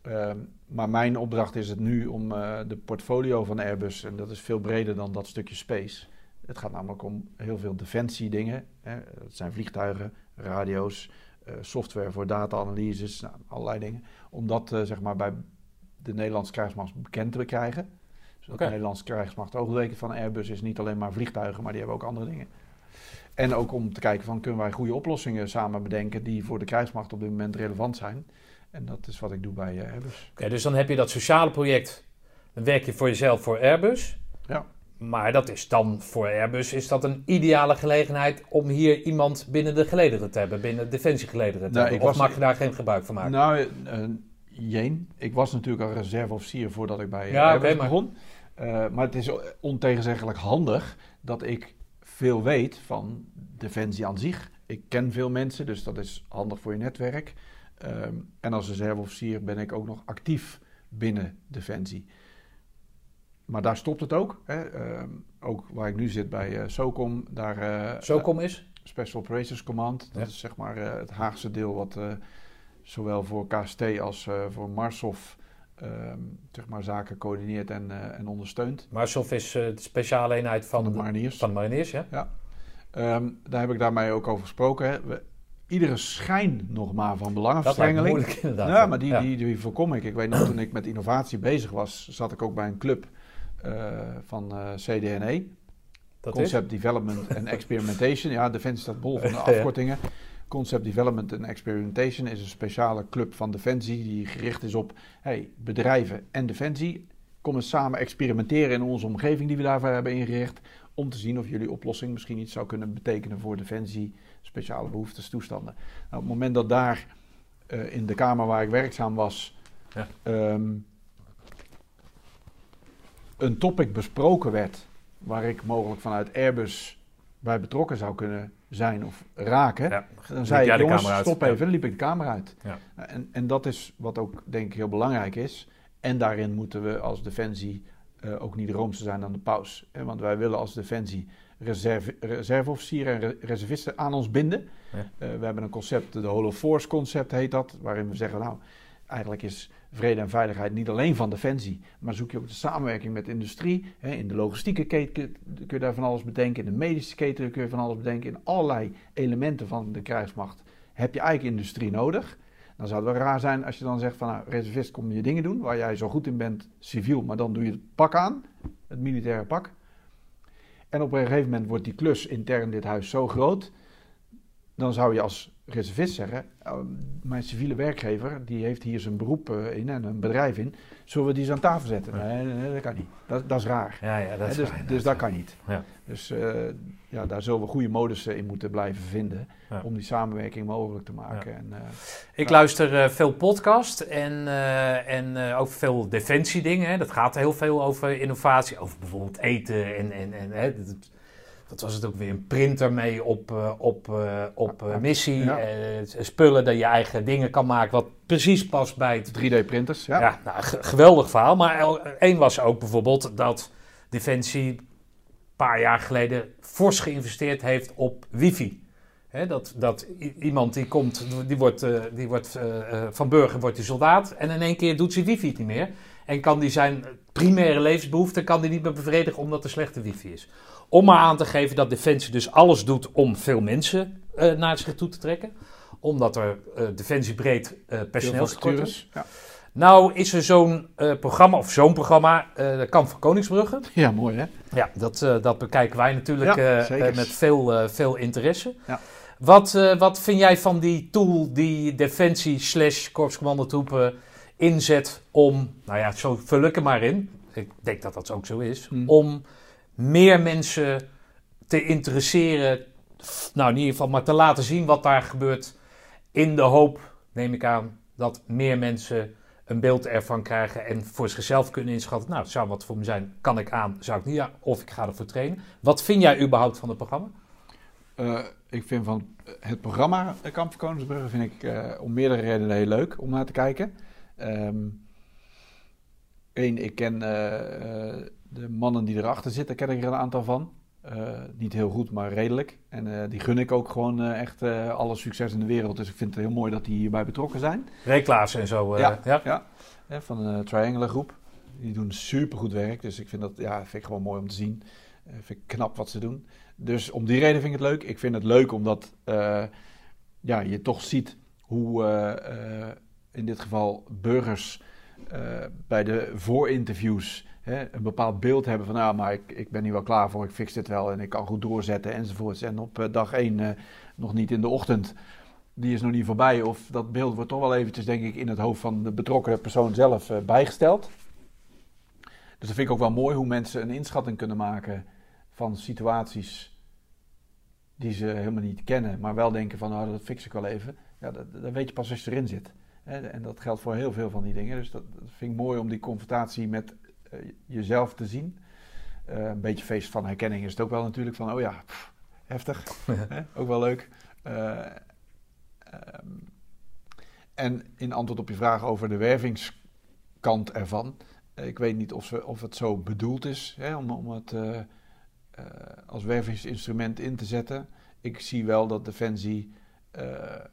A: Ehm, maar mijn opdracht is het nu om eh, de portfolio van Airbus, en dat is veel breder dan dat stukje space. Het gaat namelijk om heel veel defensiedingen. Hè. Dat zijn vliegtuigen, radio's, eh, software voor data-analyses, nou, allerlei dingen. Om dat zeg maar bij de Nederlandse krijgsmacht bekend te krijgen. Dus de Nederlandse krijgsmacht weten van Airbus is niet alleen maar vliegtuigen, maar die hebben ook andere dingen. En ook om te kijken van kunnen wij goede oplossingen samen bedenken die voor de krijgsmacht op dit moment relevant zijn. En dat is wat ik doe bij eh, Airbus.
B: Oké, dus dan heb je dat sociale project. Dan werk je voor jezelf voor Airbus.
A: Ja.
B: Maar dat is dan voor Airbus is dat een ideale gelegenheid om hier iemand binnen de gelederen te hebben, binnen de defensiegelederen te
A: Nou,
B: hebben. Of
A: was-
B: mag je daar geen gebruik van maken?
A: Nou, eh, Jeen. Ik was natuurlijk al reserveofficier voordat ik bij
B: Ja,
A: Airbus
B: maar-
A: Eh, maar het is ontegenzeggelijk handig dat ik veel weet van defensie aan zich. Ik ken veel mensen, dus dat is handig voor je netwerk. Ehm, en als reserveofficier ben ik ook nog actief binnen defensie. Maar daar stopt het ook. Hè. Ehm, ook waar ik nu zit bij eh, SOCOM, daar... eh,
B: kom eens.
A: Special Operations Command. Dat
B: Ja.
A: is zeg maar het Haagse deel wat zowel voor KST als voor Marshof ehm, zeg maar zaken coördineert en, eh, en ondersteunt.
B: Marsof is eh, de speciale eenheid van,
A: Van de mariniers.
B: van de mariniers, ja?
A: Ehm, daar heb ik daarmee ook over gesproken. Hè. We, iedere schijn nog maar van
B: Dat
A: belangenverstrengeling.
B: moeilijk inderdaad.
A: Ja, maar die,
B: Ja.
A: Die, die voorkom ik. Ik weet nog, toen ik met innovatie bezig was, zat ik ook bij een club eh, van CDNE.
B: dat
A: Concept Development and Experimentation. Ja, Defensie staat bol van de
B: Ja.
A: Concept Development and Experimentation is een speciale club van Defensie die gericht is op hey, bedrijven en Defensie. Kom eens samen experimenteren in onze omgeving die we daarvoor hebben ingericht. Om te zien of jullie oplossing misschien iets zou kunnen betekenen voor Defensie, speciale behoeftes, toestanden. Nou, op het moment dat daar eh, in de kamer waar ik werkzaam was,
B: Ja.
A: ehm, een topic besproken werd waar ik mogelijk vanuit Airbus bij betrokken zou kunnen zijn of raken,
B: Ja,
A: dan zei ik, jongens, stop even. Dan liep ik de kamer uit.
B: Ja.
A: En, en dat is wat ook denk ik heel belangrijk is. En daarin moeten we als Defensie eh, ook niet roomser zijn dan de paus. Hè? Want wij willen als Defensie reserve, reserveofficieren en re- reservisten aan ons binden.
B: Ja.
A: Eh, we hebben een concept, de Holo Force concept heet dat, waarin we zeggen, nou, eigenlijk is vrede en veiligheid niet alleen van Defensie, maar zoek je ook de samenwerking met industrie. In de logistieke keten kun je daar van alles bedenken, in de medische keten kun je van alles bedenken. In allerlei elementen van de krijgsmacht heb je eigenlijk industrie nodig. Dan zou het wel raar zijn als je dan zegt van nou, reservist kom je dingen doen waar jij zo goed in bent, civiel, maar dan doe je het pak aan, het militaire pak. En op een gegeven moment wordt die klus intern dit huis zo groot, dan zou je als reservist zeggen, "Oh, mijn civiele werkgever die heeft hier zijn beroep eh, in en een bedrijf in, zullen we die eens aan tafel zetten? Nee, nee, nee, dat kan niet. Dat, dat is raar.
B: Ja, ja, dat is
A: dus, dus dat kan niet.
B: Ja.
A: Dus eh, ja, daar zullen we goede modussen in moeten blijven vinden
B: Ja.
A: om die samenwerking mogelijk te maken. En, eh,
B: Ik luister veel podcast en, en ook veel defensiedingen. Dat gaat heel veel over innovatie, over bijvoorbeeld eten en, en, en hè, dat- wat was het ook weer, een printer mee op, eh, op, eh, op eh, missie.
A: Ja.
B: spullen dat je eigen dingen kan maken, wat precies past bij het
A: 3D-printers, ja.
B: ja, nou, geweldig verhaal. Maar één was ook bijvoorbeeld dat Defensie een paar jaar geleden fors geïnvesteerd heeft op wifi. Dat, dat iemand die komt, die wordt, die wordt van burger wordt die soldaat en in één keer doet zijn wifi niet meer. En kan die zijn primaire levensbehoeften kan die niet meer bevredigen omdat er slechte wifi is. Om maar aan te geven dat Defensie dus alles doet om veel mensen eh, naar zich toe te trekken. Omdat er eh Defensie breed personeelstekort is.
A: Ja.
B: Nou is er zo'n programma, of zo'n programma, de Kamp van Koningsbrugge.
A: ja, mooi hè?
B: Ja, dat, dat bekijken wij natuurlijk
A: Ja,
B: met veel, veel interesse.
A: Ja.
B: Wat, wat vind jij van die tool die Defensie slash Korpscommandotroepen inzet om, nou ja, zo vul ik er maar in, ik denk dat dat ook zo is,
A: Hmm.
B: om meer mensen te interesseren, nou in ieder geval maar te laten zien wat daar gebeurt, in de hoop, neem ik aan, dat meer mensen een beeld ervan krijgen en voor zichzelf kunnen inschatten, nou, het zou wat voor me zijn, kan ik aan, zou ik niet aan, of ik ga ervoor trainen. Wat vind jij überhaupt van het programma?
A: Eh, ik vind van het programma eh, Kamp van vind ik eh, om meerdere redenen heel leuk om naar te kijken. Eén, ik ken de mannen die erachter zitten, ken ik er een aantal van. Eh, niet heel goed, maar redelijk. En eh, die gun ik ook gewoon eh, echt alle succes in de wereld. Dus ik vind het heel mooi dat die hierbij betrokken zijn.
B: Ray Klaassen en zo.
A: Ja.
B: ja.
A: Ja, van de Triangular groep. Die doen supergoed werk. Dus ik vind dat ja, vind ik gewoon mooi om te zien. Vind ik knap wat ze doen. Dus om die reden vind ik het leuk. Ik vind het leuk omdat ja, je toch ziet hoe in dit geval burgers bij de voorinterviews hè, een bepaald beeld hebben van nou, maar ik, ik ben hier wel klaar voor, ik fix dit wel en ik kan goed doorzetten enzovoorts. En op eh, dag één eh, nog niet in de ochtend die is nog niet voorbij. Of dat beeld wordt toch wel eventjes, denk ik, in het hoofd van de betrokken persoon zelf eh, bijgesteld. Dus dat vind ik ook wel mooi hoe mensen een inschatting kunnen maken van situaties die ze helemaal niet kennen, maar wel denken van, nou, dat fix ik wel even. Ja, dat, dat weet je pas als je erin zit. En dat geldt voor heel veel van die dingen. Dus dat, vind ik mooi om die confrontatie met jezelf te zien. Eh, een beetje feest van herkenning is het ook wel natuurlijk van, oh ja, pff, heftig. Hè, ook wel leuk. Eh, Ehm, en in antwoord op je vraag over de wervingskant ervan. eh, ik weet niet of, ze, of het zo bedoeld is hè, om, om het eh, eh, als wervingsinstrument in te zetten. Ik zie wel dat Defensie eh,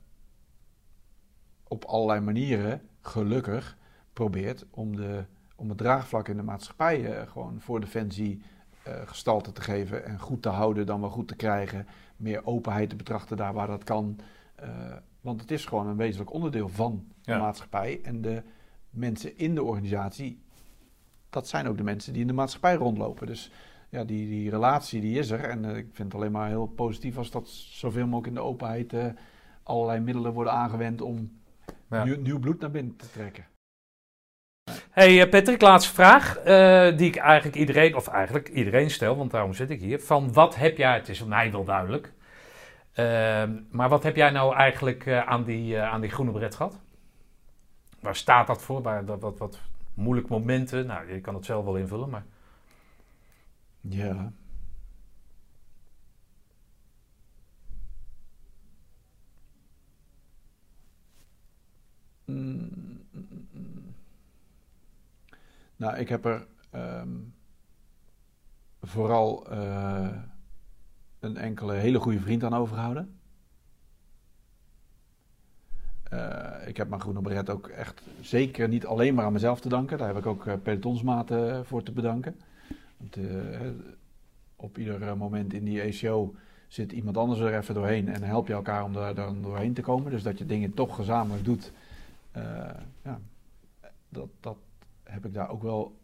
A: op allerlei manieren, gelukkig, probeert om, de, om het draagvlak in de maatschappij eh, gewoon voor Defensie eh, gestalte te geven en goed te houden dan wel goed te krijgen. Meer openheid te betrachten daar waar dat kan. Eh, want het is gewoon een wezenlijk onderdeel van de
B: Ja.
A: maatschappij. En de mensen in de organisatie, dat zijn ook de mensen die in de maatschappij rondlopen. Dus ja, die, die relatie die is er. En ik vind het alleen maar heel positief als dat zoveel mogelijk in de openheid allerlei middelen worden aangewend om
B: Ja.
A: nieuw, nieuw bloed naar binnen te trekken.
B: Hey eh, Patrick, laatste vraag. Eh, die ik eigenlijk iedereen, of eigenlijk iedereen stel, want daarom zit ik hier. Van wat heb jij, het is mij wel duidelijk. Ehm, maar wat heb jij nou eigenlijk eh, aan, die, aan die groene bret gehad? Waar staat dat voor? Waar, dat, wat, wat moeilijk momenten? Nou, je kan het zelf wel invullen, maar.
A: Ja. Mm. Nou, ik heb er ehm, vooral eh, een enkele hele goede vriend aan overgehouden. Eh, ik heb mijn groene beret ook echt zeker niet alleen maar aan mezelf te danken. Daar heb ik ook uh, pelotonsmaten voor te bedanken. Want, op ieder moment in die ACO zit iemand anders er even doorheen en help je elkaar om daar dan doorheen te komen. Dus dat je dingen toch gezamenlijk doet, ja, dat, dat heb ik daar ook wel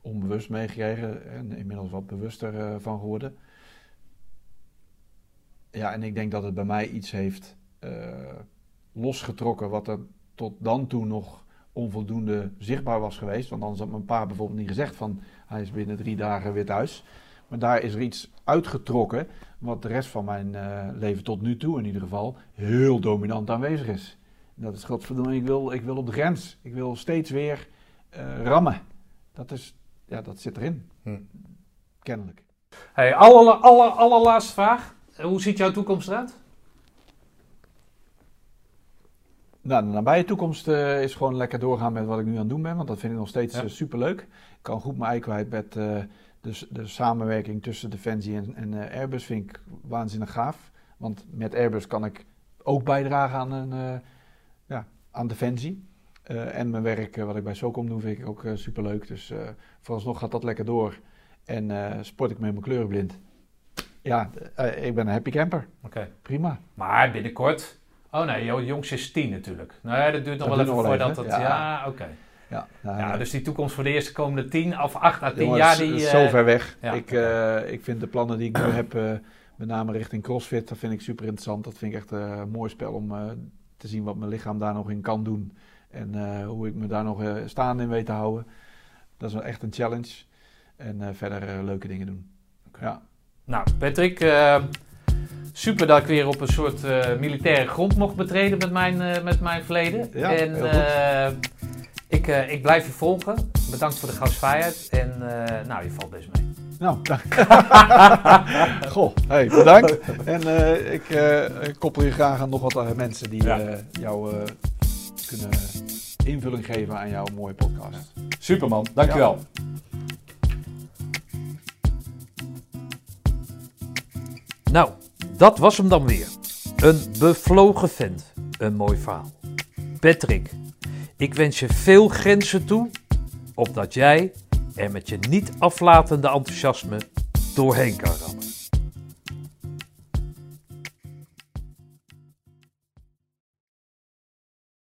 A: onbewust meegekregen en inmiddels wat bewuster uh, van geworden. Ja, en ik denk dat het bij mij iets heeft uh, losgetrokken wat er tot dan toe nog onvoldoende zichtbaar was geweest. Want anders had mijn pa bijvoorbeeld niet gezegd van hij is binnen drie dagen weer thuis. Maar daar is er iets uitgetrokken wat de rest van mijn uh, leven tot nu toe in ieder geval heel dominant aanwezig is. Dat is godverdomme, ik wil, ik wil op de grens. Ik wil steeds weer rammen. Dat is ja, dat zit erin. Hm. Kennelijk.
B: Hey, aller, aller, allerlaatste vraag. Hoe ziet jouw toekomst eruit?
A: Nou, de nabije toekomst uh, is gewoon lekker doorgaan met wat ik nu aan het doen ben. Want dat vind ik nog steeds ja. uh, superleuk. Ik kan goed mijn ei kwijt met uh, de, de, samenwerking tussen Defensie en, en Airbus. Vind ik waanzinnig gaaf. Want met Airbus kan ik ook bijdragen aan, een, aan Defensie. Uh, en mijn werk, uh, wat ik bij SOCOM doe, vind ik ook uh, superleuk. Dus vooralsnog gaat dat lekker door. En sport ik met mijn kleuren blind. Ja, ik ben een happy camper.
B: Oké.
A: Prima.
B: Maar binnenkort... Oh nee, jouw jongste is tien natuurlijk. Nee, dat duurt nog dat wel even voordat het... Ja, ja oké. Okay. Ja, nou, ja, dus die toekomst voor de eerste komende tien of acht à tien jaar... Die,
A: is zo ver weg. Ja, ik, ik vind de plannen die ik nu heb, met name richting CrossFit, dat vind ik super interessant. Dat vind ik echt een mooi spel om te zien wat mijn lichaam daar nog in kan doen. En uh, hoe ik me daar nog uh, staande in weet te houden. Dat is wel echt een challenge. En uh, verder leuke dingen doen. Okay. Ja.
B: Nou, Patrick, super dat ik weer op een soort militaire grond mocht betreden met mijn, met mijn verleden.
A: Ja,
B: en ik, ik blijf je volgen. Bedankt voor de gastvrijheid. En nou, je valt best mee.
A: Nou, dank. Goh, hey, bedankt. En ik, ik koppel je graag aan nog wat mensen die ja. jou kunnen invulling geven aan jouw mooie podcast.
B: Superman, dankjewel. Ja. Nou, dat was hem dan weer. Een bevlogen vent. Een mooi verhaal. Patrick, ik wens je veel grenzen toe, opdat jij er met je niet aflatende enthousiasme doorheen kan rammen.